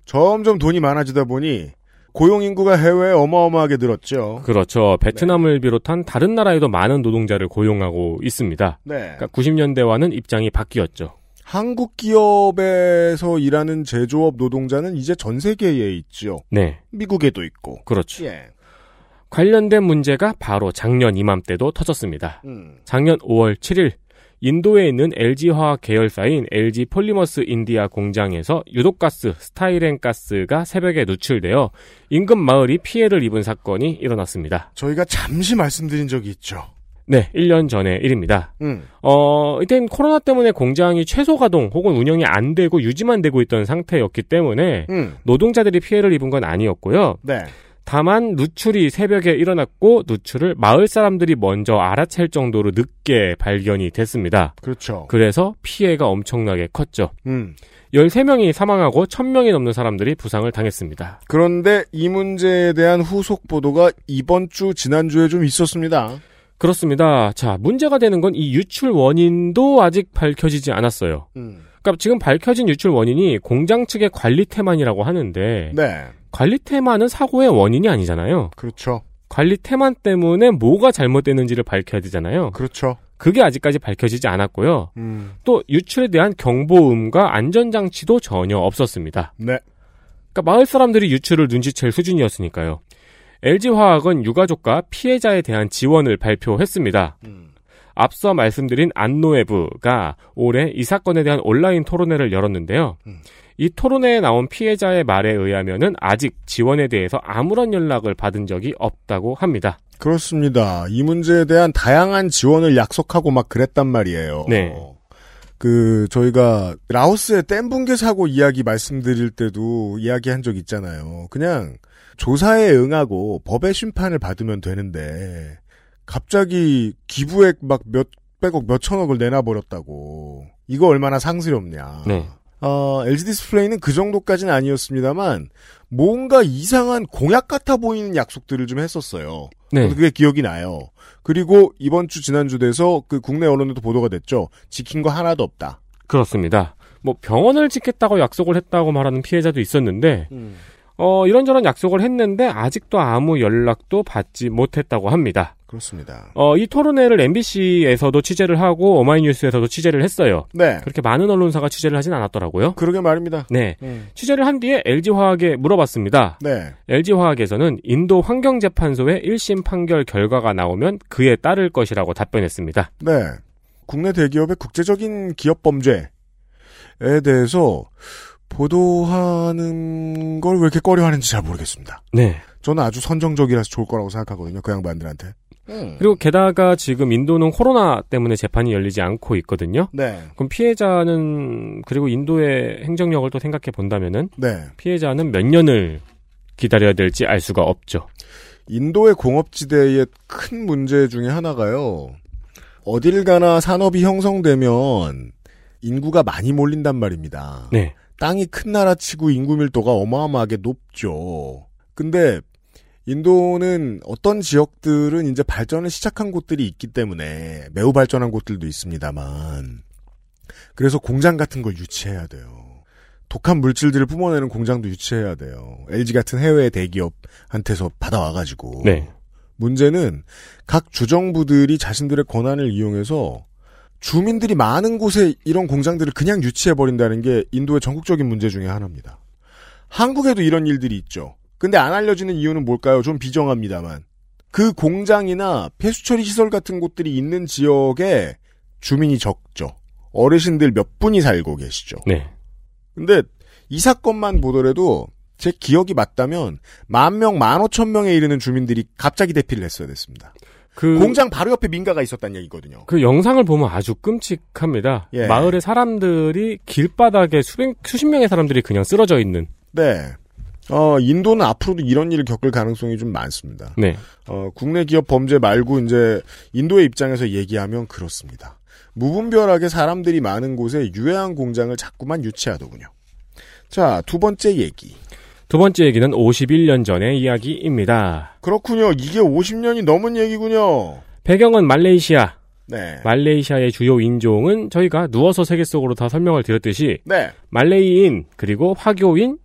S2: 점점 돈이 많아지다 보니 고용 인구가 해외에 어마어마하게 늘었죠.
S3: 그렇죠. 베트남을 비롯한 다른 나라에도 많은 노동자를 고용하고 있습니다.
S2: 네.
S3: 그러니까 90년대와는 입장이 바뀌었죠.
S2: 한국 기업에서 일하는 제조업 노동자는 이제 전 세계에 있죠.
S3: 네.
S2: 미국에도 있고.
S3: 그렇죠.
S2: 예.
S3: 관련된 문제가 바로 작년 이맘때도 터졌습니다.
S2: 음.
S3: 작년 5월 7일 인도에 있는 LG화학 계열사인 LG 폴리머스 인디아 공장에서 유독가스 스타이렌 가스가 새벽에 누출되어 인근 마을이 피해를 입은 사건이 일어났습니다.
S2: 저희가 잠시 말씀드린 적이 있죠.
S3: 네, 1년 전의 일입니다.
S2: 음.
S3: 어, 이땐 코로나 때문에 공장이 최소 가동 혹은 운영이 안 되고 유지만 되고 있던 상태였기 때문에
S2: 음.
S3: 노동자들이 피해를 입은 건 아니었고요.
S2: 네.
S3: 다만 누출이 새벽에 일어났고 누출을 마을 사람들이 먼저 알아챌 정도로 늦게 발견이 됐습니다.
S2: 그렇죠.
S3: 그래서 피해가 엄청나게 컸죠.
S2: 음.
S3: 13명이 사망하고 1000명이 넘는 사람들이 부상을 당했습니다.
S2: 그런데 이 문제에 대한 후속 보도가 이번 주, 지난주에 좀 있었습니다.
S3: 그렇습니다. 자, 문제가 되는 건 이 유출 원인도 아직 밝혀지지 않았어요.
S2: 음.
S3: 그러니까 지금 밝혀진 유출 원인이 공장 측의 관리 태만이라고 하는데
S2: 네.
S3: 관리 태만은 사고의 원인이 아니잖아요.
S2: 그렇죠.
S3: 관리 태만 때문에 뭐가 잘못됐는지를 밝혀야 되잖아요.
S2: 그렇죠.
S3: 그게 아직까지 밝혀지지 않았고요.
S2: 음.
S3: 또 유출에 대한 경보음과 안전장치도 전혀 없었습니다.
S2: 네.
S3: 그러니까 마을 사람들이 유출을 눈치챌 수준이었으니까요. LG화학은 유가족과 피해자에 대한 지원을 발표했습니다. 앞서 말씀드린 안노에브가 올해 이 사건에 대한 온라인 토론회를 열었는데요. 이 토론회에 나온 피해자의 말에 의하면은 아직 지원에 대해서 아무런 연락을 받은 적이 없다고 합니다.
S2: 그렇습니다. 이 문제에 대한 다양한 지원을 약속하고 막 그랬단 말이에요.
S3: 네.
S2: 그 저희가 라오스의 댐 붕괴 사고 이야기 말씀드릴 때도 이야기한 적 있잖아요. 그냥 조사에 응하고 법의 심판을 받으면 되는데 갑자기 기부액 막 몇백억 몇천억을 내놔버렸다고 이거 얼마나 상스럽냐.
S3: 네.
S2: 어, LG 디스플레이는 그 정도까지는 아니었습니다만 뭔가 이상한 공약 같아 보이는 약속들을 좀 했었어요.
S3: 네.
S2: 그게 기억이 나요. 그리고 이번 주 지난주 돼서 그 국내 언론에도 보도가 됐죠. 지킨 거 하나도 없다.
S3: 그렇습니다. 뭐 병원을 짓겠다고 약속을 했다고 말하는 피해자도 있었는데 어, 이런저런 약속을 했는데 아직도 아무 연락도 받지 못했다고 합니다.
S2: 그렇습니다.
S3: 어, 이 토론회를 MBC에서도 취재를 하고 어마이뉴스에서도 취재를 했어요.
S2: 네.
S3: 그렇게 많은 언론사가 취재를 하진 않았더라고요.
S2: 그러게 말입니다.
S3: 네.
S2: 음.
S3: 취재를 한 뒤에 LG화학에 물어봤습니다.
S2: 네.
S3: LG화학에서는 인도 환경재판소의 1심 판결 결과가 나오면 그에 따를 것이라고 답변했습니다.
S2: 네. 국내 대기업의 국제적인 기업 범죄에 대해서 보도하는 걸 왜 이렇게 꺼려하는지 잘 모르겠습니다.
S3: 네.
S2: 저는 아주 선정적이라서 좋을 거라고 생각하거든요. 그 양반들한테.
S3: 그리고 게다가 지금 인도는 코로나 때문에 재판이 열리지 않고 있거든요.
S2: 네.
S3: 그럼 피해자는 그리고 인도의 행정력을 또 생각해 본다면은
S2: 네.
S3: 피해자는 몇 년을 기다려야 될지 알 수가 없죠.
S2: 인도의 공업지대의 큰 문제 중에 하나가요. 어딜 가나 산업이 형성되면 인구가 많이 몰린단 말입니다.
S3: 네.
S2: 땅이 큰 나라치고 인구 밀도가 어마어마하게 높죠. 근데 인도는 어떤 지역들은 이제 발전을 시작한 곳들이 있기 때문에 매우 발전한 곳들도 있습니다만 그래서 공장 같은 걸 유치해야 돼요. 독한 물질들을 뿜어내는 공장도 유치해야 돼요. LG 같은 해외 대기업한테서 받아와가지고.
S3: 네.
S2: 문제는 각 주정부들이 자신들의 권한을 이용해서 주민들이 많은 곳에 이런 공장들을 그냥 유치해버린다는 게 인도의 전국적인 문제 중에 하나입니다. 한국에도 이런 일들이 있죠. 근데 안 알려지는 이유는 뭘까요? 좀 비정합니다만. 그 공장이나 폐수처리 시설 같은 곳들이 있는 지역에 주민이 적죠. 어르신들 몇 분이 살고 계시죠.
S3: 네.
S2: 근데 이 사건만 보더라도 제 기억이 맞다면 만 명, 만 오천 명에 이르는 주민들이 갑자기 대피를 했어야 됐습니다.
S3: 그
S2: 공장 바로 옆에 민가가 있었다는 얘기거든요.
S3: 그 영상을 보면 아주 끔찍합니다.
S2: 예.
S3: 마을의 사람들이 길바닥에 수백 수십 명의 사람들이 그냥 쓰러져 있는.
S2: 네. 어, 인도는 앞으로도 이런 일을 겪을 가능성이 좀 많습니다.
S3: 네.
S2: 어, 국내 기업 범죄 말고 이제 인도의 입장에서 얘기하면 그렇습니다. 무분별하게 사람들이 많은 곳에 유해한 공장을 자꾸만 유치하더군요. 자, 두 번째 얘기.
S3: 두 번째 얘기는 51년 전의 이야기입니다.
S2: 그렇군요. 이게 50년이 넘은 얘기군요.
S3: 배경은 말레이시아.
S2: 네.
S3: 말레이시아의 주요 인종은 저희가 누워서 세계 속으로 다 설명을 드렸듯이
S2: 네.
S3: 말레이인 그리고 화교인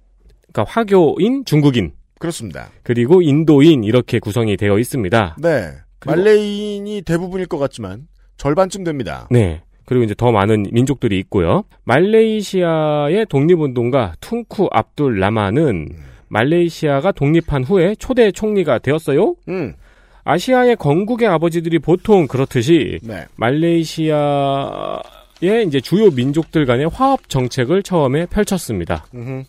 S3: 그러니까 화교인 중국인
S2: 그렇습니다.
S3: 그리고 인도인 이렇게 구성이 되어 있습니다.
S2: 네. 말레이인이 대부분일 것 같지만 절반쯤 됩니다.
S3: 네. 그리고 이제 더 많은 민족들이 있고요. 말레이시아의 독립운동가 퉁쿠 압둘 라마는 말레이시아가 독립한 후에 초대 총리가 되었어요.
S2: 음.
S3: 아시아의 건국의 아버지들이 보통 그렇듯이
S2: 네.
S3: 말레이시아의 이제 주요 민족들 간의 화합 정책을 처음에 펼쳤습니다.
S2: 음흠.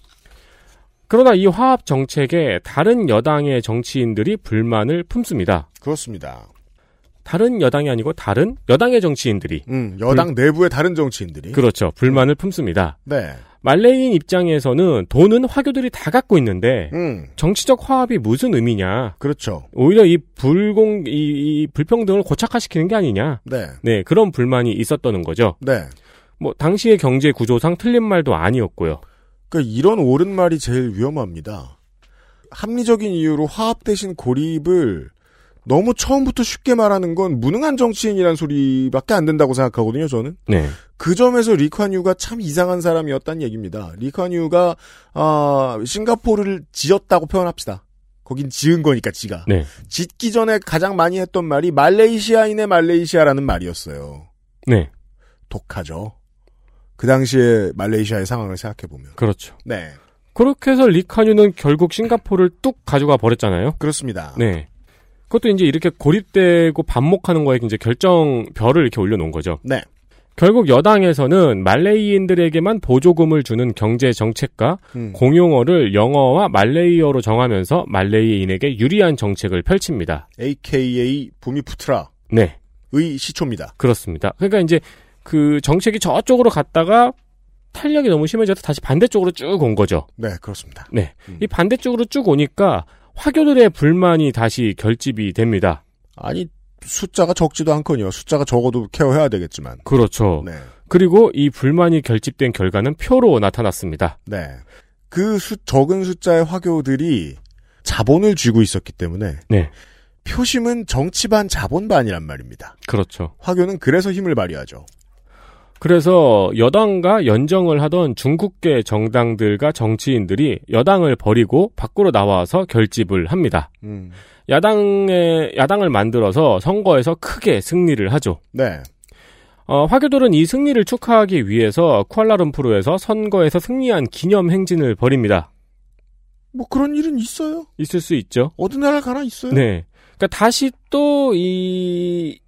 S3: 그러나 이 화합 정책에 다른 여당의 정치인들이 불만을 품습니다.
S2: 그렇습니다.
S3: 다른 여당이 아니고 다른 여당의 정치인들이
S2: 음, 여당 내부의 다른 정치인들이.
S3: 그렇죠. 불만을 품습니다.
S2: 네.
S3: 말레이인 입장에서는 돈은 화교들이 다 갖고 있는데
S2: 음.
S3: 정치적 화합이 무슨 의미냐?
S2: 그렇죠.
S3: 오히려 이 불공 이, 이 불평등을 고착화시키는 게 아니냐?
S2: 네.
S3: 네, 그런 불만이 있었다는 거죠.
S2: 네.
S3: 뭐 당시의 경제 구조상 틀린 말도 아니었고요.
S2: 그러니까 이런 옳은 말이 제일 위험합니다. 합리적인 이유로 화합 대신 고립을 너무 처음부터 쉽게 말하는 건 무능한 정치인이란 소리밖에 안 된다고 생각하거든요, 저는.
S3: 네.
S2: 그 점에서 리카뉴가 참 이상한 사람이었다는 얘기입니다. 리카뉴가 아, 싱가포르를 지었다고 표현합시다. 거긴 지은 거니까 지가.
S3: 네.
S2: 짓기 전에 가장 많이 했던 말이 말레이시아인의 말레이시아라는 말이었어요.
S3: 네.
S2: 독하죠. 그 당시에 말레이시아의 상황을 생각해 보면.
S3: 그렇죠.
S2: 네.
S3: 그렇게 해서 리카뉴는 결국 싱가포르를 뚝 가져가 버렸잖아요.
S2: 그렇습니다.
S3: 네. 그것도 이제 이렇게 고립되고 반목하는 거에 이제 결정별을 이렇게 올려놓은 거죠.
S2: 네.
S3: 결국 여당에서는 말레이인들에게만 보조금을 주는 경제 정책과
S2: 음.
S3: 공용어를 영어와 말레이어로 정하면서 말레이인에게 유리한 정책을 펼칩니다.
S2: AKA 부미푸트라의
S3: 네.
S2: 시초입니다.
S3: 그렇습니다. 그러니까 이제 그 정책이 저쪽으로 갔다가 탄력이 너무 심해져서 다시 반대쪽으로 쭉 온 거죠.
S2: 네, 그렇습니다.
S3: 네. 이 반대쪽으로 쭉 오니까 화교들의 불만이 다시 결집이 됩니다.
S2: 아니 숫자가 적지도 않거든요. 숫자가 적어도 케어해야 되겠지만.
S3: 그렇죠.
S2: 네.
S3: 그리고 이 불만이 결집된 결과는 표로 나타났습니다.
S2: 네. 그 수, 적은 숫자의 화교들이 자본을 쥐고 있었기 때문에
S3: 네.
S2: 표심은 정치반 자본반이란 말입니다.
S3: 그렇죠.
S2: 화교는 그래서 힘을 발휘하죠.
S3: 그래서 여당과 연정을 하던 중국계 정당들과 정치인들이 여당을 버리고 밖으로 나와서 결집을 합니다.
S2: 음.
S3: 야당의 야당을 만들어서 선거에서 크게 승리를 하죠.
S2: 네.
S3: 어, 화교들은 이 승리를 축하하기 위해서 쿠알라룸푸르에서 선거에서 승리한 기념 행진을 벌입니다.
S2: 뭐 그런 일은 있어요.
S3: 있을 수 있죠.
S2: 어느 나라 가나 있어요.
S3: 네. 그러니까 다시 또 이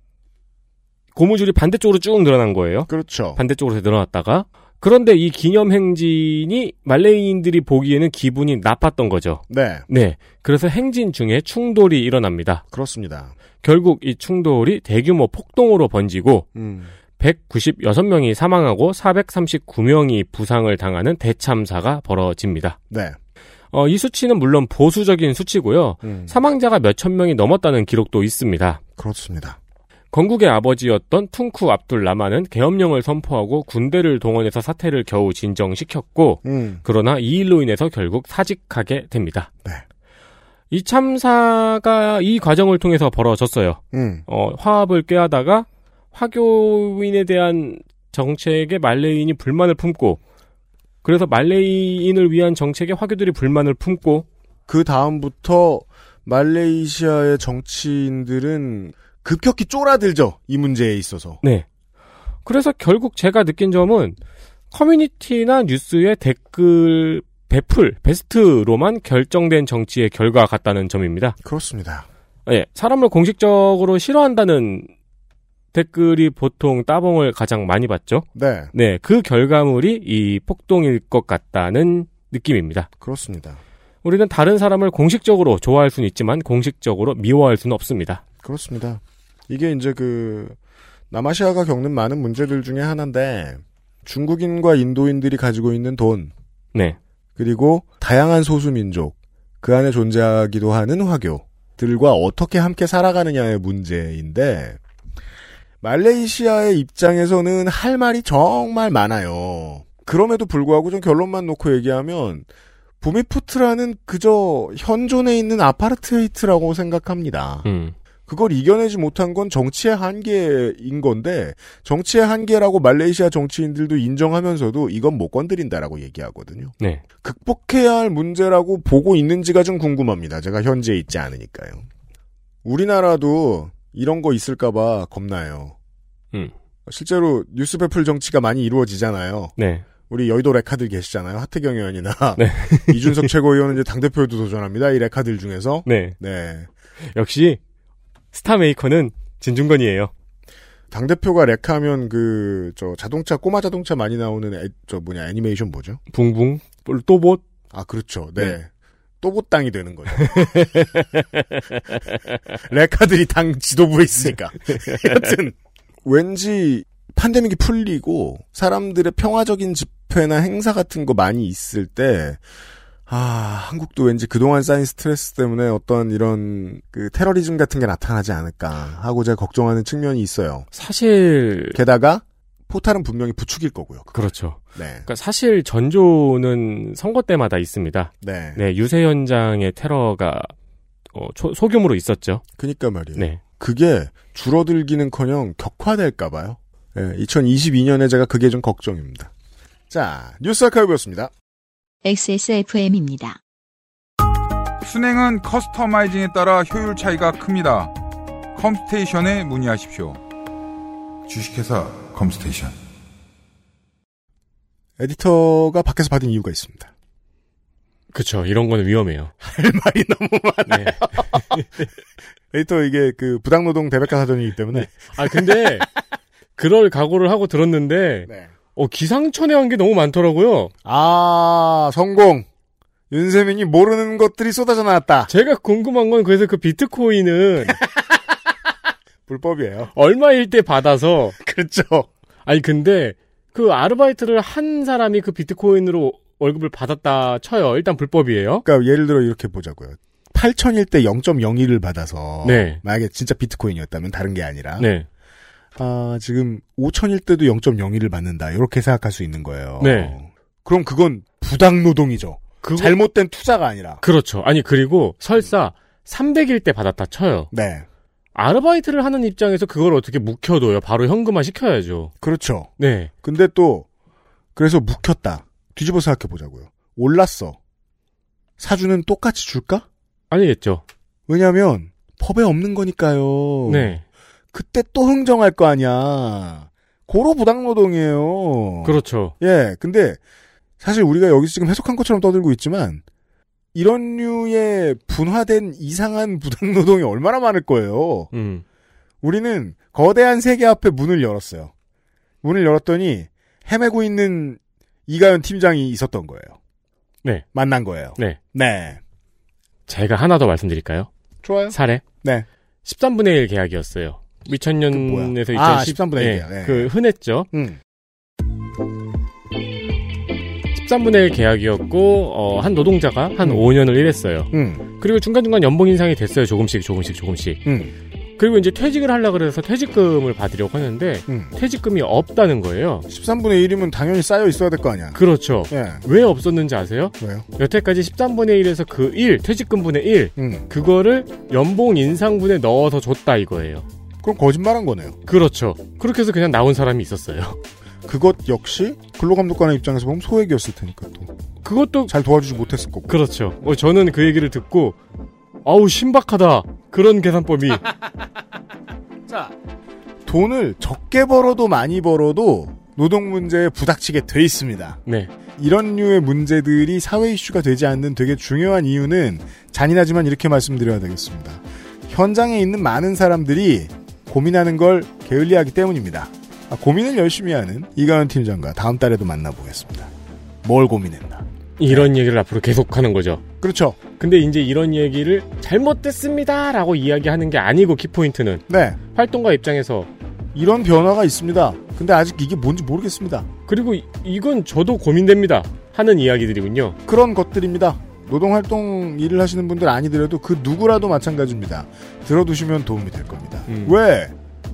S3: 고무줄이 반대쪽으로 쭉 늘어난 거예요.
S2: 그렇죠.
S3: 반대쪽으로 늘어났다가 그런데 이 기념 행진이 말레이인들이 보기에는 기분이 나빴던 거죠.
S2: 네.
S3: 네. 그래서 행진 중에 충돌이 일어납니다.
S2: 그렇습니다.
S3: 결국 이 충돌이 대규모 폭동으로 번지고
S2: 음.
S3: 196명이 사망하고 439명이 부상을 당하는 대참사가 벌어집니다.
S2: 네.
S3: 어, 이 수치는 물론 보수적인 수치고요.
S2: 음.
S3: 사망자가 몇천 명이 넘었다는 기록도 있습니다.
S2: 그렇습니다.
S3: 건국의 아버지였던 퉁쿠 압둘 라마는 계엄령을 선포하고 군대를 동원해서 사태를 겨우 진정시켰고
S2: 음.
S3: 그러나 이 일로 인해서 결국 사직하게 됩니다.
S2: 네.
S3: 이 참사가 이 과정을 통해서 벌어졌어요.
S2: 음.
S3: 어, 화합을 꾀하다가 화교인에 대한 정책에 말레이인이 불만을 품고 그래서 말레이인을 위한 정책에 화교들이 불만을 품고
S2: 그 다음부터 말레이시아의 정치인들은 급격히 쫄아들죠. 이 문제에 있어서.
S3: 네. 그래서 결국 제가 느낀 점은 커뮤니티나 뉴스의 댓글 배풀, 베스트로만 결정된 정치의 결과 같다는 점입니다.
S2: 그렇습니다.
S3: 예, 사람을 공식적으로 싫어한다는 댓글이 보통 따봉을 가장 많이 받죠.
S2: 네.
S3: 네, 그 결과물이 이 폭동일 것 같다는 느낌입니다.
S2: 그렇습니다.
S3: 우리는 다른 사람을 공식적으로 좋아할 수는 있지만 공식적으로 미워할 수는 없습니다.
S2: 그렇습니다. 이게 이제 그 남아시아가 겪는 많은 문제들 중에 하나인데 중국인과 인도인들이 가지고 있는 돈
S3: 네.
S2: 그리고 다양한 소수 민족 그 안에 존재하기도 하는 화교들과 어떻게 함께 살아가느냐의 문제인데 말레이시아의 입장에서는 할 말이 정말 많아요. 그럼에도 불구하고 좀 결론만 놓고 얘기하면 부미푸트라는 그저 현존에 있는 아파르트헤이트라고 생각합니다.
S3: 음.
S2: 그걸 이겨내지 못한 건 정치의 한계인 건데 정치의 한계라고 말레이시아 정치인들도 인정하면서도 이건 못 건드린다라고 얘기하거든요.
S3: 네.
S2: 극복해야 할 문제라고 보고 있는지가 좀 궁금합니다. 제가 현재에 있지 않으니까요. 우리나라도 이런 거 있을까봐 겁나요.
S3: 음.
S2: 실제로 뉴스 배풀 정치가 많이 이루어지잖아요.
S3: 네.
S2: 우리 여의도 레카들 계시잖아요. 하태경 의원이나
S3: 네.
S2: 이준석 최고위원은 이제 당 대표에도 도전합니다. 이 레카들 중에서.
S3: 네.
S2: 네.
S3: 역시 스타 메이커는 진중권이에요.
S2: 당대표가 레카하면 그, 저, 자동차, 꼬마 자동차 많이 나오는 애, 저 뭐냐, 애니메이션 뭐죠?
S3: 붕붕, 또봇.
S2: 아, 그렇죠. 네.
S3: 네.
S2: 또봇 당이 되는 거죠. 레카들이 당 지도부에 있으니까. 여튼, 왠지 판데믹이 풀리고 사람들의 평화적인 집회나 행사 같은 거 많이 있을 때, 아, 한국도 왠지 그동안 쌓인 스트레스 때문에 어떤 이런 그 테러리즘 같은 게 나타나지 않을까 하고 제가 걱정하는 측면이 있어요.
S3: 사실
S2: 게다가 포탈은 분명히 부축일 거고요.
S3: 그렇죠.
S2: 네.
S3: 그러니까 사실 전조는 선거 때마다 있습니다.
S2: 네.
S3: 네, 유세 현장의 테러가 어, 초- 소규모로 있었죠.
S2: 그니까 말이에요.
S3: 네.
S2: 그게 줄어들기는커녕 격화될까 봐요. 네, 2022년에 제가 그게 좀 걱정입니다. 자, 뉴스 아카이브였습니다.
S1: XSFM입니다.
S13: 수냉은 커스터마이징에 따라 효율 차이가 큽니다. 컴스테이션에 문의하십시오. 주식회사 컴스테이션.
S2: 에디터가 밖에서 받은 이유가 있습니다.
S3: 그쵸. 이런 거는 위험해요.
S2: 할 말이 너무 많아요. 에디터 이게 그 부당노동 대백과 사전이기 때문에.
S3: 아, 근데 그럴 각오를 하고 들었는데
S2: 네.
S3: 어, 기상천외 한 게 너무 많더라고요.
S2: 아, 성공. 윤세민이 모르는 것들이 쏟아져 나왔다.
S3: 제가 궁금한 건 그래서 그 비트코인은
S2: 불법이에요.
S3: 얼마일 때 받아서
S2: 그렇죠.
S3: 아니 근데 그 아르바이트를 한 사람이 그 비트코인으로 월급을 받았다 쳐요. 일단 불법이에요.
S2: 그러니까 예를 들어 이렇게 보자고요. 8천일 때 0.01을 받아서
S3: 네.
S2: 만약에 진짜 비트코인이었다면 다른 게 아니라
S3: 네.
S2: 아, 지금 5천일 때도 0.01을 받는다. 이렇게 생각할 수 있는 거예요.
S3: 네.
S2: 그럼 그건 부당 노동이죠.
S3: 그거-
S2: 잘못된 투자가 아니라.
S3: 그렇죠. 아니 그리고 설사 300일 때 받았다 쳐요.
S2: 네.
S3: 아르바이트를 하는 입장에서 그걸 어떻게 묵혀둬요? 바로 현금화 시켜야죠.
S2: 그렇죠.
S3: 네.
S2: 근데 또 그래서 묵혔다. 뒤집어 생각해 보자고요. 올랐어. 사주는 똑같이 줄까?
S3: 아니겠죠.
S2: 왜냐하면 법에 없는 거니까요.
S3: 네.
S2: 그때 또 흥정할 거 아니야. 고로 부당노동이에요.
S3: 그렇죠.
S2: 예, 근데 사실 우리가 여기서 지금 해석한 것처럼 떠들고 있지만 이런 류의 분화된 이상한 부당노동이 얼마나 많을 거예요.
S3: 음.
S2: 우리는 거대한 세계 앞에 문을 열었어요. 문을 열었더니 헤매고 있는 이가연 팀장이 있었던 거예요.
S3: 네.
S2: 만난 거예요.
S3: 네.
S2: 네.
S3: 제가 하나 더 말씀드릴까요?
S2: 좋아요.
S3: 사례?
S2: 네.
S3: 13분의 1 계약이었어요. 2000년에서
S2: 뭐야? 아,
S3: 2010
S2: 13분의 1
S3: 예,
S2: 계약. 네.
S3: 그 흔했죠.
S2: 음.
S3: 13분의 1 계약이었고 어, 한 노동자가 한 5년을 일했어요.
S2: 음.
S3: 그리고 중간중간 연봉 인상이 됐어요. 조금씩 조금씩 조금씩.
S2: 음.
S3: 그리고 이제 퇴직을 하려 그래서 퇴직금을 받으려고 하는데
S2: 음.
S3: 퇴직금이 없다는 거예요.
S2: 13분의 1이면 당연히 쌓여 있어야 될 거 아니야.
S3: 그렇죠.
S2: 예.
S3: 왜 없었는지 아세요?
S2: 왜요?
S3: 여태까지 13분의 1에서 그 1, 퇴직금분의 1,
S2: 음.
S3: 그거를 연봉 인상분에 넣어서 줬다 이거예요.
S2: 그럼 거짓말한 거네요.
S3: 그렇죠. 그렇게 해서 그냥 나온 사람이 있었어요.
S2: 그것 역시 근로감독관의 입장에서 보면 소액이었을 테니까 또.
S3: 그것도
S2: 잘 도와주지 못했을 거고.
S3: 그렇죠. 어, 저는 그 얘기를 듣고 아우 신박하다. 그런 계산법이
S2: 자, 돈을 적게 벌어도 많이 벌어도 노동 문제에 부닥치게 돼 있습니다.
S3: 네.
S2: 이런 류의 문제들이 사회 이슈가 되지 않는 되게 중요한 이유는 잔인하지만 이렇게 말씀드려야 되겠습니다. 현장에 있는 많은 사람들이 고민하는 걸 게을리하기 때문입니다. 아, 고민을 열심히 하는 이가연 팀장과 다음 달에도 만나보겠습니다. 뭘 고민했나?
S3: 이런 얘기를 앞으로 계속하는 거죠.
S2: 그렇죠.
S3: 근데 이제 이런 얘기를 잘못됐습니다라고 이야기하는 게 아니고 키포인트는
S2: 네.
S3: 활동가 입장에서
S2: 이런 변화가 있습니다. 근데 아직 이게 뭔지 모르겠습니다.
S3: 그리고 이- 이건 저도 고민됩니다 하는 이야기들이군요.
S2: 그런 것들입니다. 노동활동 일을 하시는 분들 아니더라도 그 누구라도 마찬가지입니다. 들어두시면 도움이 될 겁니다.
S3: 음.
S2: 왜?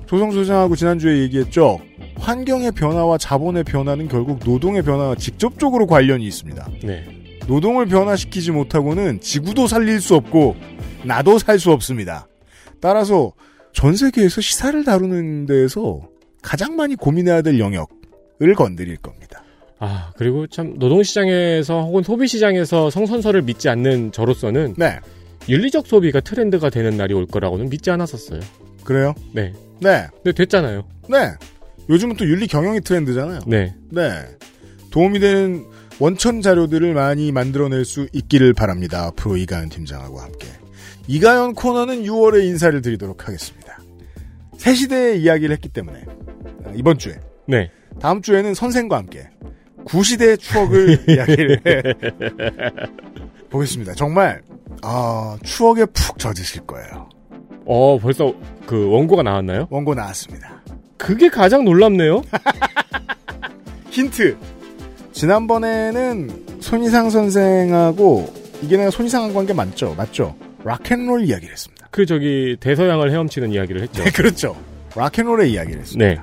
S2: 조성수 소장하고 지난주에 얘기했죠. 환경의 변화와 자본의 변화는 결국 노동의 변화와 직접적으로 관련이 있습니다.
S3: 네.
S2: 노동을 변화시키지 못하고는 지구도 살릴 수 없고 나도 살 수 없습니다. 따라서 전 세계에서 시사를 다루는 데에서 가장 많이 고민해야 될 영역을 건드릴 겁니다.
S3: 아 그리고 참 노동시장에서 혹은 소비시장에서 성선설을 믿지 않는 저로서는
S2: 네.
S3: 윤리적 소비가 트렌드가 되는 날이 올 거라고는 믿지 않았었어요.
S2: 그래요?
S3: 네.
S2: 네.
S3: 근데 됐잖아요.
S2: 네. 요즘은 또 윤리 경영이 트렌드잖아요.
S3: 네.
S2: 네. 도움이 되는 원천 자료들을 많이 만들어낼 수 있기를 바랍니다. 앞으로 이가연 팀장하고 함께. 이가연 코너는 6월에 인사를 드리도록 하겠습니다. 새 시대의 이야기를 했기 때문에 아, 이번 주에
S3: 네.
S2: 다음 주에는 선생과 함께 구시대의 추억을 이야기를 해 보겠습니다. 정말 아, 추억에 푹 젖으실 거예요.
S3: 어 벌써 그 원고가 나왔나요?
S2: 원고 나왔습니다.
S3: 그게 가장 놀랍네요.
S2: 힌트. 지난번에는 손이상 선생하고 이게 내가 손이상한 관계 맞죠? 맞죠? 락앤롤 이야기를 했습니다.
S3: 그 저기 대서양을 헤엄치는 이야기를 했죠.
S2: 네, 그렇죠. 락앤롤의 이야기를 했습니다.
S3: 네.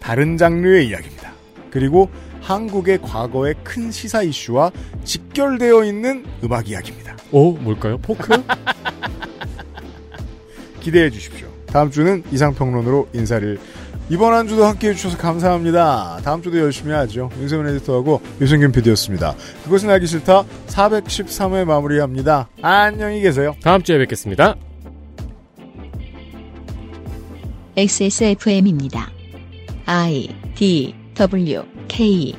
S2: 다른 장르의 이야기입니다. 그리고 한국의 과거의 큰 시사 이슈와 직결되어 있는 음악 이야기입니다.
S3: 어 뭘까요? 포크?
S2: 기대해 주십시오. 다음 주는 이상평론으로 인사를 이번 한 주도 함께해 주셔서 감사합니다. 다음 주도 열심히 하죠. 윤세민 에디터하고 유승균 PD였습니다. 그것은 알기 싫다 413회 마무리합니다. 안녕히 계세요.
S3: 다음 주에 뵙겠습니다.
S1: XSFM입니다. I D W K